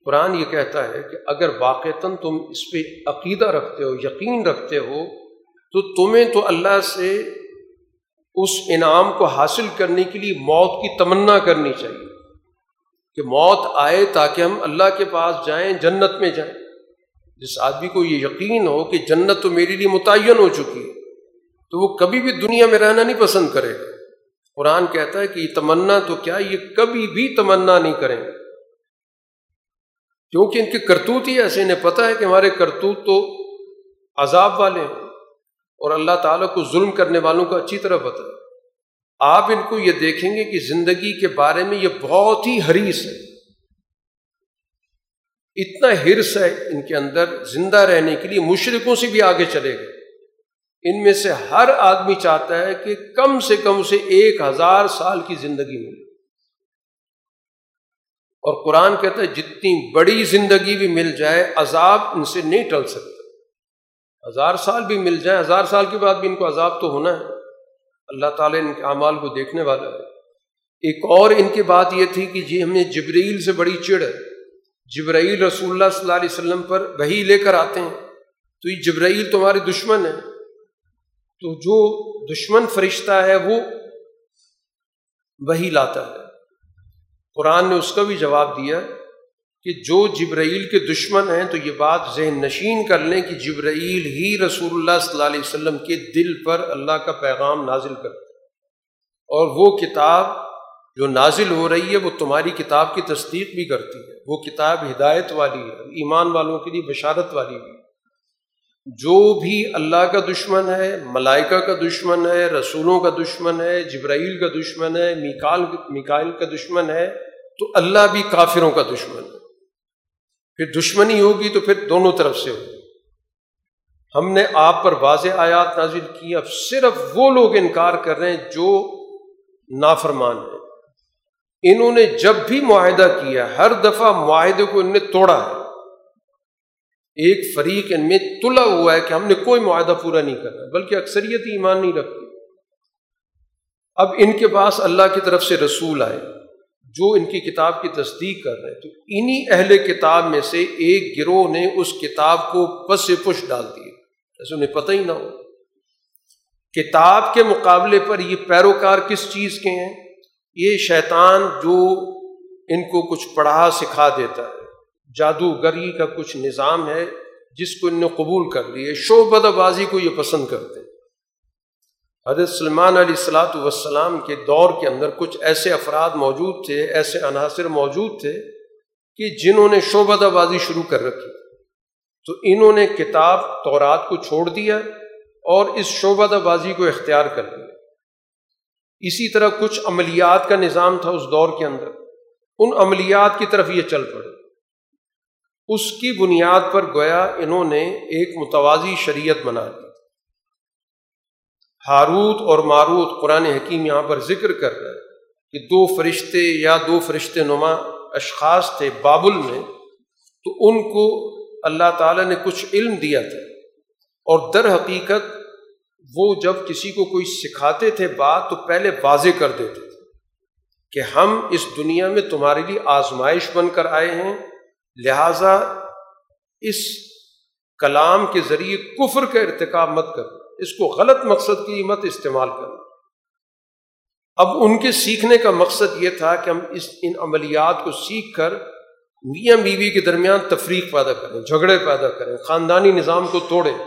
قرآن یہ کہتا ہے کہ اگر واقعتاً تم اس پہ عقیدہ رکھتے ہو، یقین رکھتے ہو، تو تمہیں تو اللہ سے اس انعام کو حاصل کرنے کے لیے موت کی تمنا کرنی چاہیے کہ موت آئے تاکہ ہم اللہ کے پاس جائیں، جنت میں جائیں۔ جس آدمی کو یہ یقین ہو کہ جنت تو میرے لیے متعین ہو چکی ہے تو وہ کبھی بھی دنیا میں رہنا نہیں پسند کرے گا۔ قرآن کہتا ہے کہ یہ تمنا تو کیا یہ کبھی بھی تمنا نہیں کریں۔ گے کیونکہ ان کے کرتوت ہی ایسے، انہیں پتہ ہے کہ ہمارے کرتوت تو عذاب والے ہیں اور اللہ تعالیٰ کو ظلم کرنے والوں کو اچھی طرح پتہ ہے۔ آپ ان کو یہ دیکھیں گے کہ زندگی کے بارے میں یہ بہت ہی حریث ہے۔ اتنا حرص ہے ان کے اندر زندہ رہنے کے لیے مشرقوں سے بھی آگے چلے گئے۔ ان میں سے ہر آدمی چاہتا ہے کہ کم سے کم اسے ایک ہزار سال کی زندگی ملے۔ اور قرآن کہتا ہے، جتنی بڑی زندگی بھی مل جائے، عذاب ان سے نہیں ٹل سکتا۔ ہزار سال بھی مل جائے، ہزار سال کے بعد بھی ان کو عذاب تو ہونا ہے۔ اللہ تعالیٰ ان کے اعمال کو دیکھنے والا ہے۔ ایک اور ان کی بات یہ تھی کہ جی ہمیں جبرائیل سے بڑی چڑ ہے۔ جبرائیل رسول اللہ صلی اللہ علیہ وسلم پر وہی لے کر آتے ہیں۔ تو یہ جبرائیل تمہارے دشمن ہے تو جو دشمن فرشتہ ہے وہ وہی لاتا ہے۔ قرآن نے اس کا بھی جواب دیا کہ جو جبرائیل کے دشمن ہیں تو یہ بات ذہن نشین کر لیں کہ جبرائیل ہی رسول اللہ صلی اللہ علیہ وسلم کے دل پر اللہ کا پیغام نازل کرتے اور وہ کتاب جو نازل ہو رہی ہے وہ تمہاری کتاب کی تصدیق بھی کرتی ہے۔ وہ کتاب ہدایت والی ہے، ایمان والوں کے لیے بشارت والی بھی جو بھی اللہ کا دشمن ہے، ملائکہ کا دشمن ہے، رسولوں کا دشمن ہے، جبرائیل کا دشمن ہے، میکال، میکائل کا دشمن ہے، تو اللہ بھی کافروں کا دشمن ہے۔ پھر دشمنی ہوگی تو پھر دونوں طرف سے ہوگی۔ ہم نے آپ پر واضح آیات نازل کی، اب صرف وہ لوگ انکار کر رہے ہیں جو نافرمان ہیں۔ انہوں نے جب بھی معاہدہ کیا، ہر دفعہ معاہدے کو ان نے توڑا ہے۔ ایک فریق ان میں تلا ہوا ہے کہ ہم نے کوئی معاہدہ پورا نہیں کرنا، بلکہ اکثریت ایمان نہیں رکھتی۔ اب ان کے پاس اللہ کی طرف سے رسول آئے، جو ان کی کتاب کی تصدیق کر رہے ہیں۔ تو انہی اہل کتاب میں سے ایک گروہ نے اس کتاب کو پس سے پش ڈال دیے جیسے انہیں پتہ ہی نہ ہو۔ کتاب کے مقابلے پر یہ پیروکار کس چیز کے ہیں؟ یہ شیطان جو ان کو کچھ پڑھا سکھا دیتا ہے۔ جادوگری کا کچھ نظام ہے جس کو ان نے قبول کر لیے شعبد بازی کو یہ پسند کرتے ہیں۔ حضرت سلمان علیہ السلاۃ والسلام کے دور کے اندر کچھ ایسے افراد موجود تھے، ایسے عناصر موجود تھے کہ جنہوں نے شعبہ بازی شروع کر رکھی۔ تو انہوں نے کتاب تورات کو چھوڑ دیا اور اس شعبہ بازی کو اختیار کر لیا اسی طرح کچھ عملیات کا نظام تھا اس دور کے اندر۔ ان عملیات کی طرف یہ چل پڑے۔ اس کی بنیاد پر گویا انہوں نے ایک متوازی شریعت بنا دی۔ ہاروت اور ماروت قرآن حکیم یہاں پر ذکر کر رہا ہے کہ دو فرشتے یا دو فرشتے نما اشخاص تھے بابل میں، تو ان کو اللہ تعالیٰ نے کچھ علم دیا تھا۔ اور در حقیقت وہ جب کسی کو کوئی سکھاتے تھے بات، تو پہلے واضح کر دیتے تھے کہ ہم اس دنیا میں تمہارے لیے آزمائش بن کر آئے ہیں۔ لہذا اس کلام کے ذریعے کفر کا ارتکاب مت کر اس کو غلط مقصد کی مت استعمال کرنا اب ان کے سیکھنے کا مقصد یہ تھا کہ ہم اس، ان عملیات کو سیکھ کر میاں بیوی کے درمیان تفریق پیدا کریں، جھگڑے پیدا کریں، خاندانی نظام کو توڑیں۔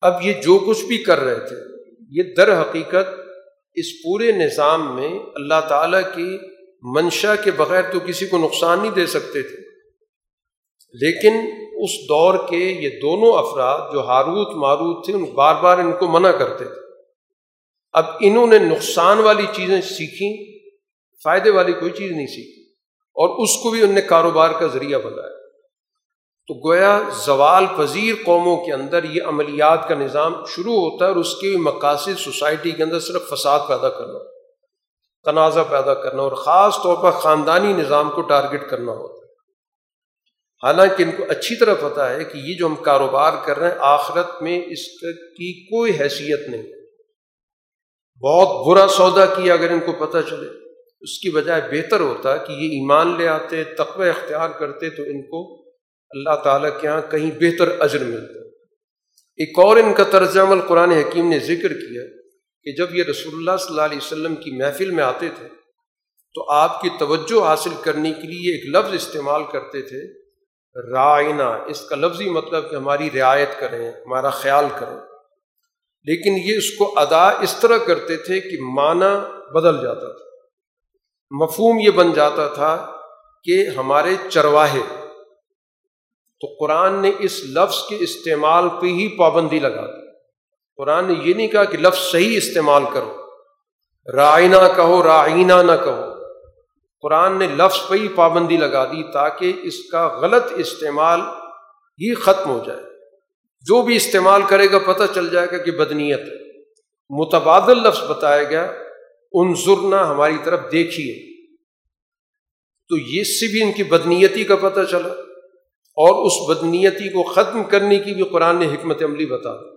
اب یہ جو کچھ بھی کر رہے تھے، یہ در حقیقت اس پورے نظام میں اللہ تعالیٰ کی منشا کے بغیر تو کسی کو نقصان نہیں دے سکتے تھے۔ لیکن اس دور کے یہ دونوں افراد جو ہاروت ماروت تھے، ان بار بار ان کو منع کرتے تھے۔ اب انہوں نے نقصان والی چیزیں سیکھیں فائدے والی کوئی چیز نہیں سیکھی، اور اس کو بھی ان نے کاروبار کا ذریعہ بنایا۔ تو گویا زوال پذیر قوموں کے اندر یہ عملیات کا نظام شروع ہوتا ہے اور اس کے مقاصد سوسائٹی کے اندر صرف فساد پیدا کرنا۔ تنازع پیدا کرنا اور خاص طور پر خاندانی نظام کو ٹارگٹ کرنا ہوتا ہے۔ حالانکہ ان کو اچھی طرح پتہ ہے کہ یہ جو ہم کاروبار کر رہے ہیں، آخرت میں اس کی کوئی حیثیت نہیں۔ بہت برا سودا کیا اگر ان کو پتہ چلے۔ اس کی بجائے بہتر ہوتا کہ یہ ایمان لے آتے، تقوی اختیار کرتے تو ان کو اللہ تعالیٰ کے یہاں کہیں بہتر اجر ملتا۔ ایک اور ان کا طرز عمل قرآن حکیم نے ذکر کیا۔ کہ جب یہ رسول اللہ صلی اللہ علیہ وسلم کی محفل میں آتے تھے، تو آپ کی توجہ حاصل کرنے کے لیے ایک لفظ استعمال کرتے تھے، رائنا۔ اس کا لفظی مطلب کہ ہماری رعایت کریں، ہمارا خیال کریں۔ لیکن یہ اس کو ادا اس طرح کرتے تھے کہ معنی بدل جاتا تھا۔ مفہوم یہ بن جاتا تھا کہ ہمارے چرواہے۔ تو قرآن نے اس لفظ کے استعمال پہ ہی پابندی لگا دی۔ قرآن نے یہ نہیں کہا کہ لفظ صحیح استعمال کرو۔ رائنا کہو رائنا نہ کہو۔ قرآن نے لفظ پہ ہی پابندی لگا دی تاکہ اس کا غلط استعمال ہی ختم ہو جائے۔ جو بھی استعمال کرے گا پتہ چل جائے گا کہ بدنیت ہے۔ متبادل لفظ بتایا گیا ان ضرور ہماری طرف دیکھیے۔ تو یہ سے بھی ان کی بدنیتی کا پتہ چلا اور اس بدنیتی کو ختم کرنے کی بھی قرآن نے حکمت عملی بتا دی۔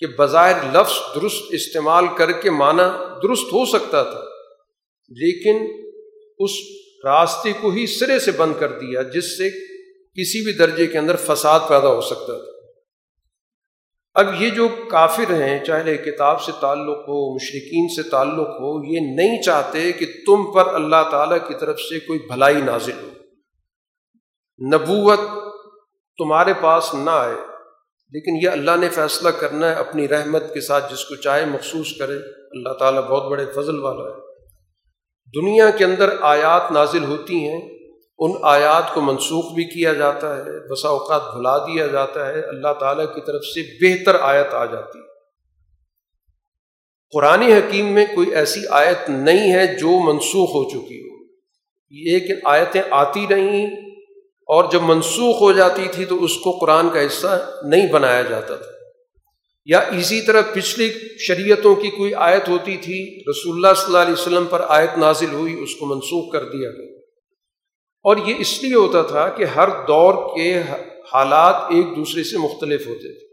کہ بظاہر لفظ درست استعمال کر کے معنی درست ہو سکتا تھا، لیکن اس راستے کو ہی سرے سے بند کر دیا، جس سے کسی بھی درجے کے اندر فساد پیدا ہو سکتا تھا۔ اب یہ جو کافر ہیں، چاہے کتاب سے تعلق ہو مشرقین سے تعلق ہو، یہ نہیں چاہتے کہ تم پر اللہ تعالیٰ کی طرف سے کوئی بھلائی نازل ہو۔ نبوت تمہارے پاس نہ آئے۔ لیکن یہ اللہ نے فیصلہ کرنا ہے اپنی رحمت کے ساتھ جس کو چاہے مخصوص کرے۔ اللہ تعالیٰ بہت بڑے فضل والا ہے۔ دنیا کے اندر آیات نازل ہوتی ہیں، ان آیات کو منسوخ بھی کیا جاتا ہے بسا اوقات بھلا دیا جاتا ہے، اللہ تعالیٰ کی طرف سے بہتر آیت آ جاتی۔ ہے قرآن حکیم میں کوئی ایسی آیت نہیں ہے جو منسوخ ہو چکی ہو۔ یہ کہ آیتیں آتی نہیں اور جب منسوخ ہو جاتی تھی تو اس کو قرآن کا حصہ نہیں بنایا جاتا تھا۔ یا اسی طرح پچھلی شریعتوں کی کوئی آیت ہوتی تھی، رسول اللہ صلی اللہ علیہ وسلم پر آیت نازل ہوئی، اس کو منسوخ کر دیا گیا۔ اور یہ اس لیے ہوتا تھا کہ ہر دور کے حالات ایک دوسرے سے مختلف ہوتے تھے۔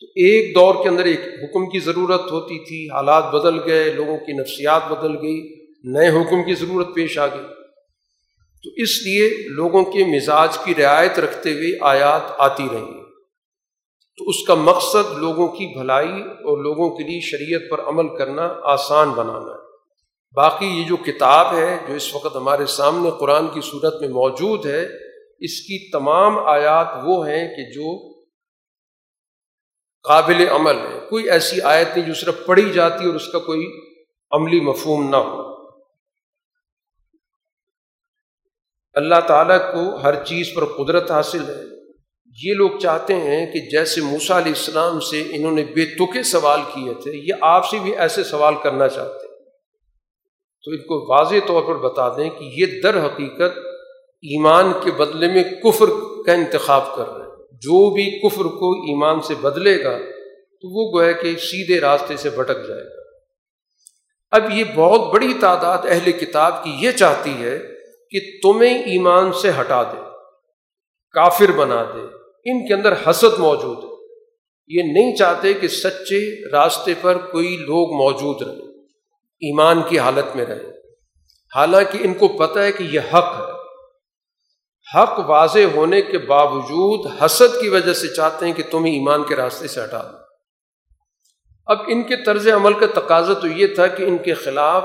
تو ایک دور کے اندر ایک حکم کی ضرورت ہوتی تھی، حالات بدل گئے، لوگوں کی نفسیات بدل گئی، نئے حکم کی ضرورت پیش آ گئی۔ تو اس لیے لوگوں کے مزاج کی رعایت رکھتے ہوئے آیات آتی رہیں تو اس کا مقصد لوگوں کی بھلائی اور لوگوں کے لیے شریعت پر عمل کرنا آسان بنانا ہے۔ باقی یہ جو کتاب ہے جو اس وقت ہمارے سامنے قرآن کی صورت میں موجود ہے، اس کی تمام آیات وہ ہیں کہ جو قابل عمل ہے۔ کوئی ایسی آیت نہیں جو صرف پڑھی جاتی اور اس کا کوئی عملی مفہوم نہ ہو۔ اللہ تعالیٰ کو ہر چیز پر قدرت حاصل ہے۔ یہ لوگ چاہتے ہیں کہ جیسے موسا علیہ السلام سے انہوں نے بے تکے سوال کیے تھے، یہ آپ سے بھی ایسے سوال کرنا چاہتے ہیں۔ تو ان کو واضح طور پر بتا دیں کہ یہ در حقیقت ایمان کے بدلے میں کفر کا انتخاب کر رہے ہیں۔ جو بھی کفر کو ایمان سے بدلے گا، تو وہ گویا کہ سیدھے راستے سے بھٹک جائے گا۔ اب یہ بہت بڑی تعداد اہل کتاب کی یہ چاہتی ہے کہ تمہیں ایمان سے ہٹا دے، کافر بنا دے، ان کے اندر حسد موجود ہے۔ یہ نہیں چاہتے کہ سچے راستے پر کوئی لوگ موجود رہیں، ایمان کی حالت میں رہے حالانکہ ان کو پتہ ہے کہ یہ حق ہے۔ حق واضح ہونے کے باوجود حسد کی وجہ سے چاہتے ہیں کہ تم ایمان کے راستے سے ہٹا دو اب ان کے طرز عمل کا تقاضا تو یہ تھا کہ ان کے خلاف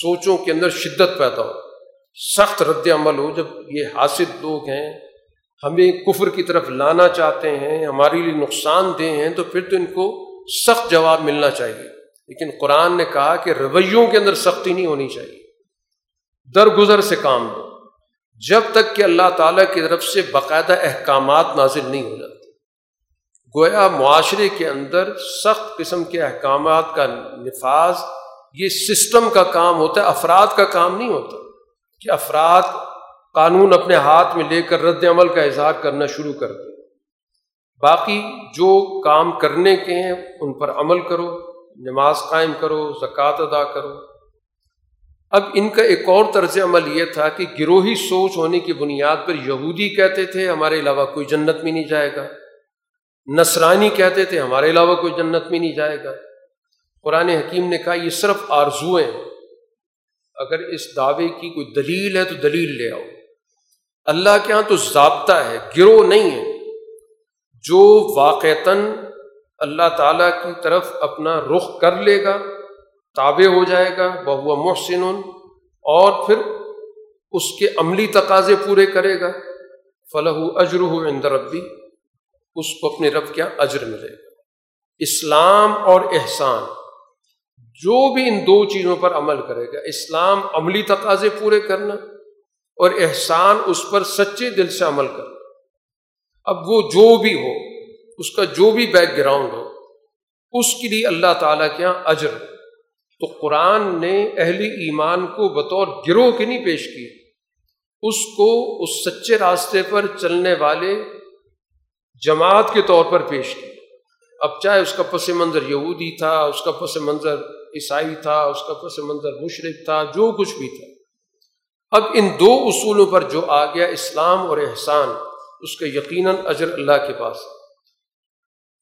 سوچوں کے اندر شدت پیدا ہو۔ سخت رد عمل ہو، جب یہ حاصل لوگ ہیں، ہمیں کفر کی طرف لانا چاہتے ہیں، ہمارے لیے نقصان دہ ہیں، تو پھر تو ان کو سخت جواب ملنا چاہیے۔ لیکن قرآن نے کہا کہ رویوں کے اندر سختی نہیں ہونی چاہیے۔ درگزر سے کام لو۔ جب تک کہ اللہ تعالیٰ کی طرف سے باقاعدہ احکامات نازل نہیں ہو جاتے۔ گویا معاشرے کے اندر سخت قسم کے احکامات کا نفاذ، یہ سسٹم کا کام ہوتا ہے، افراد کا کام نہیں ہوتا۔ کہ افراد قانون اپنے ہاتھ میں لے کر رد عمل کا اظہار کرنا شروع کر دیں۔ باقی جو کام کرنے کے ہیں، ان پر عمل کرو، نماز قائم کرو، زکوٰۃ ادا کرو۔ اب ان کا ایک اور طرز عمل یہ تھا کہ گروہی سوچ ہونے کی بنیاد پر یہودی کہتے تھے، ہمارے علاوہ کوئی جنت میں نہیں جائے گا۔ نصرانی کہتے تھے، ہمارے علاوہ کوئی جنت میں نہیں جائے گا۔ قرآن حکیم نے کہا، یہ صرف آرزویں اگر اس دعوے کی کوئی دلیل ہے تو دلیل لے آؤ۔ اللہ کے ہاں تو ضابطہ ہے، گروہ نہیں ہے۔ جو واقعتاً اللہ تعالیٰ کی طرف اپنا رخ کر لے گا، تابع ہو جائے گا بہوا محسن اور پھر اس کے عملی تقاضے پورے کرے گا۔ فلاح اجر ہو ربی، اس کو اپنے رب کیا اجر ملے گا۔ اسلام اور احسان۔ جو بھی ان دو چیزوں پر عمل کرے گا، اسلام عملی تقاضے پورے کرنا اور احسان اس پر سچے دل سے عمل کرنا۔ اب وہ جو بھی ہو، اس کا جو بھی بیک گراؤنڈ ہو، اس کے لیے اللہ تعالیٰ کے یہاں اجر۔ تو قرآن نے اہل ایمان کو بطور گروہ کے نہیں پیش کیا، اس کو اس سچے راستے پر چلنے والے جماعت کے طور پر پیش کی اب چاہے اس کا پس منظر یہودی تھا، اس کا پس منظر عیسائی تھا، اس کا پس منظر مشرق تھا، جو کچھ بھی تھا۔ اب ان دو اصولوں پر جو آ گیا اسلام اور احسان، اس کا یقیناً اجر اللہ کے پاس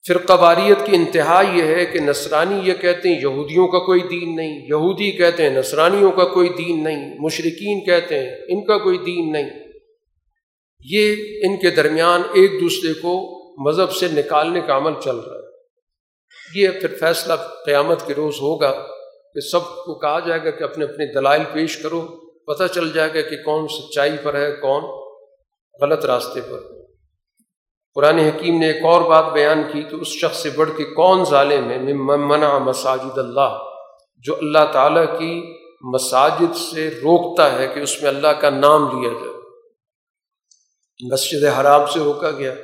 فرقہ واریت کی انتہا یہ ہے کہ نصرانی یہ کہتے ہیں یہودیوں کا کوئی دین نہیں، یہودی کہتے ہیں نصرانیوں کا کوئی دین نہیں مشرقین کہتے ہیں ان کا کوئی دین نہیں۔ یہ ان کے درمیان ایک دوسرے کو مذہب سے نکالنے کا عمل چل رہا ہے۔ یہ پھر فیصلہ قیامت کے روز ہوگا کہ سب کو کہا جائے گا کہ اپنے اپنے دلائل پیش کرو، پتہ چل جائے گا کہ کون سچائی پر ہے، کون غلط راستے پر۔ قرآن حکیم نے ایک اور بات بیان کی کہ اس شخص سے بڑھ کے کون ظالم ہے منع مساجد اللہ، جو اللہ تعالیٰ کی مساجد سے روکتا ہے کہ اس میں اللہ کا نام لیا جائے۔ مسجد حرام سے روکا گیا۔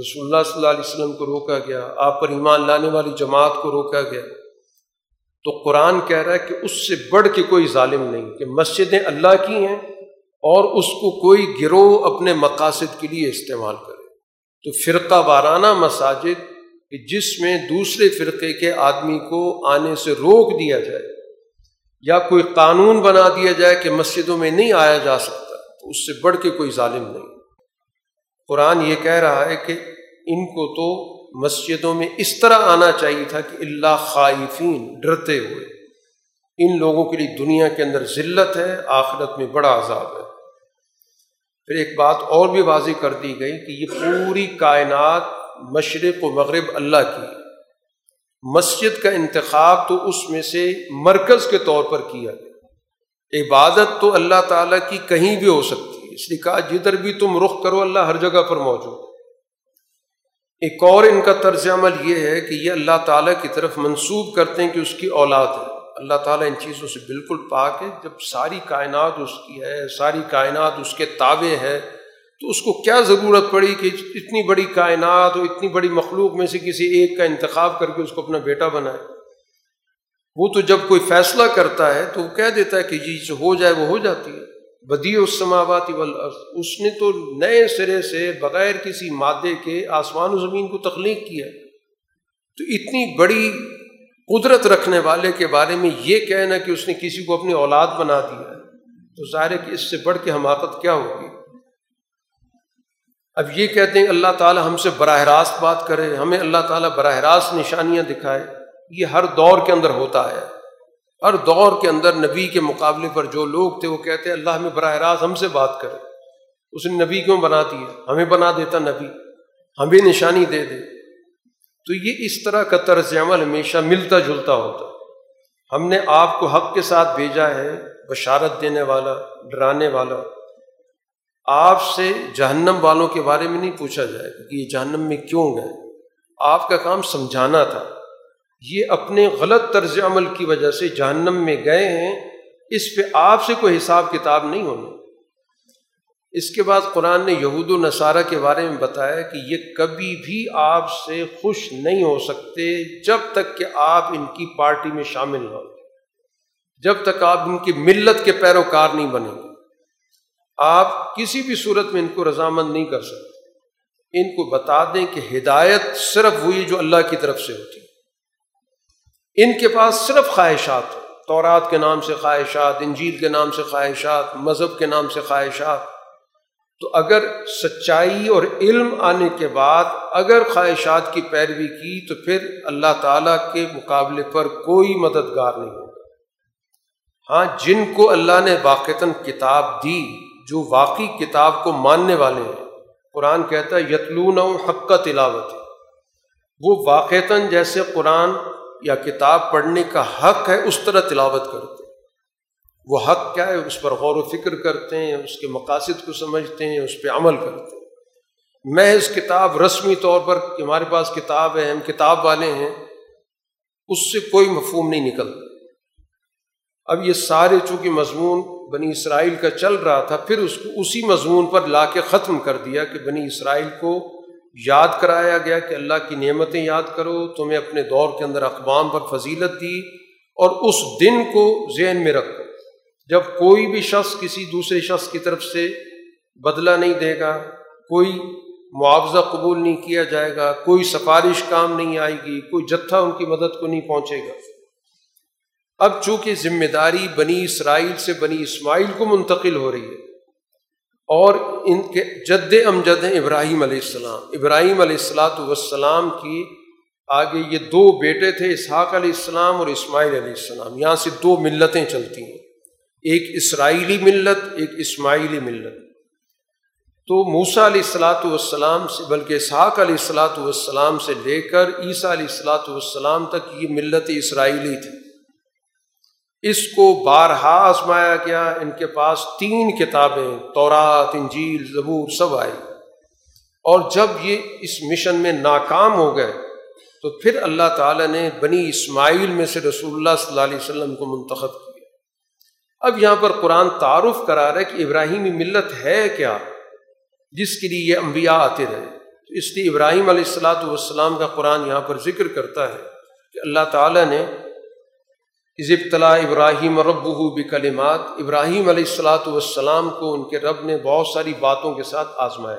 رسول اللہ صلی اللہ علیہ وسلم کو روکا گیا، آپ پر ایمان لانے والی جماعت کو روکا گیا۔ تو قرآن کہہ رہا ہے کہ اس سے بڑھ کے کوئی ظالم نہیں، کہ مسجدیں اللہ کی ہیں اور اس کو کوئی گروہ اپنے مقاصد کے لیے استعمال کرے۔ تو فرقہ وارانہ مساجد کہ جس میں دوسرے فرقے کے آدمی کو آنے سے روک دیا جائے یا کوئی قانون بنا دیا جائے کہ مسجدوں میں نہیں آیا جا سکتا، تو اس سے بڑھ کے کوئی ظالم نہیں۔ قرآن یہ کہہ رہا ہے کہ ان کو تو مسجدوں میں اس طرح آنا چاہیے تھا کہ اللہ خائفین ڈرتے ہوئے۔ ان لوگوں کے لیے دنیا کے اندر ذلت ہے، آخرت میں بڑا عذاب ہے۔ پھر ایک بات اور بھی واضح کر دی گئی کہ یہ پوری کائنات مشرق و مغرب اللہ کی مسجد کا انتخاب تو اس میں سے مرکز کے طور پر کیا گیا۔ عبادت تو اللہ تعالیٰ کی کہیں بھی ہو سکتی۔ اس لیے کہا، جدھر بھی تم رخ کرو، اللہ ہر جگہ پر موجود ایک اور ان کا طرز عمل یہ ہے کہ یہ اللہ تعالیٰ کی طرف منسوب کرتے ہیں کہ اس کی اولاد ہے۔ اللہ تعالیٰ ان چیزوں سے بالکل پاک ہے۔ جب ساری کائنات اس کی ہے، ساری کائنات اس کے تابع ہے، تو اس کو کیا ضرورت پڑی کہ اتنی بڑی کائنات اور اتنی بڑی مخلوق میں سے کسی ایک کا انتخاب کر کے اس کو اپنا بیٹا بنائے؟ وہ تو جب کوئی فیصلہ کرتا ہے تو وہ کہہ دیتا ہے کہ جی جو ہو جائے وہ ہو جاتی ہے۔ بدی السماواتی والارض۔ اس نے تو نئے سرے سے بغیر کسی مادے کے آسمان و زمین کو تخلیق کیا۔ تو اتنی بڑی قدرت رکھنے والے کے بارے میں یہ کہنا کہ اس نے کسی کو اپنی اولاد بنا دیا ہے۔ تو ظاہر ہے کہ اس سے بڑھ کے حماقت کیا ہوگی۔ اب یہ کہتے ہیں اللہ تعالیٰ ہم سے براہ راست بات کرے، ہمیں اللہ تعالیٰ براہ راست نشانیاں دکھائے۔ یہ ہر دور کے اندر ہوتا ہے۔ ہر دور کے اندر نبی کے مقابلے پر جو لوگ تھے وہ کہتے ہیں، اللہ ہمیں براہ راست ہم سے بات کرے۔ اس نے نبی کیوں بنا دیا؟ ہمیں بنا دیتا نبی، ہمیں نشانی دے دے۔ تو یہ اس طرح کا طرز عمل ہمیشہ ملتا جلتا ہوتا۔ ہم نے آپ کو حق کے ساتھ بھیجا ہے، بشارت دینے والا، ڈرانے والا۔ آپ سے جہنم والوں کے بارے میں نہیں پوچھا جائے گا کہ یہ جہنم میں کیوں گئے؟ آپ کا کام سمجھانا تھا۔ یہ اپنے غلط طرز عمل کی وجہ سے جہنم میں گئے ہیں، اس پہ آپ سے کوئی حساب کتاب نہیں ہونا۔ اس کے بعد قرآن نے یہود و نصارہ کے بارے میں بتایا کہ یہ کبھی بھی آپ سے خوش نہیں ہو سکتے جب تک کہ آپ ان کی پارٹی میں شامل نہ ہوں۔ جب تک آپ ان کی ملت کے پیروکار نہیں بنیں گے۔ آپ کسی بھی صورت میں ان کو رضامند نہیں کر سکتے۔ ان کو بتا دیں کہ ہدایت صرف ہوئی جو اللہ کی طرف سے ہوتی۔ ان کے پاس صرف خواہشات، تورات کے نام سے خواہشات، انجیل کے نام سے خواہشات، مذہب کے نام سے خواہشات۔ تو اگر سچائی اور علم آنے کے بعد اگر خواہشات کی پیروی کی تو پھر اللہ تعالیٰ کے مقابلے پر کوئی مددگار نہیں ہوگا۔ ہاں جن کو اللہ نے واقعتاً کتاب دی، جو واقعی کتاب کو ماننے والے ہیں۔ قرآن کہتا ہے یتلون حق کا تلاوت وہ واقعتاً جیسے قرآن یا کتاب پڑھنے کا حق ہے، اس طرح تلاوت کرتے وہ حق کیا ہے؟ اس پر غور و فکر کرتے ہیں، اس کے مقاصد کو سمجھتے ہیں، اس پہ عمل کرتے ہیں۔ محض کتاب رسمی طور پر ہمارے پاس کتاب ہے، ہم کتاب والے ہیں، اس سے کوئی مفہوم نہیں نکلتا۔ اب یہ سارے چونکہ مضمون بنی اسرائیل کا چل رہا تھا، پھر اس کو اسی مضمون پر لا کے ختم کر دیا کہ بنی اسرائیل کو یاد کرایا گیا کہ اللہ کی نعمتیں یاد کرو، تمہیں اپنے دور کے اندر اقوام پر فضیلت دی اور اس دن کو ذہن میں رکھو۔ جب کوئی بھی شخص کسی دوسرے شخص کی طرف سے بدلہ نہیں دے گا، کوئی معاوضہ قبول نہیں کیا جائے گا، کوئی سفارش کام نہیں آئے گی، کوئی جتھا ان کی مدد کو نہیں پہنچے گا۔ اب چونکہ ذمہ داری بنی اسرائیل سے بنی اسماعیل کو منتقل ہو رہی ہے اور ان کے جد امجد ہیں ابراہیم علیہ السلام۔ ابراہیم علیہ السلاۃ والسلام کی آگے یہ دو بیٹے تھے، اسحاق علیہ السلام اور اسماعیل علیہ السلام۔ یہاں سے دو ملتیں چلتی ہیں۔ ایک اسرائیلی ملت، ایک اسماعیلی ملت۔ تو موسا علیہ السلاۃ والسلام سے، بلکہ اسحاق علیہ السلاۃ والسلام سے لے کر عیسیٰ علیہ السلاۃ والسلام تک یہ ملت اسرائیلی تھی۔ اس کو بارہا آزمایا گیا، ان کے پاس تین کتابیں، تورات، انجیل، زبور، سب آئی۔ اور جب یہ اس مشن میں ناکام ہو گئے، تو پھر اللہ تعالیٰ نے بنی اسماعیل میں سے رسول اللہ صلی اللہ علیہ وسلم کو منتخب کیا۔ اب یہاں پر قرآن تعارف کرا رہا ہے کہ ابراہیمی ملت ہے کیا، جس کے لیے یہ انبیاء آتے رہے۔ تو اس لیے ابراہیم علیہ السلاۃ والسلام کا قرآن یہاں پر ذکر کرتا ہے کہ اللہ تعالیٰ نے ابتلا ابراہیم رب بکلمات، ابراہیم علیہ السلاۃ والسلام کو ان کے رب نے بہت ساری باتوں کے ساتھ آزمایا۔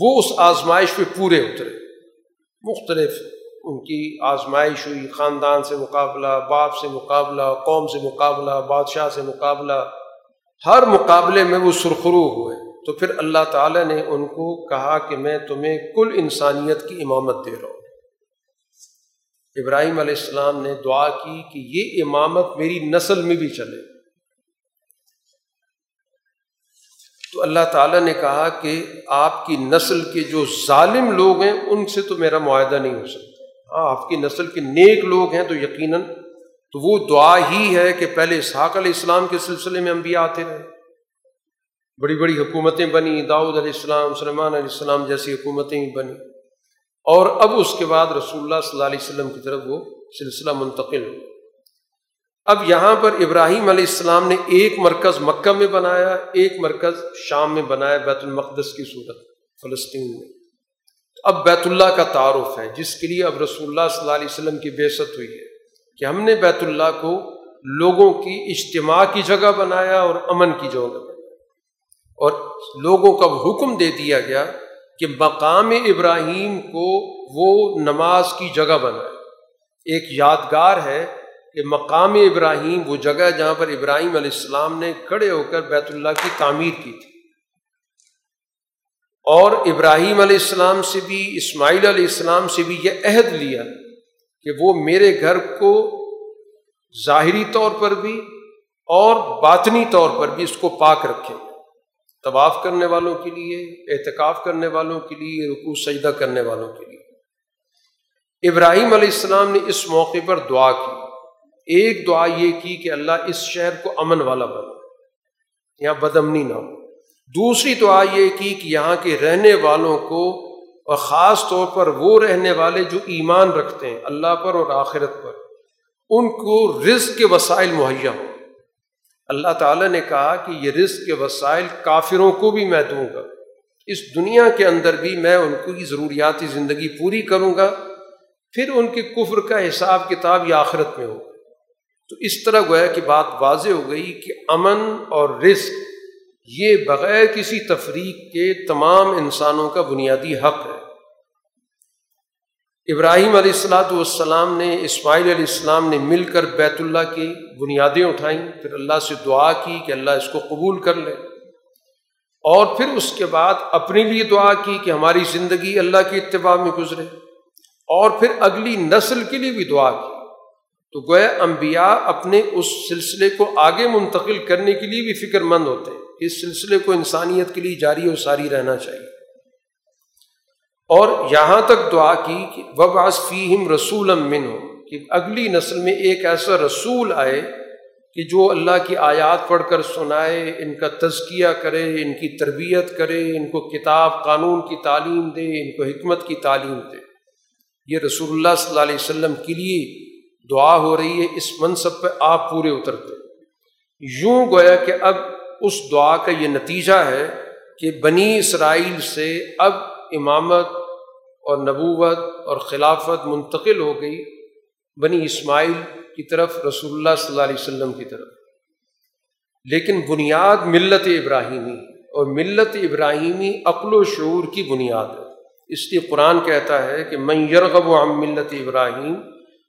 وہ اس آزمائش پہ پورے اترے۔ مختلف ان کی آزمائش ہوئی، خاندان سے مقابلہ، باپ سے مقابلہ، قوم سے مقابلہ، بادشاہ سے مقابلہ۔ ہر مقابلے میں وہ سرخرو ہوئے۔ تو پھر اللہ تعالیٰ نے ان کو کہا کہ میں تمہیں کل انسانیت کی امامت دے رہا ہوں۔ ابراہیم علیہ السلام نے دعا کی کہ یہ امامت میری نسل میں بھی چلے۔ تو اللہ تعالیٰ نے کہا کہ آپ کی نسل کے جو ظالم لوگ ہیں، ان سے تو میرا معاہدہ نہیں ہو سکتا۔ ہاں آپ کی نسل کے نیک لوگ ہیں تو یقیناً تو وہ دعا ہی ہے کہ پہلے اسحاق علیہ السلام کے سلسلے میں انبیاء آتے رہے۔ بڑی بڑی حکومتیں بنی داؤد علیہ السلام سلمان علیہ السلام جیسی حکومتیں بھی بنی اور اب اس کے بعد رسول اللہ صلی اللہ علیہ وسلم کی طرف وہ سلسلہ منتقل ہو۔ اب یہاں پر ابراہیم علیہ السلام نے ایک مرکز مکہ میں بنایا، ایک مرکز شام میں بنایا بیت المقدس کی صورت فلسطین میں۔ اب بیت اللہ کا تعارف ہے، جس کے لیے اب رسول اللہ صلی اللہ علیہ وسلم کی بےست ہوئی ہے کہ ہم نے بیت اللہ کو لوگوں کی اجتماع کی جگہ بنایا اور امن کی جگہ بنایا۔ اور لوگوں کا حکم دے دیا گیا کہ مقام ابراہیم کو وہ نماز کی جگہ بنائے۔ ایک یادگار ہے کہ مقام ابراہیم وہ جگہ جہاں پر ابراہیم علیہ السلام نے کھڑے ہو کر بیت اللہ کی تعمیر کی تھی۔ اور ابراہیم علیہ السلام سے بھی، اسماعیل علیہ السلام سے بھی یہ عہد لیا کہ وہ میرے گھر کو ظاہری طور پر بھی اور باطنی طور پر بھی اس کو پاک رکھیں طواف کرنے والوں کے لیے احتکاف کرنے والوں کے لیے رکو سجدہ کرنے والوں کے لیے۔ ابراہیم علیہ السلام نے اس موقع پر دعا کی۔ ایک دعا یہ کی کہ اللہ اس شہر کو امن والا بنا یہاں بدمنی نہ ہو۔ دوسری دعا یہ کی کہ یہاں کے رہنے والوں کو، اور خاص طور پر وہ رہنے والے جو ایمان رکھتے ہیں، اللہ پر اور آخرت پر، ان کو رزق کے وسائل مہیا ہوں۔ اللہ تعالیٰ نے کہا کہ یہ رزق کے وسائل کافروں کو بھی میں دوں گا۔ اس دنیا کے اندر بھی میں ان کی ضروریاتی زندگی پوری کروں گا، پھر ان کے کفر کا حساب کتاب یا آخرت میں ہوگا۔ تو اس طرح گویا کہ بات واضح ہو گئی کہ امن اور رزق یہ بغیر کسی تفریق کے تمام انسانوں کا بنیادی حق ہے۔ ابراہیم علیہ السلاۃ والسلام نے، اسماعیل علیہ السلام نے مل کر بیت اللہ کی بنیادیں اٹھائیں، پھر اللہ سے دعا کی کہ اللہ اس کو قبول کر لے۔ اور پھر اس کے بعد اپنے لیے دعا کی کہ ہماری زندگی اللہ کے اتباع میں گزرے۔ اور پھر اگلی نسل کے لیے بھی دعا کی۔ تو گویا انبیاء اپنے اس سلسلے کو آگے منتقل کرنے کے لیے بھی فکر مند ہوتے ہیں کہ اس سلسلے کو انسانیت کے لیے جاری و ساری رہنا چاہیے۔ اور یہاں تک دعا کی کہ وب فیم رسول امن ہو کہ اگلی نسل میں ایک ایسا رسول آئے کہ جو اللہ کی آیات پڑھ کر سنائے، ان کا تزکیہ کرے، ان کی تربیت کرے، ان کو کتاب، قانون کی تعلیم دے، ان کو حکمت کی تعلیم دے۔ یہ رسول اللہ صلی اللہ علیہ وسلم کے لیے دعا ہو رہی ہے، اس منصب پہ آپ پورے اترتے یوں گویا کہ اب اس دعا کا یہ نتیجہ ہے کہ بنی اسرائیل سے اب امامت اور نبوت اور خلافت منتقل ہو گئی بنی اسماعیل کی طرف، رسول اللہ صلی اللہ علیہ وسلم کی طرف۔ لیکن بنیاد ملت ابراہیمی، اور ملت ابراہیمی عقل و شعور کی بنیاد ہے۔ اس لیے قرآن کہتا ہے کہ میں یرغب و ملت ابراہیم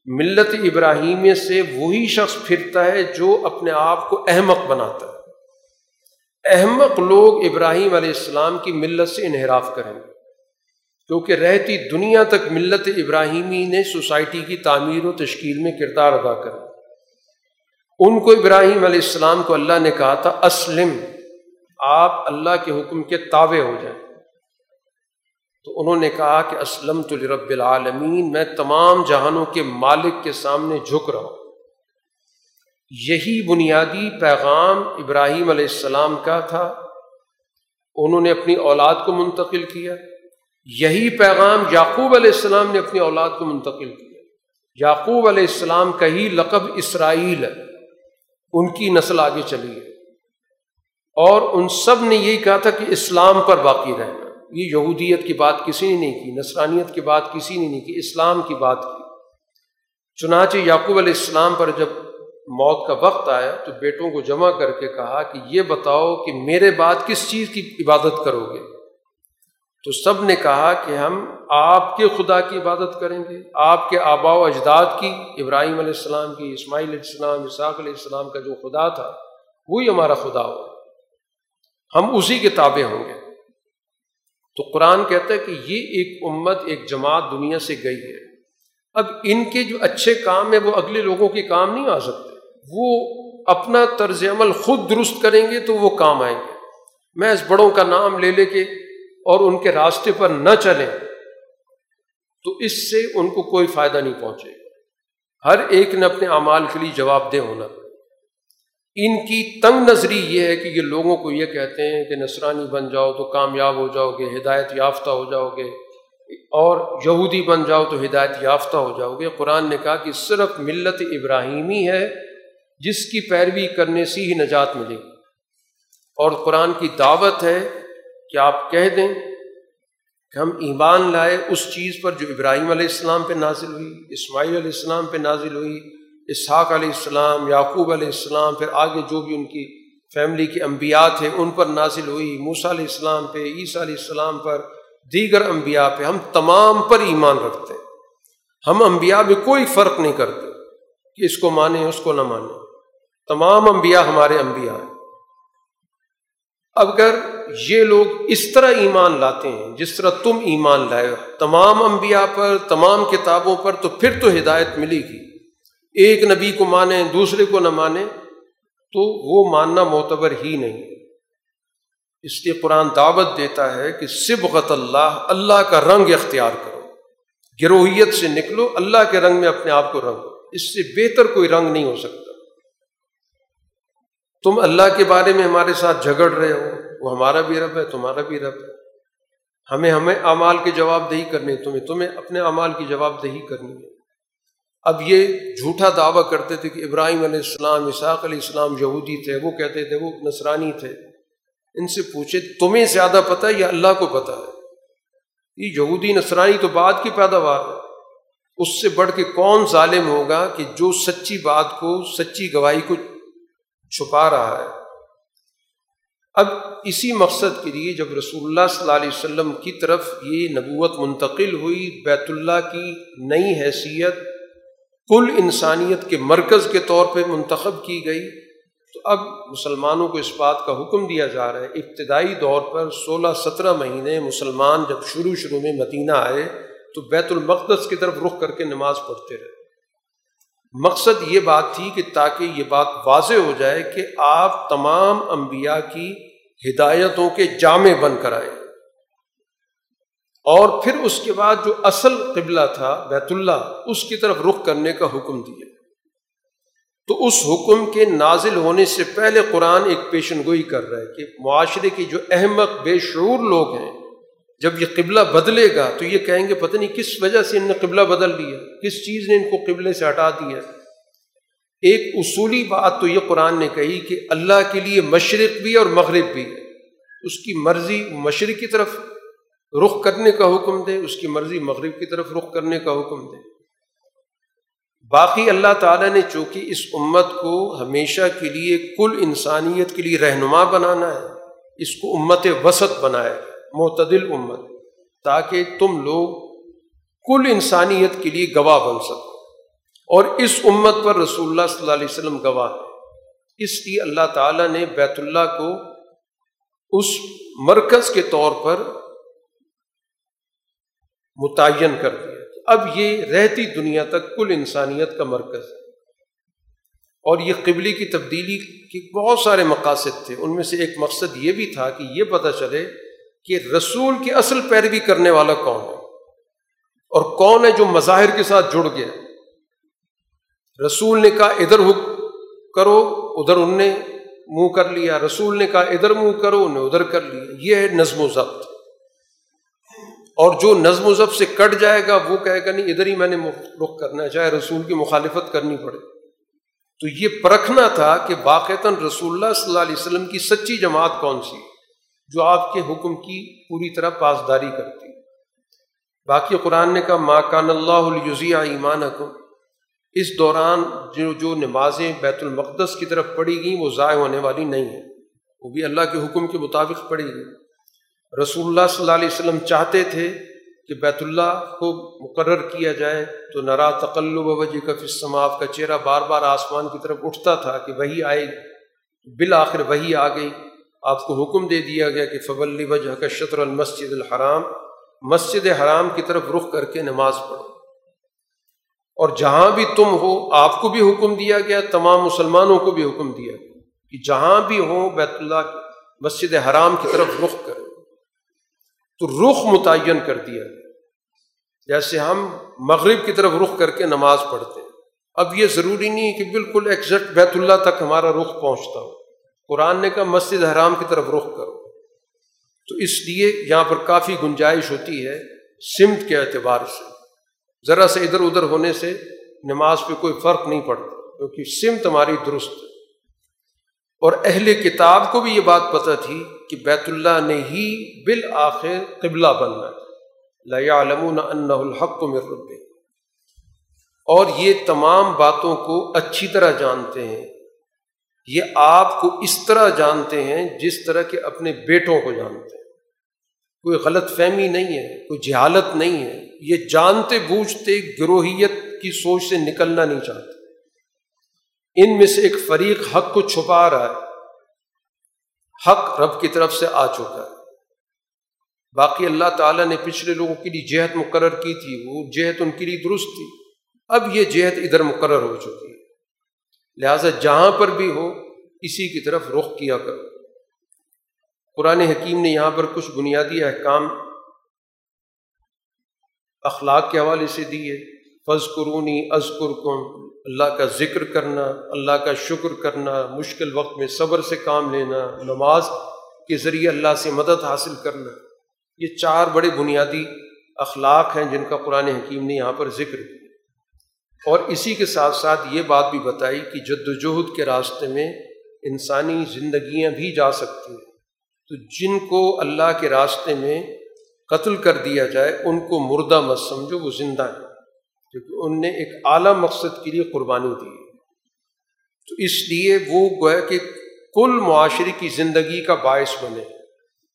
ملت ابراہیم سے وہی شخص پھرتا ہے جو اپنے آپ کو احمق بناتا ہے۔ احمق لوگ ابراہیم علیہ السلام کی ملت سے انحراف کریں گے۔ کیونکہ رہتی دنیا تک ملت ابراہیمی نے سوسائٹی کی تعمیر و تشکیل میں کردار ادا کر ان کو ابراہیم علیہ السلام کو اللہ نے کہا تھا، اسلم، آپ اللہ کے حکم کے تابع ہو جائیں۔ تو انہوں نے کہا کہ اسلم تو رب العالمین، میں تمام جہانوں کے مالک کے سامنے جھک رہا ہوں۔ یہی بنیادی پیغام ابراہیم علیہ السلام کا تھا۔ انہوں نے اپنی اولاد کو منتقل کیا۔ یہی پیغام یعقوب علیہ السلام نے اپنی اولاد کو منتقل کیا۔ یعقوب علیہ السلام کا ہی لقب اسرائیل ہے۔ ان کی نسل آگے چلی ہے۔ اور ان سب نے یہی کہا تھا کہ اسلام پر باقی رہنا۔ یہ یہودیت کی بات کسی نے نہیں کی، نصرانیت کی بات کسی نے نہیں کی، اسلام کی بات کی۔ چنانچہ یعقوب علیہ السلام پر جب موت کا وقت آیا تو بیٹوں کو جمع کر کے کہا کہ یہ بتاؤ کہ میرے بعد کس چیز کی عبادت کرو گے؟ تو سب نے کہا کہ ہم آپ کے خدا کی عبادت کریں گے۔ آپ کے آبا و اجداد کی، ابراہیم علیہ السلام کی، اسماعیل علیہ السلام اساق علیہ السلام کا جو خدا تھا، وہی ہمارا خدا ہو۔ ہم اسی کے تابع ہوں گے۔ تو قرآن کہتا ہے کہ یہ ایک امت، ایک جماعت دنیا سے گئی ہے۔ اب ان کے جو اچھے کام ہیں، وہ اگلے لوگوں کے کام نہیں آ سکتے۔ وہ اپنا طرز عمل خود درست کریں گے تو وہ کام آئیں گے۔ میں اس بڑوں کا نام لے لے کے اور ان کے راستے پر نہ چلیں، تو اس سے ان کو کوئی فائدہ نہیں پہنچے۔ ہر ایک نے اپنے اعمال کے لیے جواب دہ ہونا۔ ان کی تنگ نظری یہ ہے کہ یہ لوگوں کو یہ کہتے ہیں کہ نصرانی بن جاؤ تو کامیاب ہو جاؤ گے، ہدایت یافتہ ہو جاؤ گے۔ اور یہودی بن جاؤ تو ہدایت یافتہ ہو جاؤ گے۔ قرآن نے کہا کہ صرف ملت ابراہیمی ہے جس کی پیروی کرنے سے ہی نجات ملے گی۔ اور قرآن کی دعوت ہے کہ آپ کہہ دیں کہ ہم ایمان لائے اس چیز پر جو ابراہیم علیہ السلام پہ نازل ہوئی، اسماعیل علیہ السلام پہ نازل ہوئی، اسحاق علیہ السلام، یعقوب علیہ السلام، پھر آگے جو بھی ان کی فیملی کے انبیاء تھے، ان پر نازل ہوئی، موسیٰ علیہ السلام پہ، عیسیٰ علیہ السلام پر، دیگر انبیاء پہ، ہم تمام پر ایمان رکھتے ہیں۔ ہم انبیاء میں کوئی فرق نہیں کرتے کہ اس کو مانیں، اس کو نہ مانیں۔ تمام انبیاء ہمارے انبیاء ہیں۔ اگر یہ لوگ اس طرح ایمان لاتے ہیں، جس طرح تم ایمان لائے تمام انبیاء پر، تمام کتابوں پر، تو پھر تو ہدایت ملے گی۔ ایک نبی کو مانیں، دوسرے کو نہ مانیں، تو وہ ماننا معتبر ہی نہیں۔ اس لیے قرآن دعوت دیتا ہے کہ سبغت اللہ اللہ کا رنگ اختیار کرو۔ گروہیت سے نکلو، اللہ کے رنگ میں اپنے آپ کو رنگو۔ اس سے بہتر کوئی رنگ نہیں ہو سکتا۔ تم اللہ کے بارے میں ہمارے ساتھ جھگڑ رہے ہو، وہ ہمارا بھی رب ہے، تمہارا بھی رب ہے۔ ہمیں ہمیں اعمال کی جواب دہی کرنی تمہیں تمہیں اپنے اعمال کی جواب دہی کرنی ہے۔ اب یہ جھوٹا دعویٰ کرتے تھے کہ ابراہیم علیہ السلام اساق علیہ السلام یہودی تھے، وہ کہتے تھے وہ نصرانی تھے۔ ان سے پوچھے، تمہیں زیادہ پتہ یا اللہ کو پتہ ہے؟ یہ یہودی نصرانی تو بعد کی پیداوار ہے۔ اس سے بڑھ کے کون ظالم ہوگا کہ جو سچی بات کو، سچی گواہی کو چھپا رہا ہے۔ اب اسی مقصد کے لیے جب رسول اللہ صلی اللہ علیہ وسلم کی طرف یہ نبوت منتقل ہوئی، بیت اللہ کی نئی حیثیت کل انسانیت کے مرکز کے طور پہ منتخب کی گئی، تو اب مسلمانوں کو اس بات کا حکم دیا جا رہا ہے۔ ابتدائی دور پر سولہ سترہ مہینے مسلمان جب شروع شروع میں مدینہ آئے، تو بیت المقدس کی طرف رخ کر کے نماز پڑھتے رہے۔ مقصد یہ بات تھی کہ تاکہ یہ بات واضح ہو جائے کہ آپ تمام انبیاء کی ہدایتوں کے جامع بن کر آئے۔ اور پھر اس کے بعد جو اصل قبلہ تھا، بیت اللہ، اس کی طرف رخ کرنے کا حکم دیا۔ تو اس حکم کے نازل ہونے سے پہلے قرآن ایک پیشن گوئی کر رہا ہے کہ معاشرے کی جو احمد بے شعور لوگ ہیں جب یہ قبلہ بدلے گا تو یہ کہیں گے پتہ نہیں کس وجہ سے ان نے قبلہ بدل لیا، کس چیز نے ان کو قبلے سے ہٹا دیا۔ ایک اصولی بات تو یہ قرآن نے کہی کہ اللہ کے لیے مشرق بھی اور مغرب بھی ہے۔ اس کی مرضی مشرق کی طرف رخ کرنے کا حکم دے، اس کی مرضی مغرب کی طرف رخ کرنے کا حکم دے۔ باقی اللہ تعالیٰ نے چونکہ اس امت کو ہمیشہ کے لیے کل انسانیت کے لیے رہنما بنانا ہے، اس کو امت وسط بنائے معتدل امت، تاکہ تم لوگ کل انسانیت کے لیے گواہ بن سکو۔ اور اس امت پر رسول اللہ صلی اللہ علیہ وسلم گواہ ہے اس لیے اللہ تعالیٰ نے بیت اللہ کو اس مرکز کے طور پر متعین کر دیا۔ اب یہ رہتی دنیا تک کل انسانیت کا مرکز ہے۔ اور یہ قبلی کی تبدیلی کے بہت سارے مقاصد تھے۔ ان میں سے ایک مقصد یہ بھی تھا کہ یہ پتہ چلے کہ رسول کی اصل پیروی کرنے والا کون ہے؟ اور کون ہے جو مظاہر کے ساتھ جڑ گیا؟ رسول نے کہا، ادھر حک کرو، ادھر ان نے منہ کر لیا۔ رسول نے کہا، ادھر منہ کرو انہیں ادھر کر لیا۔ یہ ہے نظم و ضبط۔ اور جو نظم و ضبط سے کٹ جائے گا، وہ کہے گا، نہیں، ادھر ہی میں نے رخ کرنا ہے، چاہے رسول کی مخالفت کرنی پڑے۔ تو یہ پرکھنا تھا کہ واقعتاً رسول اللہ صلی اللہ علیہ وسلم کی سچی جماعت کون سی جو آپ کے حکم کی پوری طرح پاسداری کرتی۔ باقی قرآن نے کہا ماں کان اللہ الزیہ ایمان حکم اس دوران جو جو نمازیں بیت المقدس کی طرف پڑھی گئیں، وہ ضائع ہونے والی نہیں ہیں۔ وہ بھی اللہ کے حکم کے مطابق پڑھی گئی رسول اللہ صلی اللہ علیہ وسلم چاہتے تھے کہ بیت اللہ کو مقرر کیا جائے، تو نرا تقلب وجہ کا فصماف کا چہرہ بار بار آسمان کی طرف اٹھتا تھا کہ وہی آئے بالآخر وہی آ گئی۔ آپ کو حکم دے دیا گیا کہ فبلی وجہ کا شطر المسجد الحرام مسجد حرام کی طرف رخ کر کے نماز پڑھو۔ اور جہاں بھی تم ہو، آپ کو بھی حکم دیا گیا، تمام مسلمانوں کو بھی حکم دیا گیا کہ جہاں بھی ہو، بیت اللہ مسجد حرام کی طرف رخ کرو۔ تو رخ متعین کر دیا گیا۔ جیسے ہم مغرب کی طرف رخ کر کے نماز پڑھتے ہیں۔ اب یہ ضروری نہیں کہ بالکل ایکزیکٹ بیت اللہ تک ہمارا رخ پہنچتا ہو۔ قرآن نے کہا مسجد حرام کی طرف رخ کرو۔ تو اس لیے یہاں پر کافی گنجائش ہوتی ہے سمت کے اعتبار سے۔ ذرا سے ادھر ادھر ہونے سے نماز پہ کوئی فرق نہیں پڑتا، کیونکہ سمت ہماری درست ہے۔ اور اہل کتاب کو بھی یہ بات پتہ تھی کہ بیت اللہ نے ہی بالآخر قبلہ بننا لیا علمون الحق کو رب اور یہ تمام باتوں کو اچھی طرح جانتے ہیں۔ یہ آپ کو اس طرح جانتے ہیں جس طرح کے اپنے بیٹوں کو جانتے ہیں۔ کوئی غلط فہمی نہیں ہے، کوئی جہالت نہیں ہے۔ یہ جانتے بوجھتے گروہیت کی سوچ سے نکلنا نہیں چاہتے۔ ان میں سے ایک فریق حق کو چھپا رہا ہے۔ حق رب کی طرف سے آ چکا ہے۔ باقی اللہ تعالیٰ نے پچھلے لوگوں کے لیے جہت مقرر کی تھی، وہ جہت ان کے لیے درست تھی۔ اب یہ جہت ادھر مقرر ہو چکی۔ ہے لہذا جہاں پر بھی ہو، اسی کی طرف رخ کیا کرو۔ قرآن حکیم نے یہاں پر کچھ بنیادی احکام اخلاق کے حوالے سے دیے۔ فض قرونی ازکر کن اللہ کا ذکر کرنا، اللہ کا شکر کرنا، مشکل وقت میں صبر سے کام لینا، نماز کے ذریعے اللہ سے مدد حاصل کرنا۔ یہ چار بڑے بنیادی اخلاق ہیں جن کا قرآن حکیم نے یہاں پر ذکر کیا۔ اور اسی کے ساتھ ساتھ یہ بات بھی بتائی کہ جد وجہد کے راستے میں انسانی زندگیاں بھی جا سکتی ہیں۔ تو جن کو اللہ کے راستے میں قتل کر دیا جائے، ان کو مردہ مت سمجھو، وہ زندہ ہیں۔ کیونکہ ان نے ایک اعلیٰ مقصد کے لیے قربانی دی۔ تو اس لیے وہ گویا کہ کل معاشرے کی زندگی کا باعث بنے۔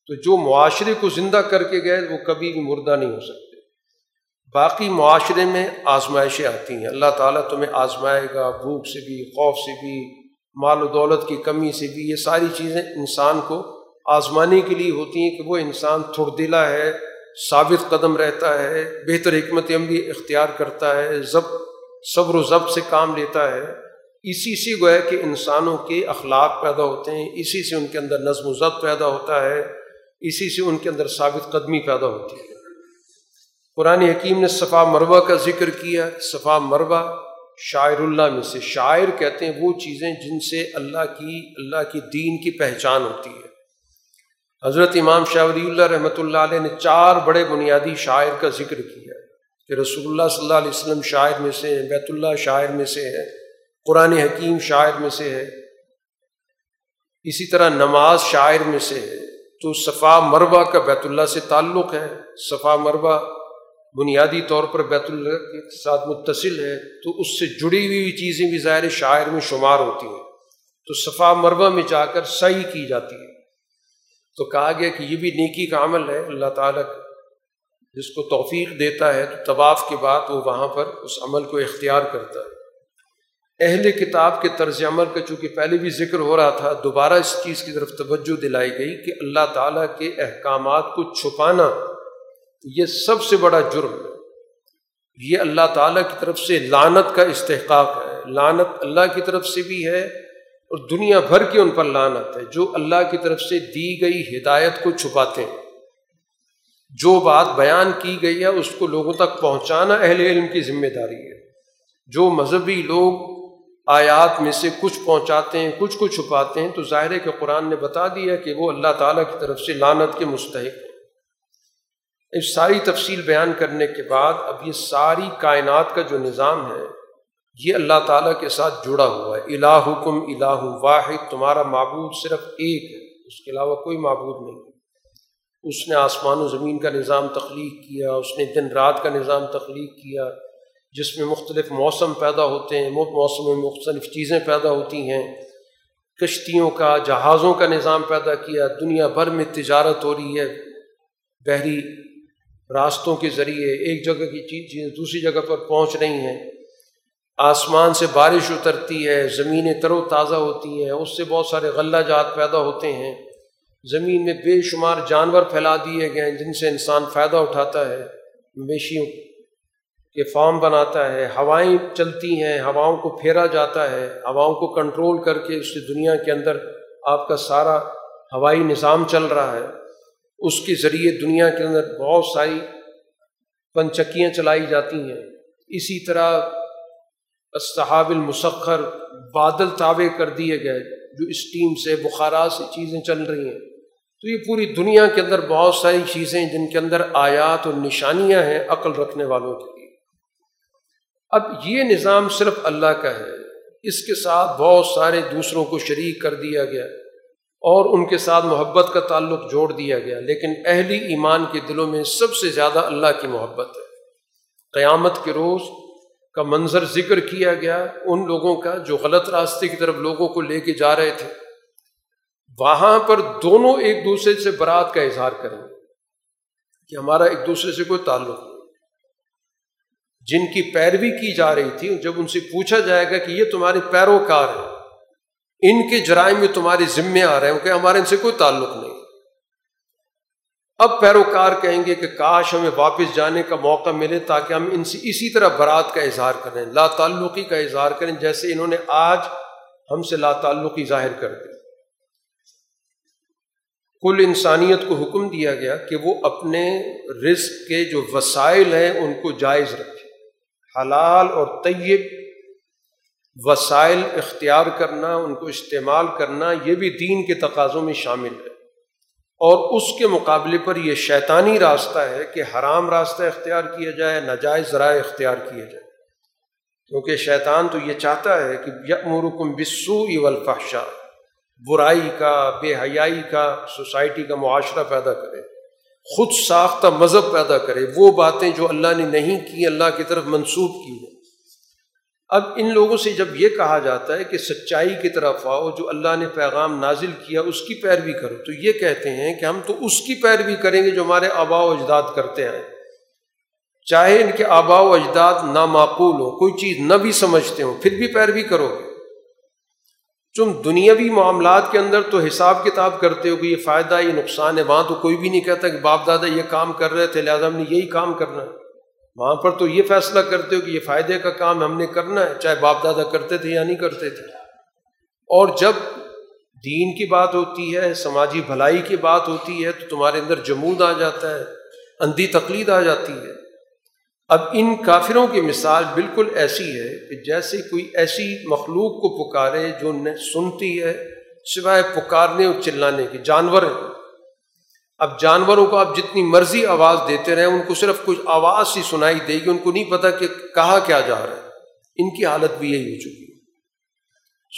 تو جو معاشرے کو زندہ کر کے گئے، وہ کبھی بھی مردہ نہیں ہو سکتے۔ باقی معاشرے میں آزمائشیں آتی ہیں۔ اللہ تعالیٰ تمہیں آزمائے گا، بھوک سے بھی، خوف سے بھی، مال و دولت کی کمی سے بھی۔ یہ ساری چیزیں انسان کو آزمانے کے لیے ہوتی ہیں کہ وہ انسان تھوڑ دلا ہے، ثابت قدم رہتا ہے، بہتر حکمت عملی اختیار کرتا ہے، ضبط، صبر و ضبط سے کام لیتا ہے۔ اسی سے گویا کہ انسانوں کے اخلاق پیدا ہوتے ہیں، اسی سے ان کے اندر نظم و ضبط پیدا ہوتا ہے، اسی سے ان کے اندر ثابت قدمی پیدا ہوتی ہے۔ قرآن حکیم نے صفا مروہ کا ذکر کیا، صفا مروہ شاعر اللہ میں سے، شاعر کہتے ہیں وہ چیزیں جن سے اللہ کی اللہ کی دین کی پہچان ہوتی ہے۔ حضرت امام شاہ ولی اللہ رحمۃ اللہ علیہ نے چار بڑے بنیادی شاعر کا ذکر کیا کہ رسول اللہ صلی اللہ علیہ وسلم شاعر میں سے ہے بیت اللہ شاعر میں سے ہے قرآن حکیم شاعر میں سے ہے اسی طرح نماز شاعر میں سے ہے تو صفا مربع کا بیت اللہ سے تعلق ہے، صفا مربع بنیادی طور پر بیت اللہ کے ساتھ متصل ہے، تو اس سے جڑی ہوئی چیزیں بھی ظاہر شاعر میں شمار ہوتی ہیں۔ تو صفا مربع میں جا کر صحیح کی جاتی ہے۔ تو کہا گیا کہ یہ بھی نیکی کا عمل ہے، اللہ تعالیٰ جس کو توفیق دیتا ہے، تو طواف کے بعد وہ وہاں پر اس عمل کو اختیار کرتا ہے۔ اہل کتاب کے طرز عمل کا چونکہ پہلے بھی ذکر ہو رہا تھا، دوبارہ اس چیز کی طرف توجہ دلائی گئی کہ اللہ تعالیٰ کے احکامات کو چھپانا یہ سب سے بڑا جرم ہے۔ یہ اللہ تعالیٰ کی طرف سے لانت کا استحقاق ہے۔ لانت اللہ کی طرف سے بھی ہے اور دنیا بھر کی ان پر لانت ہے۔ جو اللہ کی طرف سے دی گئی ہدایت کو چھپاتے ہیں۔ جو بات بیان کی گئی ہے، اس کو لوگوں تک پہنچانا اہل علم کی ذمہ داری ہے۔ جو مذہبی لوگ آیات میں سے کچھ پہنچاتے ہیں، کچھ کو چھپاتے ہیں، تو ظاہر ہے کہ قرآن نے بتا دیا کہ وہ اللہ تعالیٰ کی طرف سے لانت کے مستحق ہیں۔ اس ساری تفصیل بیان کرنے کے بعد اب یہ ساری کائنات کا جو نظام ہے، یہ اللہ تعالیٰ کے ساتھ جڑا ہوا ہے۔ الہ حکم الہ واحد، تمہارا معبود صرف ایک ہے، اس کے علاوہ کوئی معبود نہیں۔ اس نے آسمان و زمین کا نظام تخلیق کیا، اس نے دن رات کا نظام تخلیق کیا، جس میں مختلف موسم پیدا ہوتے ہیں موسم میں مختلف چیزیں پیدا ہوتی ہیں۔ کشتیوں کا، جہازوں کا نظام پیدا کیا، دنیا بھر میں تجارت ہو رہی ہے۔ بحری راستوں کے ذریعے ایک جگہ کی چیزیں دوسری جگہ پر پہنچ رہی ہیں۔ آسمان سے بارش اترتی ہے، زمینیں تر و تازہ ہوتی ہیں، اس سے بہت سارے غلہ جات پیدا ہوتے ہیں۔ زمین میں بے شمار جانور پھیلا دیے گئے ہیں جن سے انسان فائدہ اٹھاتا ہے۔ مویشیوں کہ فارم بناتا ہے، ہوائیں چلتی ہیں، ہواؤں کو پھیرا جاتا ہے۔ ہواؤں کو کنٹرول کر کے اس دنیا کے اندر آپ کا سارا ہوائی نظام چل رہا ہے۔ اس کے ذریعے دنیا کے اندر بہت ساری پنچکیاں چلائی جاتی ہیں۔ اسی طرح استحاب المسخر بادل تابع کر دیے گئے، جو اسٹیم سے بخارات سے چیزیں چل رہی ہیں۔ تو یہ پوری دنیا کے اندر بہت ساری چیزیں جن کے اندر آیات اور نشانیاں ہیں عقل رکھنے والوں کے لیے۔ اب یہ نظام صرف اللہ کا ہے، اس کے ساتھ بہت سارے دوسروں کو شریک کر دیا گیا۔ اور ان کے ساتھ محبت کا تعلق جوڑ دیا گیا، لیکن اہلی ایمان کے دلوں میں سب سے زیادہ اللہ کی محبت ہے۔ قیامت کے روز کا منظر ذکر کیا گیا ان لوگوں کا جو غلط راستے کی طرف لوگوں کو لے کے جا رہے تھے۔ وہاں پر دونوں ایک دوسرے سے برات کا اظہار کریں کہ ہمارا ایک دوسرے سے کوئی تعلق نہیں۔ جن کی پیروی کی جا رہی تھی، جب ان سے پوچھا جائے گا کہ یہ تمہارے پیروکار ہیں ان کے جرائم میں تمہارے ذمے آ رہے ہیں کہ ہمارے ان سے کوئی تعلق نہیں۔ اب پیروکار کہیں گے کہ کاش ہمیں واپس جانے کا موقع ملے تاکہ ہم ان سے اسی طرح برات کا اظہار کریں، لا تعلقی کا اظہار کریں، جیسے انہوں نے آج ہم سے لا تعلقی ظاہر کر دی۔ کل انسانیت کو حکم دیا گیا کہ وہ اپنے رزق کے جو وسائل ہیں ان کو جائز رکھے۔ حلال اور طیب وسائل اختیار کرنا، ان کو استعمال کرنا، یہ بھی دین کے تقاضوں میں شامل ہے۔ اور اس کے مقابلے پر یہ شیطانی راستہ ہے کہ حرام راستہ اختیار کیا جائے، ناجائز ذرائع اختیار کیا جائے۔ کیونکہ شیطان تو یہ چاہتا ہے کہ یکمرکم بسو والفحشاء، برائی کا، بے حیائی کا سوسائٹی کا معاشرہ پیدا کرے، خود ساختہ مذہب پیدا کرے۔ وہ باتیں جو اللہ نے نہیں کی، اللہ کی طرف منسوخ کی ہیں۔ اب ان لوگوں سے جب یہ کہا جاتا ہے کہ سچائی کی طرف آؤ، جو اللہ نے پیغام نازل کیا، اس کی پیروی کرو، تو یہ کہتے ہیں کہ ہم تو اس کی پیروی کریں گے جو ہمارے آبا و اجداد کرتے ہیں۔ چاہے ان کے آبا و اجداد نامعقول ہو کوئی چیز نہ بھی سمجھتے ہوں، پھر بھی پیروی کرو گے۔ تم دنیاوی معاملات کے اندر تو حساب کتاب کرتے ہو کہ یہ فائدہ، یہ نقصان ہے، وہاں تو کوئی بھی نہیں کہتا کہ باپ دادا یہ کام کر رہے تھے، لہٰذا ہم نے یہی کام کرنا۔ ہے وہاں پر تو یہ فیصلہ کرتے ہو کہ یہ فائدے کا کام ہم نے کرنا ہے، چاہے باپ دادا کرتے تھے یا نہیں کرتے تھے۔ اور جب دین کی بات ہوتی ہے، سماجی بھلائی کی بات ہوتی ہے، تو تمہارے اندر جمود آ جاتا ہے، اندھی تقلید آ جاتی ہے۔ اب ان کافروں کی مثال بالکل ایسی ہے کہ جیسے کوئی ایسی مخلوق کو پکارے جو سنتی ہے، سوائے پکارنے اور چلانے کی جانور ہیں۔ اب جانوروں کو آپ جتنی مرضی آواز دیتے رہیں، ان کو صرف کچھ آواز سی سنائی دے گی، ان کو نہیں پتا کہ کہا کیا جا رہا ہے۔ ان کی حالت بھی یہی ہو چکی ہے۔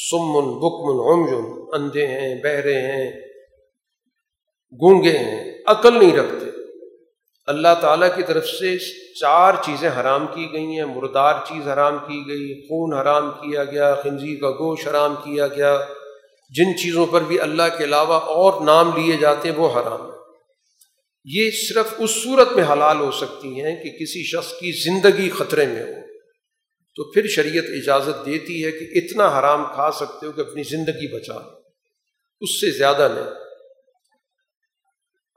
سمن، بکمن، عمجن، اندھے ہیں، بہرے ہیں، گونگے ہیں، عقل نہیں رکھتے۔ اللہ تعالیٰ کی طرف سے چار چیزیں حرام کی گئی ہیں۔ مردار چیز حرام کی گئی، خون حرام کیا گیا، خنزیر کا گوشت حرام کیا گیا۔ جن چیزوں پر بھی اللہ کے علاوہ اور نام لیے جاتے ہیں وہ حرام۔ ہے یہ صرف اس صورت میں حلال ہو سکتی ہیں کہ کسی شخص کی زندگی خطرے میں ہو۔ تو پھر شریعت اجازت دیتی ہے کہ اتنا حرام کھا سکتے ہو کہ اپنی زندگی بچا اس سے زیادہ نہیں۔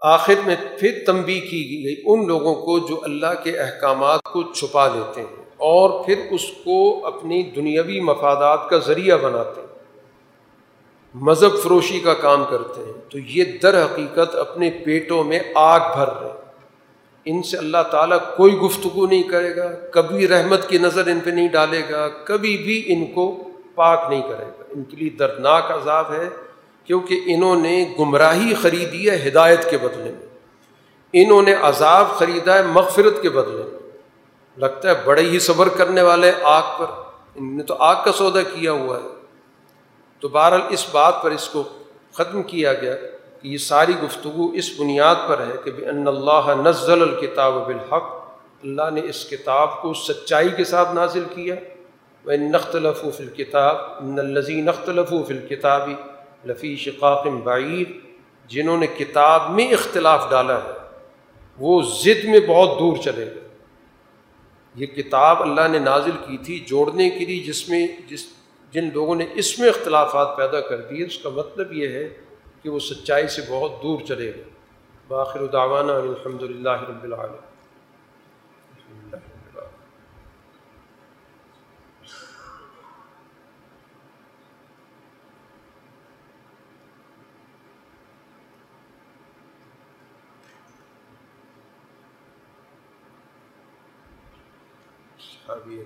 آخر میں پھر تنبی کی گئی ان لوگوں کو جو اللہ کے احکامات کو چھپا لیتے ہیں اور پھر اس کو اپنی دنیاوی مفادات کا ذریعہ بناتے ہیں۔ مذہب فروشی کا کام کرتے ہیں۔ تو یہ در حقیقت اپنے پیٹوں میں آگ بھر رہے ان سے اللہ تعالیٰ کوئی گفتگو نہیں کرے گا، کبھی رحمت کی نظر ان پہ نہیں ڈالے گا، کبھی بھی ان کو پاک نہیں کرے گا۔ ان کے لیے دردناک عذاب ہے، کیونکہ انہوں نے گمراہی خریدی ہے ہدایت کے بدلے میں۔ انہوں نے عذاب خریدا ہے مغفرت کے بدلے میں۔ لگتا ہے بڑے ہی صبر کرنے والے آگ پر۔ ان نے تو آگ کا سودا کیا ہوا ہے۔ تو بہرحال اس بات پر اس کو ختم کیا گیا کہ یہ ساری گفتگو اس بنیاد پر ہے کہ ان اللہ نزل الکتاب بالحق، اللہ نے اس کتاب کو سچائی کے ساتھ نازل کیا وہ نخت لفوف الکتاب ان الزی نخت لفوف الکتابی لفی شقاق بعیر جنہوں نے کتاب میں اختلاف ڈالا ہے، وہ ضد میں بہت دور چلے گئے۔ یہ کتاب اللہ نے نازل کی تھی جوڑنے کے لیے، جس میں، جس جن لوگوں نے اس میں اختلافات پیدا کر دیے اس کا مطلب یہ ہے کہ وہ سچائی سے بہت دور چلے گئے۔ باخر دعوانا الحمد للہ رب العالم ابھی